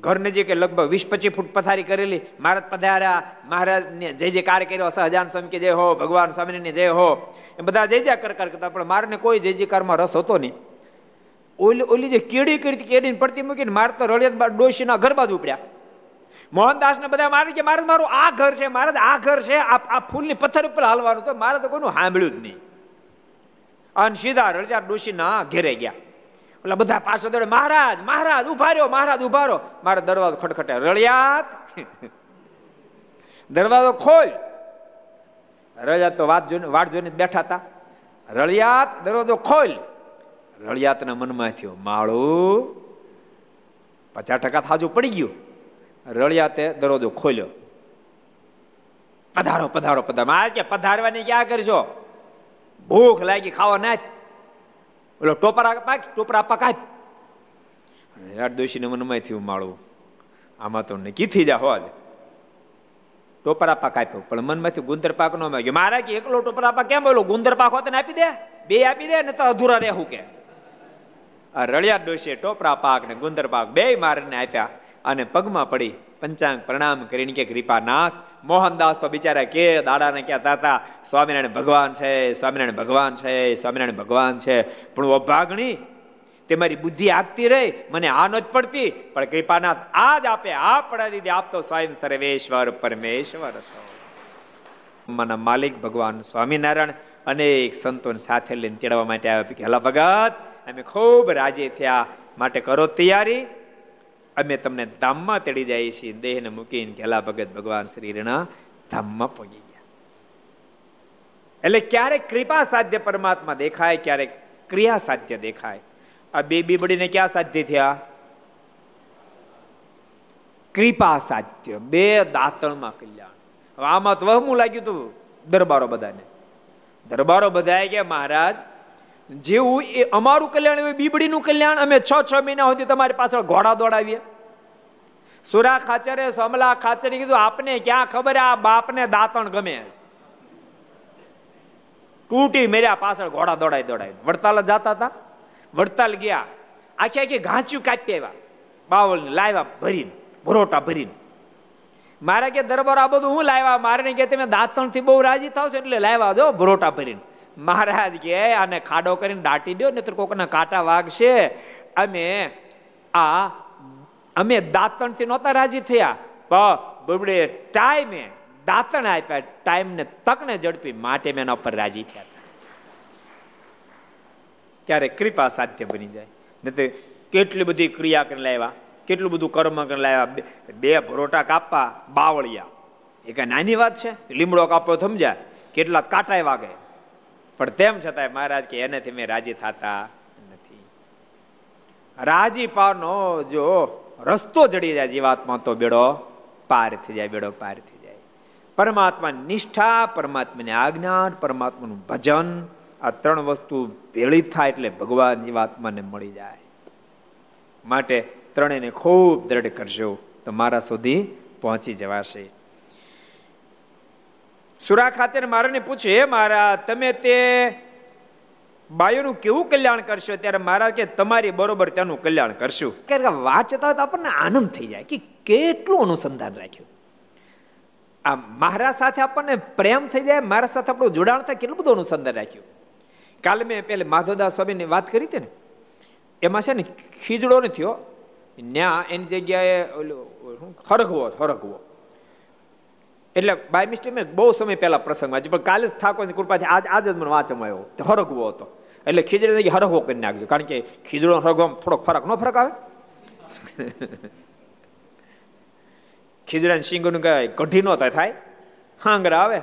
ઘર નજીક લગભગ વીસ પચીસ ફૂટ પથારી કરેલી. મહારાજ પધાર્યા. મહારાજને જય જયકાર કર્યો સહજાન સ્વામી કે જય હો, ભગવાન સ્વામિની જય હો. એ બધા જય જય કર કરતા, પણ મારને કોઈ જય જયકારમાં રસ હતો નહીં. ઓલી ઓલી જે કેડી કરી કેડીને પડતી મૂકીને માર તો રળિયાત ડોશીના ઘર બાજુ ઉપડ્યા. મોહનદાસ ને બધા મારે કે મારે મારું આ ઘર છે, મારે આ ઘર છે, આ ફૂલની પથ્થર ઉપર હાલવાનું તો મારે તો કોઈનું સાંભળ્યું જ નહીં. અને સીધા રળિયાત ડોશીના ઘેરે ગયા. એટલે બધા પાછો દોડે, મહારાજ મહારાજ ઊભા રહ્યો મહારાજ ઊભા રહ્યો મારો દરવાજો ખટખટે, રળિયાત. દરવાજો ખોલ. રળિયાત તો વાત જોઈને વાટ જોઈને બેઠા હતા. રળિયાત, દરવાજો ખોલ. રળિયાતના મનમાં થયો, માળું પચાસ ટકા થાજુ પડી ગયું. રળિયાતે દરવાજો ખોલ્યો. પધારો પધારો પધારો. મારે કે પધારવાની ક્યાં કરશો? ભૂખ લાગી, ખાવા નાખ ઓલો ટોપરા પાક ટોપરા પકાય યાર દોશીને મનમાં થયું માળું આમાં તો નક્કી થઈ જા હોજ ટોપરા પાક આપ્યો પણ મનમાંથી ગુંદર પાક નો માગ્યો. મારા કે એકલો ટોપરા પાક કેમ બોલો? ગુંદર પાક હોત આપી દે? બે આપી દે ને તો અધૂરા રહેવું કે. આ રળિયા ડોશીએ ટોપરા પાક ને ગુંદર પાક બે મારને આપ્યા અને પગમાં પડી. પંચાંગ પ્રણામ કરીને કે કૃપાનાથ. મોહનદાસ તો બિચારા કે દાડાને કહેતા હતા સ્વામિનારાયણ ભગવાન છે, સ્વામિનારાયણ ભગવાન છે, સ્વામિનારાયણ ભગવાન છે. પણ અભાગણી તે મારી બુદ્ધિ આગતી રહી, મને આ જ પડતી. પણ કૃપાનાથ આ જ આપે પડા દીધી. આપતો સ્વયં સર્વેશ્વર પરમેશ્વર મના માલિક ભગવાન સ્વામિનારાયણ અનેક સંતોને સાથે લઈને તેડવા માટે આવ્યા. કે હલા ભગત, અમે ખૂબ રાજી થયા. માટે કરો તૈયારી. અમે તમને ધામમાં તેડી જાય છીએ. દેહને મૂકીને ઘેલા ભગત ભગવાન શ્રીના ધામમાં પહોંચી ગયા. એટલે ક્યારેક કૃપા સાધ્ય પરમાત્મા દેખાય, ક્યારેક ક્રિયા સાધ્ય દેખાય. આ બે બીબડીને ક્યાં સાધ્ય થયા? કૃપા સાધ્ય. બે દાંતણમાં કલ્યાણ. હવે આમાં તો વહમું લાગ્યું તું દરબારો બધાને. દરબારો બધાએ કે, મહારાજ, જેવું એ અમારું કલ્યાણ, એવું બીબડીનું કલ્યાણ, અમે છ છ મહિના સુધી તમારી પાછળ ઘોડા દોડાવીએ. સુરા ખાચરે, સોમલા ખાચરે કીધું, આપને ક્યાં ખબર આ બાપને દાંતણ ગમે તૂટી મેર્યા પાછળ ઘોડા દોડાઈ દોડાઈ. વડતાલ જતા હતા. વડતાલ ગયા. આખી આખી ઘાંચ્યું કાપી આવ્યા બાવલ લાવ્યા ભરીને, ભરોટા ભરીને. મારે કે દરબાર આ બધું હું લાવ્યા? મારે કે તમે દાંતણથી બહુ રાજી થાવ એટલે લાવ્યા દો ભરોટા ભરીને. મહારાજ કે, આને ખાડો કરીને દાટી દો ને તો કોકના કાંટા વાગશે. અમે આ અમે દાંતણથી નહોતા રાજી થયા. બબડે ટાઈમે દાંતણ આપ્યા. ટાઈમ ને તકને ઝડપી માટે મેં એના ઉપર રાજી થયા ત્યારે કૃપા સાધ્ય બની જાય. નહીં કેટલી બધી ક્રિયા કરી લાવ્યા, કેટલું બધું કર્મ કરી લાવ્યા. બે ભરોટા કાપવા બાવળિયા. એ કઈ નાની વાત છે? લીમડો કાપો સમજ્યા? કેટલા કાંટાય વાગે પણ તેમ છતાંય મહારાજ કે એનેથી મેં રાજી થતા નથી. રાજી પાનો જો રસ્તો જડી જાય, જીવાત્મા તો બેડો પાર થઈ જાય, બેડો પાર થઈ જાય. પરમાત્મા નિષ્ઠા, પરમાત્માની આજ્ઞા, પરમાત્માનું ભજન, આ ત્રણ વસ્તુ ભેળી થાય એટલે ભગવાન જીવાત્માને મળી જાય. માટે ત્રણેયને ખૂબ દ્રઢ કરજો, તો મારા સુધી પહોંચી જવાશે. સુરા ખાતે મારાને પૂછે હે મારા તમે તે બાયોનું કેવું કલ્યાણ કરશો ત્યારે મારા કે તમારી બરોબર તેનું કલ્યાણ કરશું. કે વાંચતા તો આપણને આનંદ થઈ જાય કે કેટલું અનુસંધાન રાખ્યું. આ મહારાજ સાથે આપણને પ્રેમ થઈ જાય મારા સાથે આપણું જોડાણ થાય, કેટલું બધું અનુસંધાન રાખ્યું. કાલે મેં પેલે માધવદાસ સ્વામીની વાત કરી હતી ને, એમાં છે ને ખીજડો ને થયો. ન્યા એની જગ્યાએ હરગવો હરગવો એટલે બાય મિસ્ટેક મેં બહુ સમય પહેલા પ્રસંગ વાંચ્યો, પણ કાલે જ ઠાકોરની કૃપાથી આજ આજ જ મને વાંચવામાં આવ્યો હરગવો હતો. એટલે ખીજડી જગ્યાએ હરગવો કરી નાખજો. કારણ કે ખીજડો હરગવામાં થોડોક ફરક નો ફરક આવે. ખીજડા સિંગનું કહેવાય કઢી નો થાય હાંગરા આવે?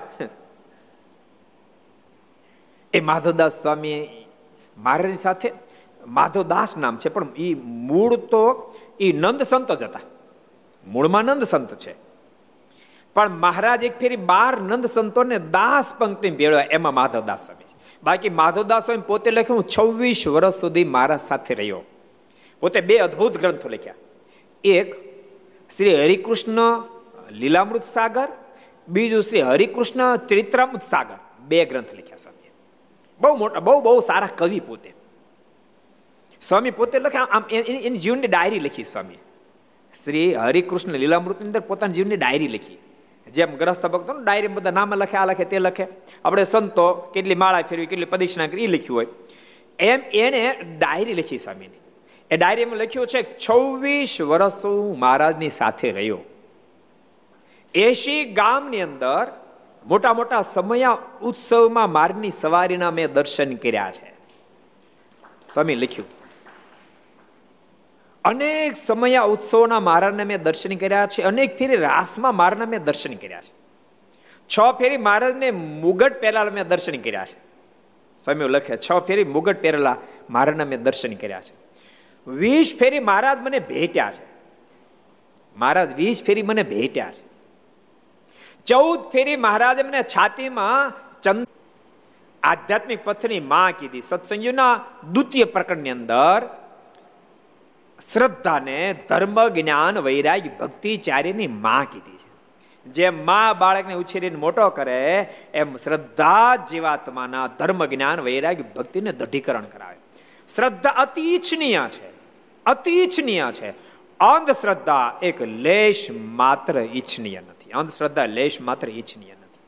એ માધવદાસ સ્વામી મારી સાથે, માધવદાસ નામ છે, પણ એ મૂળ તો એ નંદ સંત જ હતા. મૂળમાં નંદ સંત છે. પણ મહારાજ એક ફેરી બાર નંદ સંતોને દાસ પંક્તિ ભેળવા એમાં માધવદાસ સ્વામી. બાકી માધવદાસ સ્વામી પોતે લખ્યું છવ્વીસ વર્ષ સુધી મારા સાથે રહ્યો. પોતે બે અદ્ભુત ગ્રંથો લખ્યા. એક, શ્રી હરિકૃષ્ણ લીલામૃત સાગર, બીજું શ્રી હરિકૃષ્ણ ચરિત્રામૃત સાગર. બે ગ્રંથ લખ્યા સ્વામી બહુ મોટા, બહુ બહુ સારા કવિ પોતે. સ્વામી પોતે લખ્યા, આમ એની જીવનની ડાયરી લખી સ્વામી શ્રી હરિકૃષ્ણ લીલામૃતની અંદર પોતાની જીવનની ડાયરી લખી. જેમ ગ્રસ્ત ભક્તો ડાયરી બધા નામ લખે, આ લખે, તે લખે. આપણે સંતો કેટલી માળા ફેરવી, કેટલી પ્રદક્ષિણા કરી એ લખ્યું હોય. એમ એણે ડાયરી લખી સ્વામીની એ ડાયરીમાં લખ્યું છે, છવ્વીસ વર્ષ હું મહારાજની સાથે રહ્યો. એશી ગામની અંદર મોટા મોટા સમયા ઉત્સવમાં મારની સવારીના મેં દર્શન કર્યા છે. સ્વામી લખ્યું. અનેક સમયા ઉત્સવોના મારાને મેં દર્શન કર્યા છે, અનેક ફેરી રાસમાં મારના મેં દર્શન કર્યા છે. છ ફેરી મહારાજને મુગટ પહેલા મેં દર્શન કર્યા છે. સ્વામી લખે, છ ફેરી મુગટ પહેરેલા મારાના મેં દર્શન કર્યા છે. વીસ ફેરી મહારાજ મને ભેટ્યા છે. મહારાજ વીસ ફેરી મને ભેટ્યા છે. ચૌદ ફેરી મહારાજે મને છાતીમાં ચંદ આધ્યાત્મિક પથની માં કીધી. સત્સંગીના દ્વિતીય પ્રકરણની અંદર શ્રદ્ધાને ધર્મ, જ્ઞાન, વૈરાગ્ય, ભક્તિ ચાર્યની માં કીધી છે. જેમ મા બાળકને ઉછેરીને મોટો કરે, એમ શ્રદ્ધા જીવાત્માના ધર્મ, જ્ઞાન, વૈરાગ્ય, ભક્તિને દઢીકરણ કરાવે. શ્રદ્ધા અતિ ઈચ્છનીય છે. અતિ ઈચ્છનીય છે. અંધશ્રદ્ધા એક લેશ માત્ર ઈચ્છનીય નથી. અંધશ્રદ્ધા લેશ માત્ર ઈચ્છનીય નથી.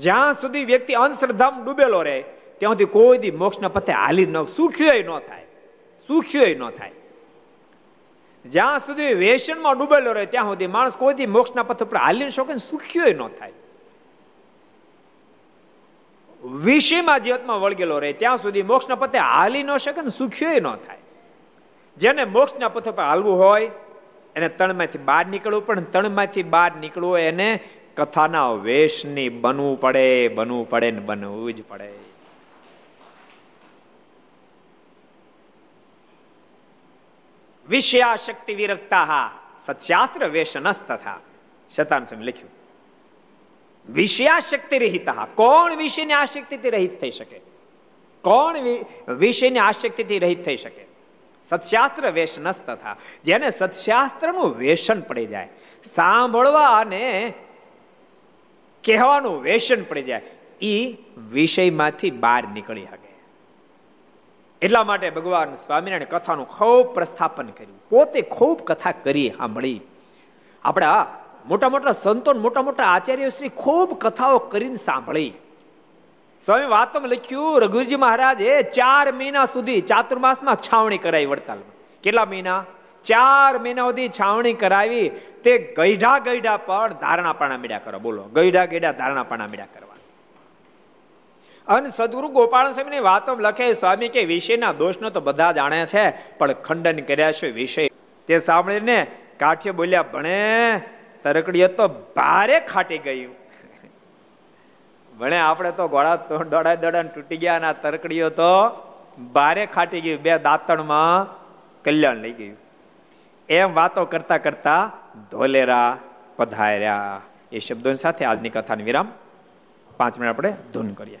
જ્યાં સુધી વ્યક્તિ અંધશ્રદ્ધામાં ડૂબેલો રહે, ત્યાં સુધી કોઈ દી મોક્ષના પથે હાલી ન સુખ્યો ન થાય. સુખ્યો ન થાય. જ્યાં સુધી વેસનમાં ડૂબેલો રહે, ત્યાં સુધી માણસ કોઈથી મોક્ષના પથ ઉપર હાલી શકે ને સુખ્યોય ન થાય. વિષયમાં જીવતમાં વળગેલો રહે, ત્યાં સુધી મોક્ષના પથે હાલી ન શકે ને સુખ્યોય ન થાય. જેને મોક્ષના પથ પર હાલવું હોય, એને તણમાંથી બહાર નીકળવું પણ તણમાંથી બહાર નીકળવું એને કથાના વેશની બનવું પડે બનવું પડે ને બનવું જ પડે. વિષયાશક્તિ વિરક્તા સત્શાસ્ત્ર વેશનસ તથા શતાન સ્વામી લખ્યું વિષયાશક્તિ રહિત કોણ વિષયની આશક્તિથી રહિત થઈ શકે કોણ વિષયની આશક્તિથી રહિત થઈ શકે સત્શાસ્ત્ર વેશનસ તથા જેને સત્શાસ્ત્રનું વેસન પડી જાય સાંભળવા અને કહેવાનું વેસન પડી જાય એ વિષયમાંથી બહાર નીકળી શકે એટલા માટે ભગવાન સ્વામિનારાયણ કથાનું ખૂબ પ્રસ્થાપન કર્યું. પોતે ખૂબ કથા કરી સાંભળી. આપણા મોટા મોટા સંતો મોટા મોટા આચાર્ય શ્રી ખૂબ કથાઓ કરીને સાંભળી. સ્વામી વાતમાં લખ્યું, રઘુજી મહારાજે, ચાર મહિના સુધી ચાતુર્માસમાં છાવણી કરાવી વડતાલમાં. કેટલા મહિના? ચાર મહિના સુધી છાવણી કરાવી. તે ગઈઢા ગઈઢા પણ ધારણા પાણા મીડા કરો. બોલો ગઈઢા ગઈઢા ધારણા પાણા મીડા કરવા અને સદગુરુ ગોપાલ સ્વામીની વાતો લખે સ્વામી કે વિષયના દોષનો તો બધા જાણે છે, પણ ખંડન કર્યા છે વિષય. તે સાંભળીને કાઠીએ બોલ્યા, ભણે તરકડીએ તો ભારે ખાટી ગયું. ભણે, આપણે તો ઘોડા દોડા દોડા તૂટી ગયા ના તરકડીઓ તો ભારે ખાટી ગયું, બે દાંતણમાં કલ્યાણ લઈ ગયું. એમ વાતો કરતા કરતા ધોલેરા પધાર્યા. એ શબ્દોની સાથે આજની કથાનો વિરામ. પાંચ મિનિટ આપણે ધૂન કરીએ.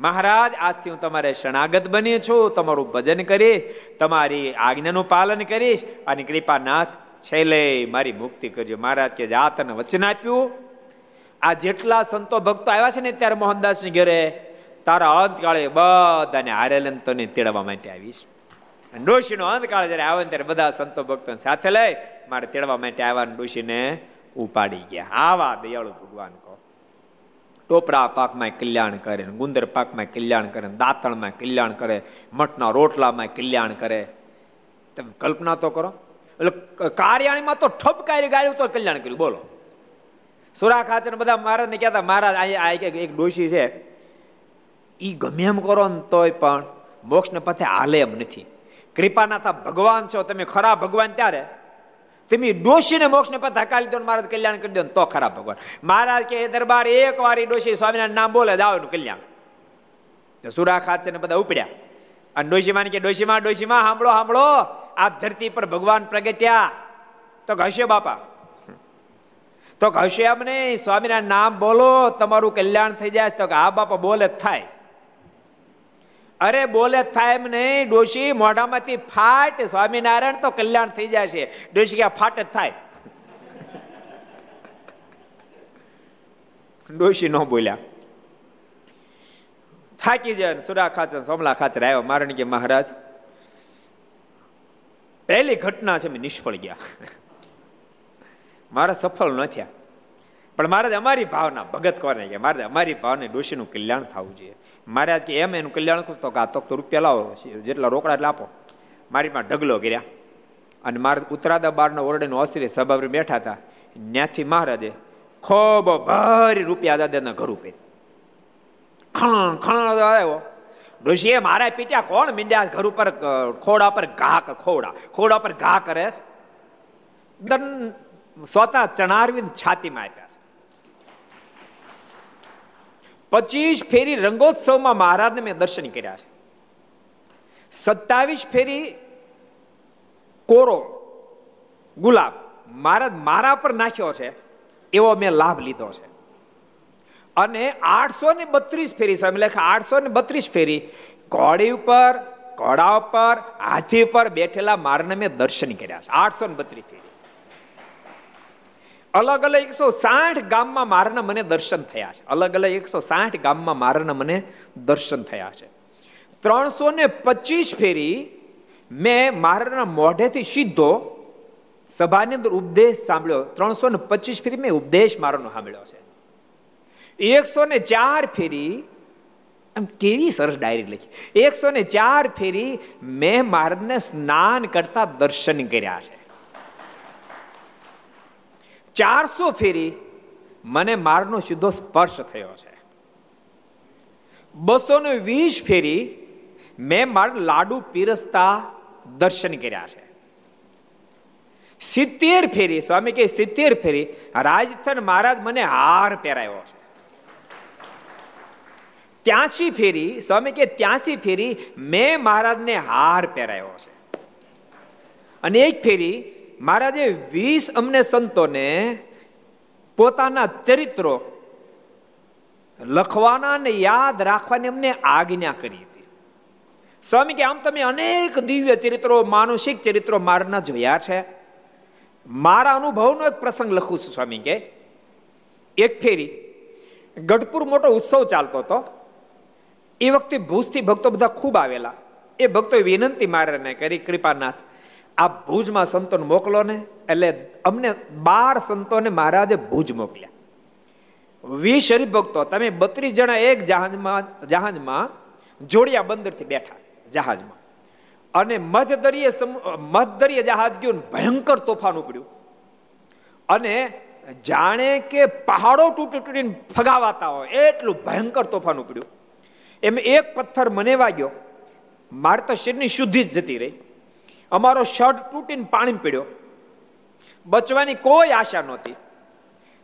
મહારાજ, આજથી હું તમારે શરણાગત બની છું, તમારું ભજન કરીશ, તમારી આજ્ઞાનું પાલન કરીશ અને કૃપાનાથ છેલ્લે મારી મુક્તિ કરજો. મહારાજ કે આ તને વચન આપ્યું. આ જેટલા સંતો ભક્તો આવ્યા છે ને ત્યારે મોહનદાસની ઘરે, તારા અંતકાળે બધાને હારેલન તને તેડવા માટે આવીશ. ડોશીનો અંતકાળ જયારે આવે ત્યારે બધા સંતો ભક્તો સાથે લઈ મારે તેડવા માટે આવ્યા ડોશીને ઉપાડી ગયા. આવા દયાળુ ભગવાન કહો. ટોપરા પાકમાં કલ્યાણ કરે, ગુંદર પાકમાં કલ્યાણ કરે, દાંતણમાં કલ્યાણ કરે, મઠના રોટલામાં કલ્યાણ કરે. તમે કલ્પના તો કરો. એટલે કાર્યાણીમાં તો ઠપકારી ગાયું તો કલ્યાણ કર્યું. બોલો. સુરા ખાચર બધા મહારાજને કહેતા, મહારાજ, આ એક ડોશી છે. એ ગમે એમ કરો ને તોય પણ મોક્ષને પથે હાલે એમ નથી. કૃપાનાથા ભગવાન છો. તમે ખરા ભગવાન ત્યારે તમે ડોશીને મોક્ષને પથે કાલી દો મહારાજ કલ્યાણ કરી દો તો ખરા ભગવાન. મહારાજ કે દરબાર એક વાર ડોશી સ્વામિનારાયણ નામ બોલે દાવનું કલ્યાણ. સુરા ખાચર ને બધા ઉપડ્યા. અને ડોશીમાં કે ડોશીમાં ડોશીમાં સાંભળો સાંભળો આ ધરતી પર ભગવાન પ્રગટ્યા. તો હશે બાપા. તો હશે એમ નહીં સ્વામીના નામ બોલો, તમારું કલ્યાણ થઈ જાય તો કે આ બાપા, બોલે જ થાય. અરે બોલે થાય એમ નહીં, ડોશી, મોઢામાંથી ફાટ, સ્વામિનારાયણ તો કલ્યાણ થઈ જાય છે ડોશી કે ફાટ જ થાય. ડોશી ન બોલ્યા. થાકી જાય સુરા ખાચર, સોમલા ખાચર આવ્યો મારણ કે મહારાજ. પહેલી ઘટના છે મેં નિષ્ફળ ગયા. મારા સફળ ન થયા. પણ મારે અમારી ભાવના, ભગત કોને કે? મારે અમારી ભાવને ડોશીનું કલ્યાણ થવું જોઈએ. મારે કે એમ એનું કલ્યાણ કરતો કે આ તો રૂપિયા લાવો, જેટલા રોકડા એટલે આપો. મારી માં ઢગલો કર્યા. અને મારે ઉત્તરાદા બારના ઓરડેનો અસ્ત્રે સભા બેઠા હતા. ત્યાંથી મહારાજે ખૂબ ભારી રૂપિયા દાદાના ઘર ઉપર. ખણ ખણ આવ્યો. ડોશીએ મારા પીટ્યા કોણ મીંડ્યા ઘર ઉપર ખોડા પર ઘા ખોડા. ખોડા પર ઘા કરે દન, સ્વતા ચણારવિંદ છાતીમાં આપ્યા. પચીસ ફેરી રંગોત્સવમાં મહારાજને મેં દર્શન કર્યા છે. સત્તાવીસ ફેરી કોરો, ગુલાબ, મહારાજ મારા પર નાખ્યો છે, એવો મેં લાભ લીધો છે. અને આઠસો ને બત્રીસ ફેરી, સ્વામી લખે આઠસો ને બત્રીસ ફેરી ઘોડી ઉપર ઘોડા ઉપર, હાથી ઉપર બેઠેલા મારને મેં દર્શન કર્યા છે. આઠસો ને બત્રીસ ફેરી. અલગ અલગ એકસો સાઠ ગામમાં મારના મને દર્શન થયા છે. અલગ અલગ એકસો સાઠ ગામમાં મારના મને દર્શન થયા છે. ત્રણસો ને પચીસ ફેરી મેં મારના મોઢેથી સીધો સભાની અંદર ઉપદેશ સાંભળ્યો. ત્રણસો ને પચીસ ફેરી મેં ઉપદેશ મારાનો સાંભળ્યો છે. એકસો ને ચાર ફેરી એમ કેવી સરસ ડાયરી લખી. એકસો ને ચાર ફેરી મેં મારને સ્નાન કરતા દર્શન કર્યા છે. ચારસો ફેરી મને માર્ગનો સીધો સ્પર્શ થયો છે. બસો ને વીસ ફેરી મેં માર લાડુ પીરસતા દર્શન કર્યા છે. સિત્તેર ફેરી, સ્વામી કે સિત્તેર ફેરી, રાજસ્થાન મહારાજ મને હાર પહેરાયો છે. ત્યાંસી ફેરી, સ્વામી કે ત્યાંસી ફેરી મેં મહારાજને હાર પહેરાયો છે. અને એક ફેરી મહારાજે વીસ અમને સંતોને પોતાના ચરિત્રો લખવાના અને યાદ રાખવાની અમને આજ્ઞા કરી હતી. સ્વામી કે, આમ તમે અનેક દિવ્ય ચરિત્રો, માનુષિક ચરિત્રો મારના જોયા છે. મારા અનુભવનો એક પ્રસંગ લખું છું સ્વામી કે, એક ફેરી ગઢપુર મોટો ઉત્સવ ચાલતો હતો. એ વખતે ભૂજથી ભક્તો બધા ખૂબ આવેલા. એ ભક્તોએ વિનંતી મારે કરી, કૃપાનાથ આ ભુજમાં સંતોને મોકલો ને, એટલે અમને બાર સંતોને મહારાજે ભુજ મોકલ્યા. વીસ હરિભક્તો, તમે બત્રીસ જણા એક જહાજમાં જહાજમાં જોડિયા બંદરથી બેઠા જહાજમાં. અને મધદરીય મધદરીય જહાજ ગયું ભયંકર તોફાન ઉપડ્યું. અને જાણે કે પહાડો તૂટી તૂટીને ફગાવાતા હોય, એટલું ભયંકર તોફાન ઉપડ્યું. એમ એક પથ્થર મને વાગ્યો મારે તો શરીરની શુદ્ધિ જ જતી રહી. અમારો શર્ટ તૂટીને પાણી પીડ્યો. બચવાની કોઈ આશા નહોતી.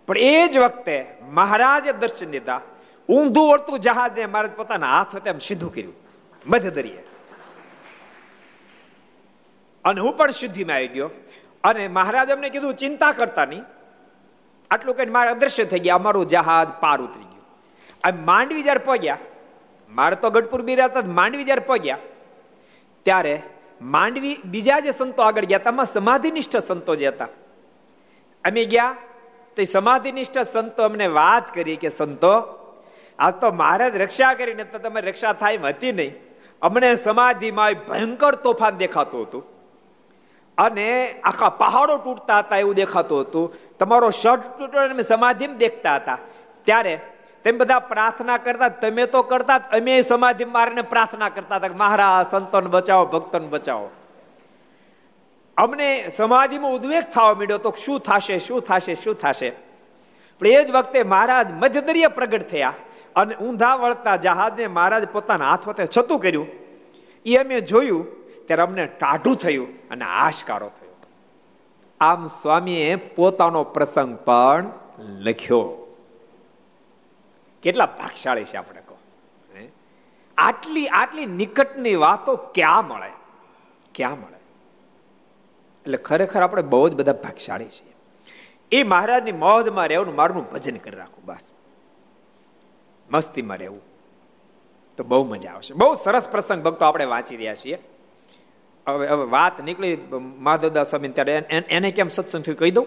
પણ એ જ વખતે મહારાજે દર્શન દીધા ઊંધું વળતું જહાજને મહારાજ પોતાના હાથ એમ સીધું કર્યું. મધ્ય દરિયે. અને હું પણ શુદ્ધિમાં આવી ગયો. અને મહારાજ એમને કીધું, ચિંતા કરતા નહીં. આટલું કઈ મારે અદ્રશ્ય થઈ ગયા. અમારું જહાજ પાર ઉતરી ગયું. આ માંડવી જયારે પગ્યા મારે તો ગઢપુર બી રહેતા માંડવી જયારે પગ્યા ત્યારે માંડવી બીજા જે સંતો આગળ ગયા હતા. સમાધિનિષ્ઠ સંતો જે હતા. અમે ગયા તો એ સમાધિનિષ્ઠ સંતો અમને વાત કરી કે, સંતો આજ તો મહારાજ રક્ષા કરીને તો તમે રક્ષા થાય એમ હતી નહીં. અમને સમાધિમાં ભયંકર તોફાન દેખાતું હતું. અને આખા પહાડો તૂટતા હતા એવું દેખાતું હતું. તમારો શર્ટ તૂટો અમે સમાધિમાં દેખતા હતા. ત્યારે તેમ બધા પ્રાર્થના કરતા, તમે તો કરતા અમે સમાધિ મારીને પ્રાર્થના કરતા હતા મહારાજ, સંતોન બચાવો, ભક્તોને બચાવો. અમને સમાધિમાં ઉદ્વેગ થવા માંડ્યો તો શું થશે શું થશે શું થશે? પણ એ જ વખતે મહારાજ મધ્યદરીય પ્રગટ થયા અને ઊંધા વળતા જહાજને મહારાજ પોતાના હાથ વખતે છતું કર્યું. એ અમે જોયું, ત્યારે અમને ટાઢું થયું અને આશકારો થયો. આમ સ્વામીએ પોતાનો પ્રસંગ પણ લખ્યો. કેટલા ભાગશાળી છે આપણે કહો. આટલી આટલી નિકટની વાતો ક્યાં મળે? ક્યાં મળે? એટલે ખરેખર આપણે બહુ જ બધા ભાગશાળી છીએ. એ મહારાજની મોજમાં રહેવું મારું ભજન કરી રાખું, બસ. મસ્તીમાં રહેવું. તો બહુ મજા આવશે. બહુ સરસ પ્રસંગ ભક્તો આપણે વાંચી રહ્યા છીએ. હવે હવે વાત નીકળી, માધવદાસ સ્વામી ત્યારે એને કેમ સત્સંગ થયું કહી દઉં?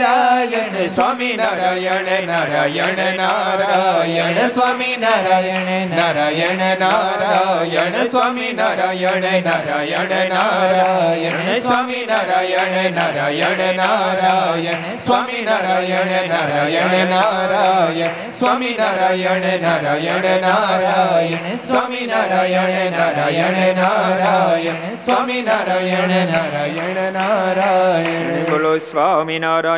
નારાયણ સ્વામી નારાયણ નારાયણ નારાયણ સ્વામી નારાયણ નારાયણ નારાયણ સ્વામી નારાયણ નારાયણ નારાયણ સ્વામી નારાયણ નારાયણ નારાયણ સ્વામી નારાયણ નારાયણ નારાયણ સ્વામી નારાયણ નારાયણ નારાયણ સ્વામી નારાયણ નારાયણ નારાયણ સ્વામી નારાયણ નારાયણ નારાયણ બોલો સ્વામી નારાયણ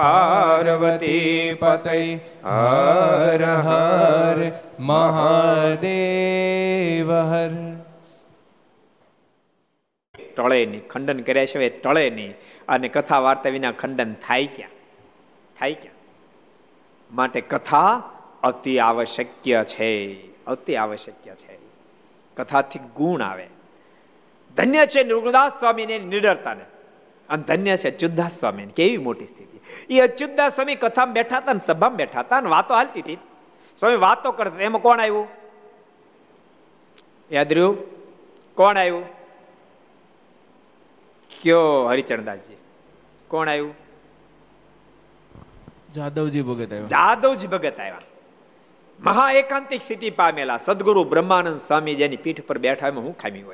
પાર્વતી પતય હર હર મહાદેવ હર ટળે નહીં ખંડન કર્યા સિવાય ટળે નહીં અને કથા વાર્તા વિના ખંડન થાય ક્યાં? થાય ક્યાં? માટે કથા અતિ આવશ્યક્ય છે, અતિ આવશ્યક્ય છે. કથાથી ગુણ આવે. ધન્ય છે નિર્ગુદાસ સ્વામીને નિડરતાને. અને ધન્ય છે અચ્યુતદાસ સ્વામી કેવી મોટી સ્થિતિ. એ અચ્યુતદાસ સ્વામી કથામાં બેઠા હતા ને સભામાં બેઠા હતા ને વાતો હાલતી હતી. સ્વામી વાતો કરતા એમાં કોણ આવ્યું? યાદ રહ્યું? કોણ આવ્યું? કયો હરિચરણદાસજી? કોણ આવ્યું? જાદવજી ભગત આવ્યા. જાદવજી ભગત આવ્યા. મહા એકાંતિક સ્થિતિ પામેલા સદગુરુ બ્રહ્માનંદ સ્વામી જેની પીઠ પર બેઠા એમાં હું ખામી હોય.